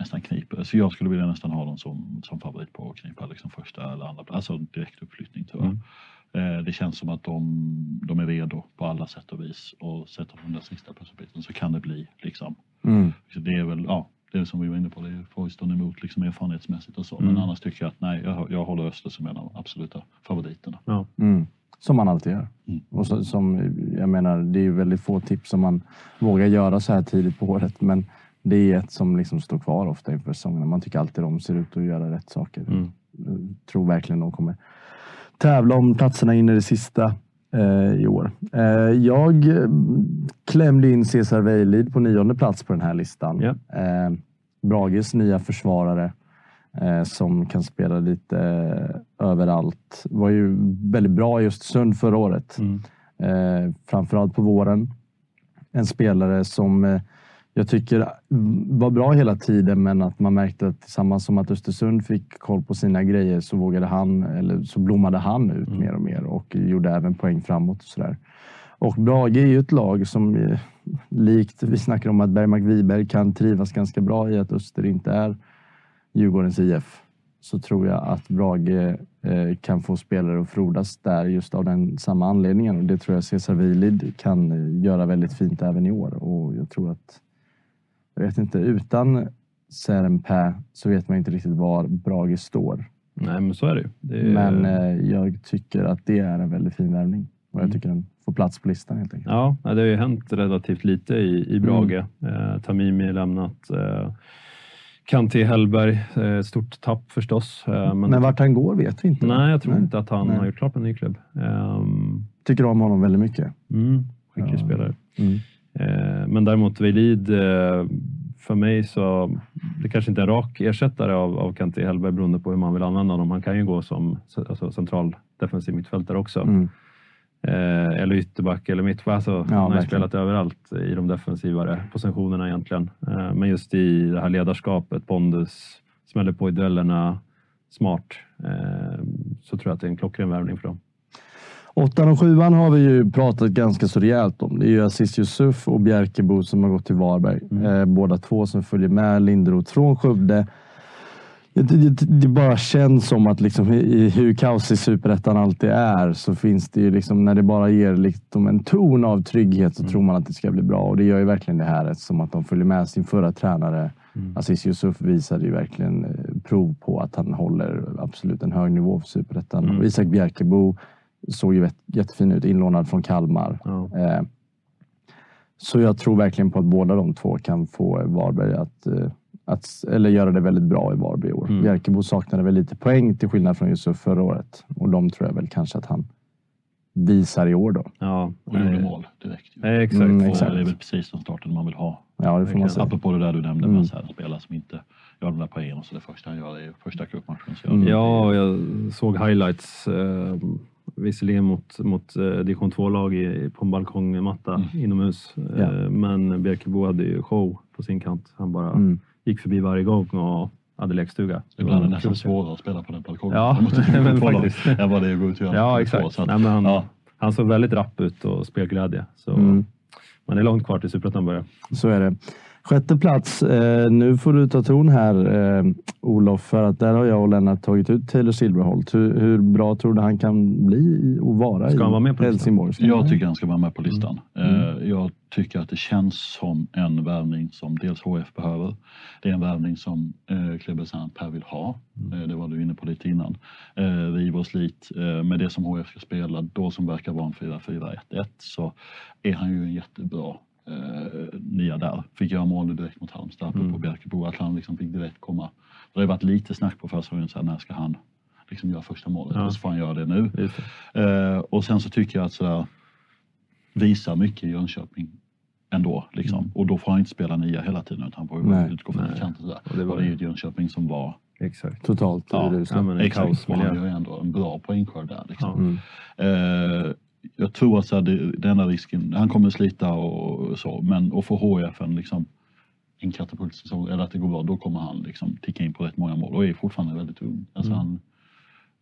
nästan kniper. Så jag skulle vilja nästan ha dem som, som favorit på att knipa liksom första eller andra plats. Alltså direkt uppflyttning tror jag. Eh, Det känns som att de, de är redo på alla sätt och vis och sätter de den sista pusselbiten så kan det bli liksom. Mm. Så det är väl, ja, det är som vi var inne på, det är Foyston emot liksom erfarenhetsmässigt och så. Mm. Men annars tycker jag att nej, jag, jag håller Öster som en av de absoluta favoriterna. Mm. Som man alltid gör. Mm. Och så, som, jag menar, det är ju väldigt få tips som man vågar göra så här tidigt på året. Men det är ett som liksom står kvar ofta inför säsongen. Man tycker alltid de ser ut att göra rätt saker. Mm. Jag tror verkligen de kommer tävla om platserna in i det sista eh, i år. Eh, jag klämde in Cesar Weilid på nionde plats på den här listan. Ja. Eh, Brages nya försvarare eh, som kan spela lite eh, överallt. Var ju väldigt bra i Östersund förra året. Mm. Eh, framförallt på våren. En spelare som jag tycker var bra hela tiden men att man märkte att tillsammans som att Östersund fick koll på sina grejer så vågade han, eller så blommade han ut Mm. mer och mer och gjorde även poäng framåt och sådär. Och Brage är ju ett lag som eh, likt, vi snackar om att Bergmark Wiberg kan trivas ganska bra i att Öster inte är Djurgårdens IF. så tror jag att Brage eh, kan få spelare att frodas där just av den samma anledningen. Och det tror jag Cesar Vilid kan eh, göra väldigt fint även i år. Och jag tror att, jag vet inte, utan Serenpä så vet man inte riktigt var Brage står. Nej, men så är det ju. Det är... Men eh, jag tycker att det är en väldigt fin värvning. Och jag Mm. tycker den får plats på listan helt enkelt. Ja, det har ju hänt relativt lite i, i Brage. Eh, Tamimi lämnat. Eh, Kanté Hellberg, eh, stort tapp förstås. Eh, men Men vart han går vet vi inte. nej, jag tror Nej. inte att han Nej. har gjort klart en ny klubb. Ehm, Tycker om honom väldigt mycket. mm, skicklig Ja. spelare. Mm. Eh, men däremot Velid, eh, för mig så det kanske inte är en rak ersättare av, av Kanté Hellberg beroende på hur man vill använda honom. Han kan ju gå som alltså, central defensiv mittfältare också. Mm. Eh, eller ytterback eller mittback. Alltså, han har verkligen. spelat överallt i de defensivare positionerna egentligen. Eh, men just i det här ledarskapet, pondus, smäller på i duellerna, smart. Eh, så tror jag att det är en klockren värvning för dem. Åttan och sjuan har vi ju pratat ganska så rejält om. Det är ju Aziz Yusuf och Bjerkebo som har gått till Varberg. Mm. Eh, båda två som följer med Linderoth från Skövde. Det, det, det bara känns som att liksom, i, hur kaos i superettan alltid är så finns det ju liksom, när det bara ger liksom en ton av trygghet så Mm. tror man att det ska bli bra. Och det gör ju verkligen det här som att de följer med sin förra tränare. Mm. Aziz Yusuf visade ju verkligen eh, prov på att han håller absolut en hög nivå för superettan. Mm. Och Isak Bjerkebo såg ju jätte- jättefin ut, inlånad från Kalmar. Ja. Eh, så jag tror verkligen på att båda de två kan få Varberg att, eh, att eller göra det väldigt bra i Varberg i år. Mm. Bjerkebo saknade väl lite poäng till skillnad från Yusuf förra året. Och de tror jag väl kanske att han visar i år då. Ja, Och gjorde eh, mål direkt. ju. eh, exakt. Mm, Och exakt. Det är väl precis den starten man vill ha. Ja, det får man säga. Apropå det där du nämnde Mm. med så här, en spelare som inte gör de där poängen. Så det första han gör är första cupmatchen. Mm. Ja, och jag såg highlights. Eh, visserligen mot, mot eh, division 2-lag i- på en balkongmatta Mm. inomhus. Ja. Men Bjerkebo hade ju show på sin kant. Han bara Mm. gick förbi varje gång och hade lekstuga. Ibland är det var nästan svårare att spela på den balkongen. Ja, *laughs* *laughs* men faktiskt. *laughs* Än vad det är att gå ut och göra Ja, exakt. två, Nej, han, ja. han såg väldigt rapp ut och spelglädje. Så, Mm. Det är långt kvar till Superettan börjar. Så är det. Sjätte plats. Eh, nu får du ta ton här eh, Olof, för att där har jag och Lennart tagit ut Taylor Silverholt. Hur, hur bra tror du han kan bli och vara Ska han vara med på listan? Helsingborg? Ska han Jag tycker han ska vara med på listan. Mm. Eh, Jag tycker att det känns som en värvning som dels HF behöver. Det är en värvning som eh, klubben Per vill ha. Mm. Eh, det var du inne på lite innan. Eh, riv och slit. Eh, med det som HF ska spela, då som verkar vara en 4-4-1-1, så är han ju en jättebra eh, nia där. Fick göra mål direkt mot Halmstad, Mm. Bjerkebo, att han liksom fick direkt komma. Det har varit lite snack på försäsongen, så här, när ska han liksom göra första målet? Ja. Och så får han göra det nu. Det. Eh, och sen så tycker jag att sådär, visa mycket i Jönköping ändå. Liksom. Mm. Och då får han inte spela nia hela tiden utan han får Nej. utgå från kanten. Och det Och var det är ju ett Jönköping som var exakt. Totalt Ja, urusla. Ja, men en exakt, kaosmiljö. han gör ju ändå en bra poängskörd där. Liksom. Ja. Mm. Eh, jag tror att så här, det, den enda risken, han kommer slita och så, men att få HF en, liksom, en katapultsäsong, eller att det går bra, då kommer han liksom ticka in på rätt många mål och är fortfarande väldigt ung. Alltså Mm. han,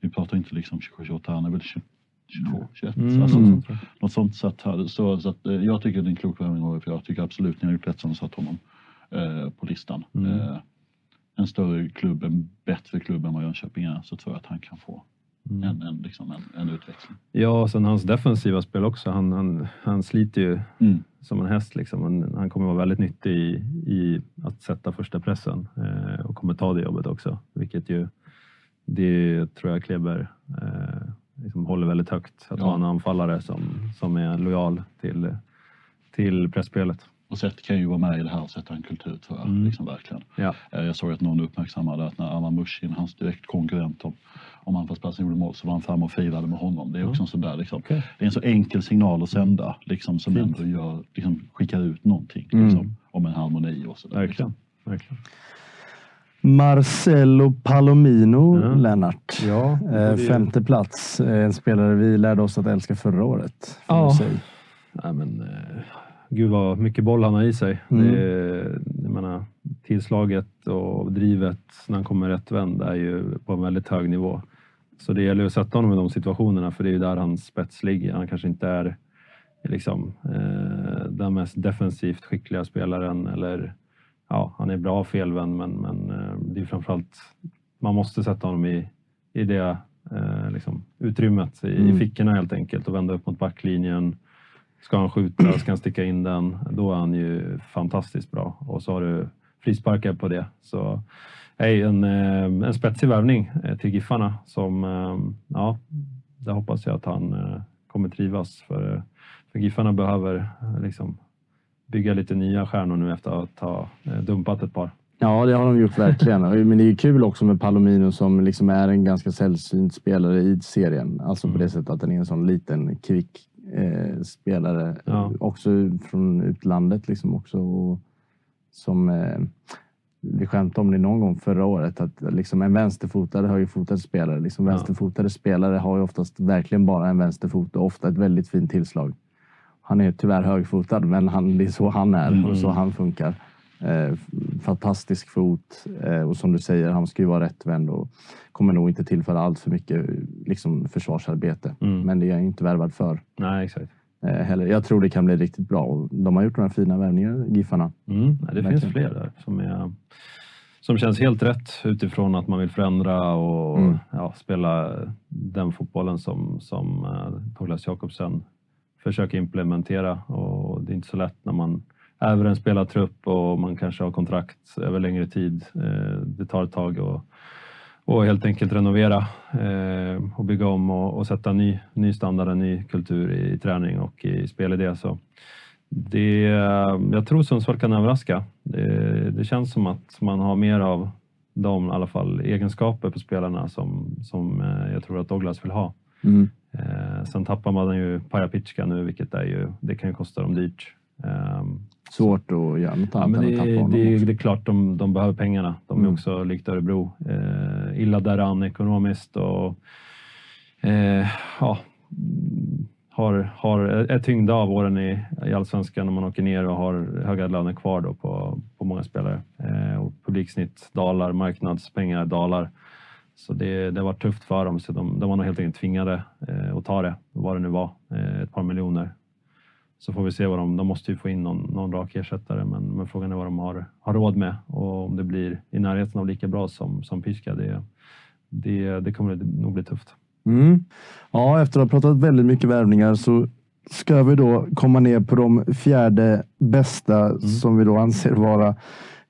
vi pratar inte liksom 27-28, han är väl 20, 22, 21. Mm, alltså, något sånt något. Så att, så, så att, eh, jag tycker det är en klok värvning HF. Jag tycker absolut ni har gjort rätt som satt honom eh, på listan. Mm. Eh, en större klubb, en bättre klubb än vad Jönköping är, så tror jag att han kan få Mm. en, en, liksom en, en utveckling. Ja, och sen hans defensiva spel också. Han, han, han sliter ju Mm. som en häst. Liksom. Han, han kommer vara väldigt nyttig i, i att sätta första pressen eh, och kommer ta det jobbet också. Vilket ju, det tror jag Kleber eh, liksom håller väldigt högt. Att Ja. ha en anfallare som, som är lojal till, till pressspelet. Och Seth kan ju vara med i det här och sätta en kultur tror jag. Mm. Liksom, verkligen. Ja. Eh, Jag såg att någon uppmärksammade att när Arman Mushin, hans direkt konkurrent om, om anfallsplatsen gjorde mål, så var han fram och firade med honom. Det är också en sån där, liksom. Okej. Det är en så enkel signal att sända liksom, som Fint. ändå gör, liksom, skickar ut någonting Mm. liksom, om en harmoni och sådär. Verkligen. Verkligen. Marcelo Palomino, Ja. Lennart. Ja, Eh, är- femte plats. Eh, En spelare vi lärde oss att älska förra året. får Ja. Nej, men, gud vad mycket boll han har i sig. Mm. Det, jag menar, tillslaget och drivet när han kommer rättvänd är ju på en väldigt hög nivå. Så det gäller att sätta honom i de situationerna för det är ju där hans spets ligger. Han kanske inte är liksom, eh, den mest defensivt skickliga spelaren eller ja, han är bra felvänd men, men eh, det är framförallt man måste sätta honom i, i det eh, liksom, utrymmet i, Mm. i fickorna helt enkelt och vända upp mot backlinjen. Ska han skjuta, ska han sticka in den, då är han ju fantastiskt bra. Och så har du frisparkar på det. Så nej, en, eh, en spetsig värvning eh, till Giffarna som, eh, ja, det hoppas jag att han kommer trivas. För, för Giffarna behöver eh, liksom bygga lite nya stjärnor nu efter att ha dumpat ett par. Ja, det har de gjort verkligen. *laughs* Men det är kul också med Palomino som liksom är en ganska sällsynt spelare i serien. Alltså på Mm. det sättet att den är en sån liten kvick eh, spelare. Ja. Också från utlandet liksom också. Och som eh, vi skämtade om det någon gång förra året. Att liksom en vänsterfotad högerfotad spelare. Liksom Ja. Vänsterfotade spelare har ju oftast verkligen bara en vänsterfot och ofta ett väldigt fint tillslag. Han är tyvärr högerfotad, men han, det är så han är och så han funkar. Eh, fantastisk fot eh, och som du säger, han ska ju vara rättvänd och kommer nog inte tillföra allt för mycket liksom, försvarsarbete. Mm. Men det är ju inte värvad för Nej, exakt. eh, heller. Jag tror det kan bli riktigt bra och de har gjort några fina värvningar, Giffarna. Mm, det Verkligen. finns fler där som, är, som känns helt rätt utifrån att man vill förändra och Mm. ja, spela den fotbollen som, som eh, Douglas Jakobsen försöker implementera. Och det är inte så lätt när man över en spelartrupp och man kanske har kontrakt över längre tid. Eh, det tar ett tag och, och helt enkelt renovera eh, och bygga om och, och sätta ny, ny standard, ny kultur i, i träning och i spelidé. Så det, jag tror Sundsvall kan överraska. Det, det känns som att man har mer av de i alla fall egenskaper på spelarna som, som eh, jag tror att Douglas vill ha. Mm. Eh, sen tappar man ju Pajapitska nu, vilket är ju, det kan ju kosta dem dyrt. Ehm, Svårt att göra något Ja, annat men än det, honom. det, det är klart de, de behöver pengarna. De är Mm. också likt Örebro. Eh, illa däran ekonomiskt och eh, ja, har, har, är tyngda av åren i, i allsvenskan när man åker ner och har höga löner kvar då på, på många spelare. Eh, och publiksnitt dalar, marknadspengar dalar. Så det, det var tufft för dem, så de, de var nog helt enkelt tvingade eh, att ta det, vad det nu var, eh, ett par miljoner. Så får vi se vad de, de måste ju få in någon, någon rak ersättare, men, men frågan är vad de har, har råd med och om det blir i närheten av lika bra som, som Piska, det, det, det kommer det nog bli tufft. Mm. Ja, efter att ha pratat väldigt mycket värvningar så ska vi då komma ner på de fjärde bästa som vi då anser vara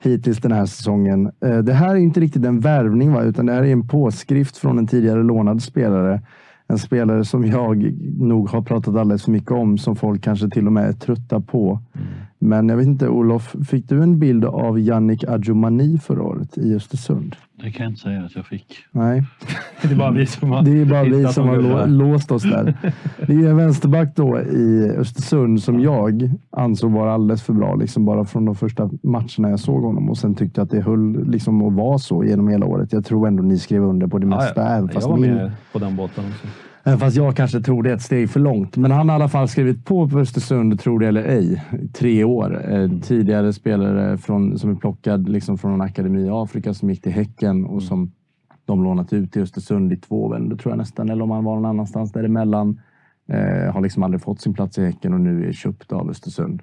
hittills den här säsongen. Eh, Det här är inte riktigt en värvning, va? utan det här är en påskrift från en tidigare lånad spelare. En spelare som jag nog har pratat alldeles för mycket om, som folk kanske till och med är trötta på. Mm. Men jag vet inte, Olof, fick du en bild av Yannick Adjumani förra året i Östersund? Det kan jag inte säga att jag fick. Nej. *laughs* Det är bara vi som har Det är bara vi som har låst oss där. Det är en vänsterback då i Östersund som jag ansåg vara alldeles för bra. Liksom bara från de första matcherna jag såg honom. Och sen tyckte att det höll liksom att vara så genom hela året. Jag tror ändå ni skrev under på det mesta. Ja, ja. Även, fast jag var min, med på den båten också. Även fast jag kanske tror det är ett steg för långt. Men han har i alla fall skrivit på på Östersund, tror det eller ej, tre år. Eh, tidigare spelare från, som är plockad liksom från en akademi i Afrika som gick till Häcken och som de lånat ut till Östersund i två vändor tror jag nästan. Eller om han var någon annanstans däremellan. Eh, har liksom aldrig fått sin plats i Häcken och nu är köpt av Östersund.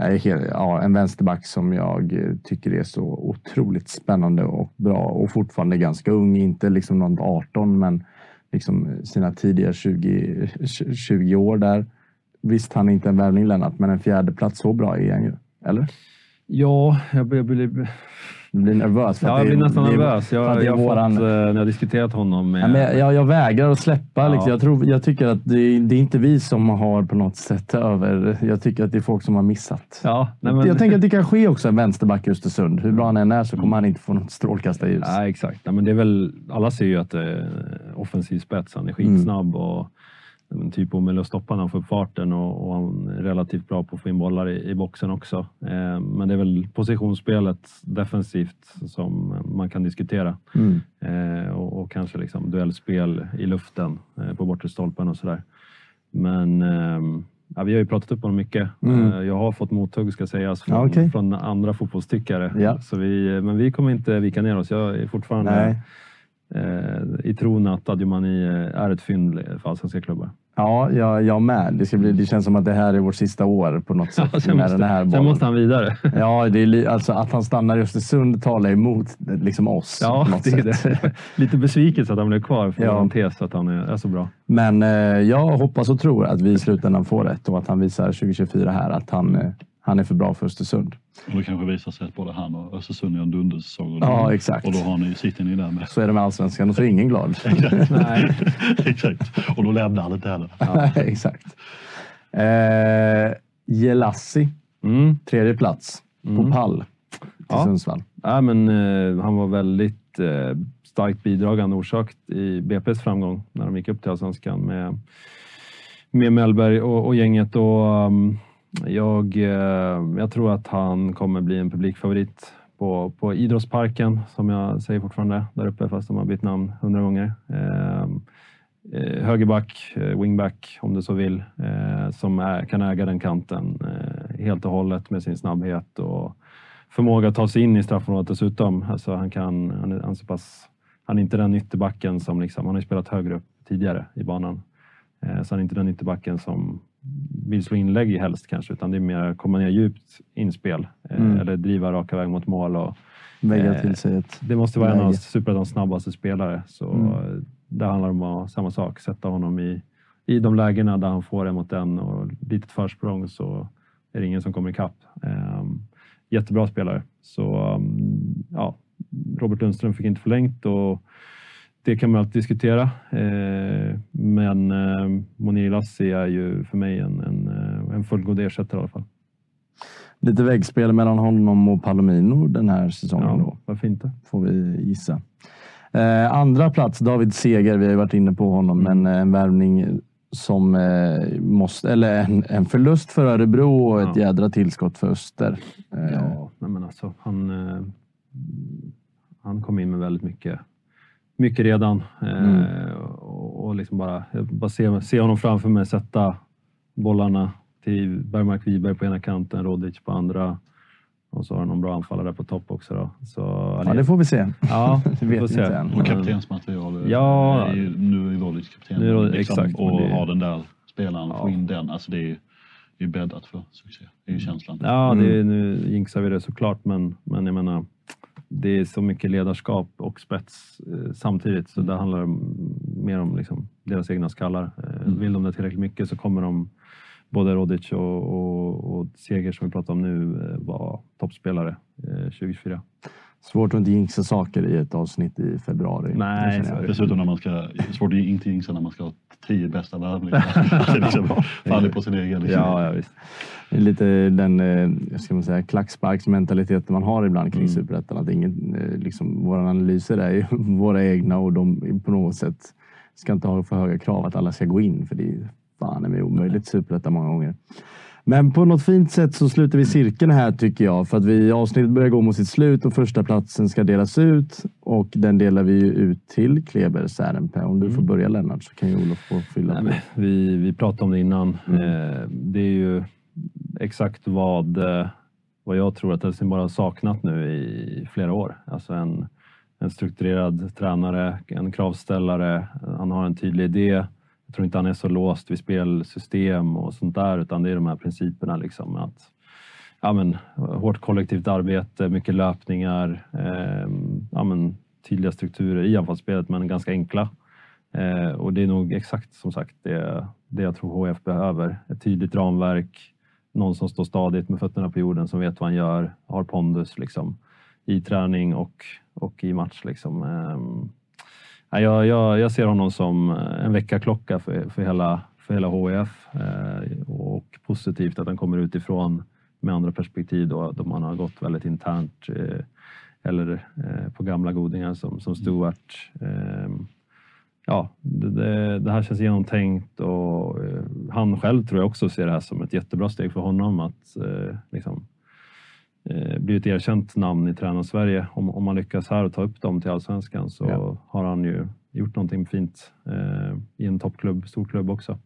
Eh, ja, en vänsterback som jag eh, tycker är så otroligt spännande och bra och fortfarande ganska ung. Inte liksom någon 18 men liksom sina tidiga 20, 20 år där. Visst, han är inte en värvning Lennart, men en fjärde plats så bra är han ju. Eller? Ja, jag blir, jag blir, nervös. för ja, jag blir nästan det nervös. Jag, det jag våran- fått, eh, när jag diskuterat honom med... Ja, men jag, jag, vägrar att släppa. Ja. Liksom. Jag, tror, jag tycker att det, det är inte vi som har på något sätt över. Jag tycker att det är folk som har missat. Ja, nej, men, Jag tänker att det kan ske också en vänsterback i Östersund. Hur bra han än är så kommer han inte få något strålkastarljus. Nej, exakt. Nej, men det är väl, alla ser ju att det är offensiv spets. Han är Mm. skitsnabb och men typ omöjlig att stoppa när han får upp farten och, och han är relativt bra på att få in bollar i, i boxen också. Eh, men det är väl positionsspelet defensivt som man kan diskutera. Mm. Eh, och, och kanske liksom duellspel i luften eh, på bortre stolpen och sådär. Men ehm, ja, vi har ju pratat upp honom mycket. Mm. Eh, jag har fått mothugg ska sägas från, Ja, okej. från andra fotbollstyckare. Ja. Så vi, men vi kommer inte vika ner oss. Jag är fortfarande Nej. eh, i tron att Adjumani eh, är ett fynd för allsvenska klubbar. Ja, jag, jag med. Det, ska bli, det känns som att det här är vårt sista år på något *laughs* sätt. Ja, sen, med måste, den här sen måste han vidare. Ja, det är, alltså att han stannar i Östersund talar emot liksom oss. Ja, det är sätt. det. *laughs* Lite besvikelse att han blev kvar för Ja. ja. tes att han är, är så bra. Men eh, jag hoppas och tror att vi i slutändan får rätt och att han visar 2024 här att han, eh, han är för bra för Östersund. Och det kanske visar sig att både han och Östersund gör en dundersäsong. Och, Ja, exakt. och då har ni, sitter ni där med. Så är det med allsvenskan och så är ingen glad. *laughs* Nej. *laughs* exakt. Och då lämnar han inte heller. *laughs* exakt. Eh, Jelassi, Mm. tredje plats på pall till Ja. Sundsvall. Ja, men, eh, han var väldigt eh, starkt bidragande orsak i BP's framgång när de gick upp till Allsvenskan med, med Mellberg och, och gänget. Och, um, jag, eh, jag tror att han kommer bli en publikfavorit på, på Idrottsparken, som jag säger fortfarande, där uppe fast de har bytt namn hundra gånger. Eh, eh högerback, eh, wingback om du så vill, eh, som är, kan äga den kanten eh, helt och hållet med sin snabbhet och förmåga att ta sig in i straffområdet dessutom. Alltså han, kan, han, är, han, är så pass, han är inte den ytterbacken som liksom, han har ju spelat högre upp tidigare i banan. Eh, så han är inte den ytterbacken som vill slå inlägg i helst kanske, utan det är mer komma ner djupt inspel eh, Mm. eller driva raka väg mot mål. Och, Vägga Eh, till sig ett... det måste vara en av Läge. Superettans snabbaste spelare. Så Mm. det handlar om att, samma sak, sätta honom i, i de lägena där han får en mot en och litet försprång så är det ingen som kommer ikapp. Um, jättebra spelare. Så um, ja, Robert Lundström fick inte förlängt och det kan man alltid diskutera. Eh, men eh, Monir Lassi är ju för mig en, en, eh, en fullgod ersättare i alla fall. Lite väggspel mellan honom och Palomino den här säsongen då, Ja, varför inte? får vi gissa. Eh, andra plats, David Seger. Vi har ju varit inne på honom, Mm. men en värvning som eh, måste, eller en, en förlust för Örebro och ett Ja. jädra tillskott för Öster. Eh, Ja, nej men alltså han, han kom in med väldigt mycket, mycket redan. Eh, och, och liksom bara, jag bara se, se honom framför mig sätta bollarna till Bergmark Wiberg på ena kanten, Rodic på andra. Och så har han någon bra anfallare där på topp också. Då. Så, Ja, det får vi se. ja, Det *laughs* vi vet får vi se. inte än. Och kaptensmaterial. Ja. är ju- Nu är Rodic kapten. Nu är Rodic- liksom, exakt, Och det- ha den där spelaren, Ja. få in den. Alltså det är ju bäddat för succé. Det är ju känslan. Ja, det är, nu jinxar vi det såklart, men, men jag menar, det är så mycket ledarskap och spets eh, samtidigt, så det handlar om, mer om liksom, deras egna skallar. Eh, Vill de det tillräckligt mycket så kommer de, både Rodic och, och, och Seger som vi pratar om nu, eh, vara toppspelare eh, 2024. Svårt att inte jinxa saker i ett avsnitt i februari. Nej. Dessutom när man ska, svårt att inte jinxa när man ska ha tio bästa värvningar. Alltså liksom, *laughs* faller på sin egen. Liksom. Ja, ja, visst. Lite den eh, ska man säga, klacksparksmentaliteten man har ibland kring Mm. Superettan. Att ingen, eh, liksom, våra analyser är ju *laughs* våra egna och de på något sätt ska inte ha för höga krav att alla ska gå in. För det är fan är omöjligt Superettan många gånger. Men på något fint sätt så sluter vi cirkeln här tycker jag. För att vi avsnittet börjar gå mot sitt slut och första platsen ska delas ut. Och den delar vi ju ut till Kleber Särenpä. Om du får börja Lennart så kan ju Olof få fylla Mm. Nej, på. vi, vi pratade om det innan. Mm. Eh, det är ju exakt vad, eh, vad jag tror att Helsingborg har saknat nu i flera år. Alltså en, en strukturerad tränare, en kravställare. Han har en tydlig idé. Jag tror inte han är så låst vid spelsystem och sånt där, utan det är de här principerna. Liksom, att, ja, men, hårt kollektivt arbete, mycket löpningar, eh, ja, men, tydliga strukturer i anfallsspelet, men ganska enkla. Eh, och det är nog exakt som sagt det, det jag tror HF behöver. Ett tydligt ramverk, någon som står stadigt med fötterna på jorden, som vet vad han gör, har pondus liksom, i träning och, och i match. Liksom. Eh, jag, jag, jag ser honom som eh, en väckarklocka för, för, hela, för hela HF eh, och positivt att han kommer utifrån med andra perspektiv då, då man har gått väldigt internt eh, eller på gamla godingar som, som Stuart. Ehm, ja, det, det, det här känns genomtänkt och han själv tror jag också ser det här som ett jättebra steg för honom att liksom, eh, bli ett erkänt namn i tränar-Sverige. Om, om man lyckas här och ta upp dem till allsvenskan så Ja. har han ju gjort någonting fint eh, i en toppklubb, storklubb också.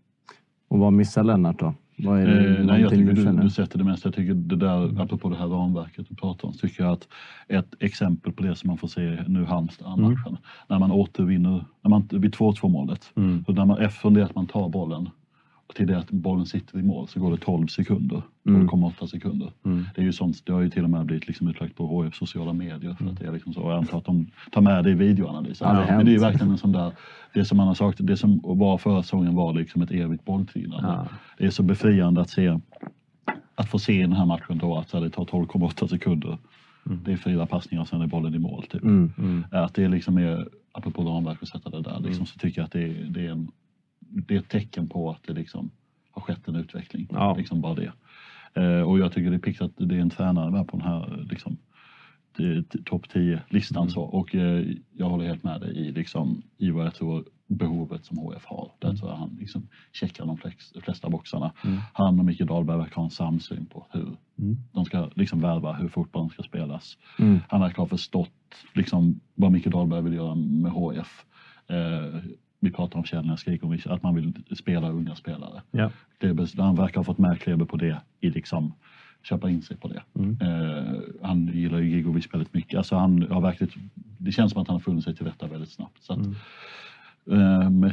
Och vad missar Lennart då? Vad är det, Eh, nej, jag tycker du du, känner? du sätter det mest. Jag tycker det där, apropå det här ramverket du pratar om, så tycker jag att ett exempel på det som man får se nu Halmstad-matchen, när man återvinner, när man, vid 2-2 målet, Mm. så när man, efter det att man tar bollen till det att bollen sitter i mål så går det 12 sekunder, Mm. 12,8 sekunder. Mm. Det är ju sånt, det har ju till och med blivit liksom utlagt på HF sociala medier för Mm. att det är liksom så. Och jag antar att de tar med det i videoanalysen. Ja, det Men det är ju verkligen en sån där, det som man har sagt, det som var förra säsongen var liksom ett evigt bolltvivlande. Ja. Det är så befriande att se, att få se i den här matchen då att det tar 12,8 sekunder. Det är fyra passningar och sen är bollen i mål. Typ. Mm. Mm. Att det liksom är, apropå ramverk och sätta det där, liksom, Mm. så tycker jag att det är, det, är en, det är ett tecken på att det liksom har skett en utveckling. Ja. Liksom bara det. Eh, och jag tycker det är pickt att det är en tränare med på den här liksom, topp 10-listan. Mm. Så. Och eh, jag håller helt med dig i, liksom, i vad jag tror behovet som HF har. Där tror jag han liksom checkar de flesta boxarna. Mm. Han och Micke Dahlberg verkar ha en samsyn på hur Mm. de ska liksom värva, hur fotbollen ska spelas. Mm. Han verkar ha förstått liksom, vad Micke Dahlberg vill göra med HF. Eh, vi pratar om Källner, Skrikovic, att man vill spela unga spelare. Ja. Det är, bes- han verkar ha fått med Kleber på det, i liksom köpa in sig på det. Mm. Eh, han gillar ju Gigovic väldigt mycket. Alltså han har verkligen, det känns som att han har funnit sig till rätta väldigt snabbt. Så att, Mm. eh, med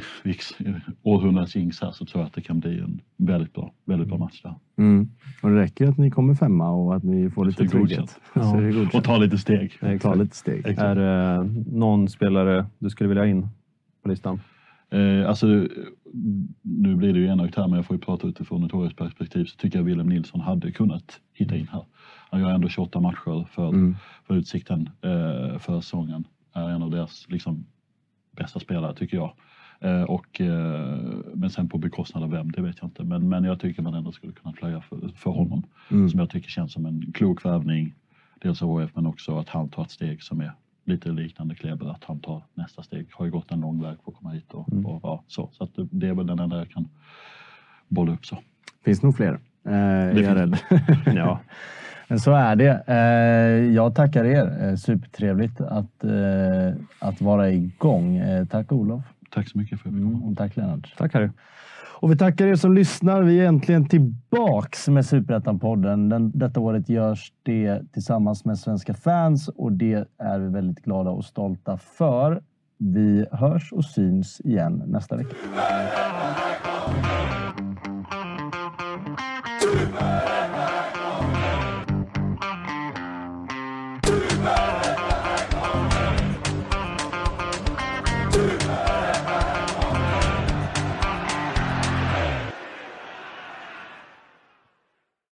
århundradets jinx här så tror jag att det kan bli en väldigt bra, väldigt bra match där. Mm. Och det räcker att ni kommer femma och att ni får lite trygghet. *laughs* godkänt. Och ta lite steg. Ta lite steg. Exakt. Är det någon spelare du skulle vilja ha in på listan? Eh, alltså, nu blir det ju enögt här, men jag får ju prata utifrån ett HFs perspektiv, så tycker jag Willem Nilsson hade kunnat hitta in här. Han gör ändå 28 matcher för, Mm. för Utsikten eh, för säsongen. Är en av deras liksom, bästa spelare tycker jag. Eh, och, eh, men sen på bekostnad av vem, det vet jag inte. Men, men jag tycker man ändå skulle kunna flöja för, för honom. Mm. Som jag tycker känns som en klok värvning. Dels av HF men också att han tar ett steg som är lite liknande Kleber. Att han tar nästa steg. Har ju gått en lång väg för att komma hit. Och, Mm. och, ja, så så att det, är väl den enda jag kan bolla upp så. finns nog fler, eh, är jag finns- rädd. *laughs* Ja. Men så är det. Eh, jag tackar er. Eh, supertrevligt att, eh, att vara igång. Eh, tack Olof. Tack så mycket för att jag fick komma. Mm, och tack Lennart. Tack Harry. Och vi tackar er som lyssnar. Vi är äntligen tillbaks med Superettan-podden. Detta året görs det tillsammans med svenska fans och det är vi väldigt glada och stolta för. Vi hörs och syns igen nästa vecka.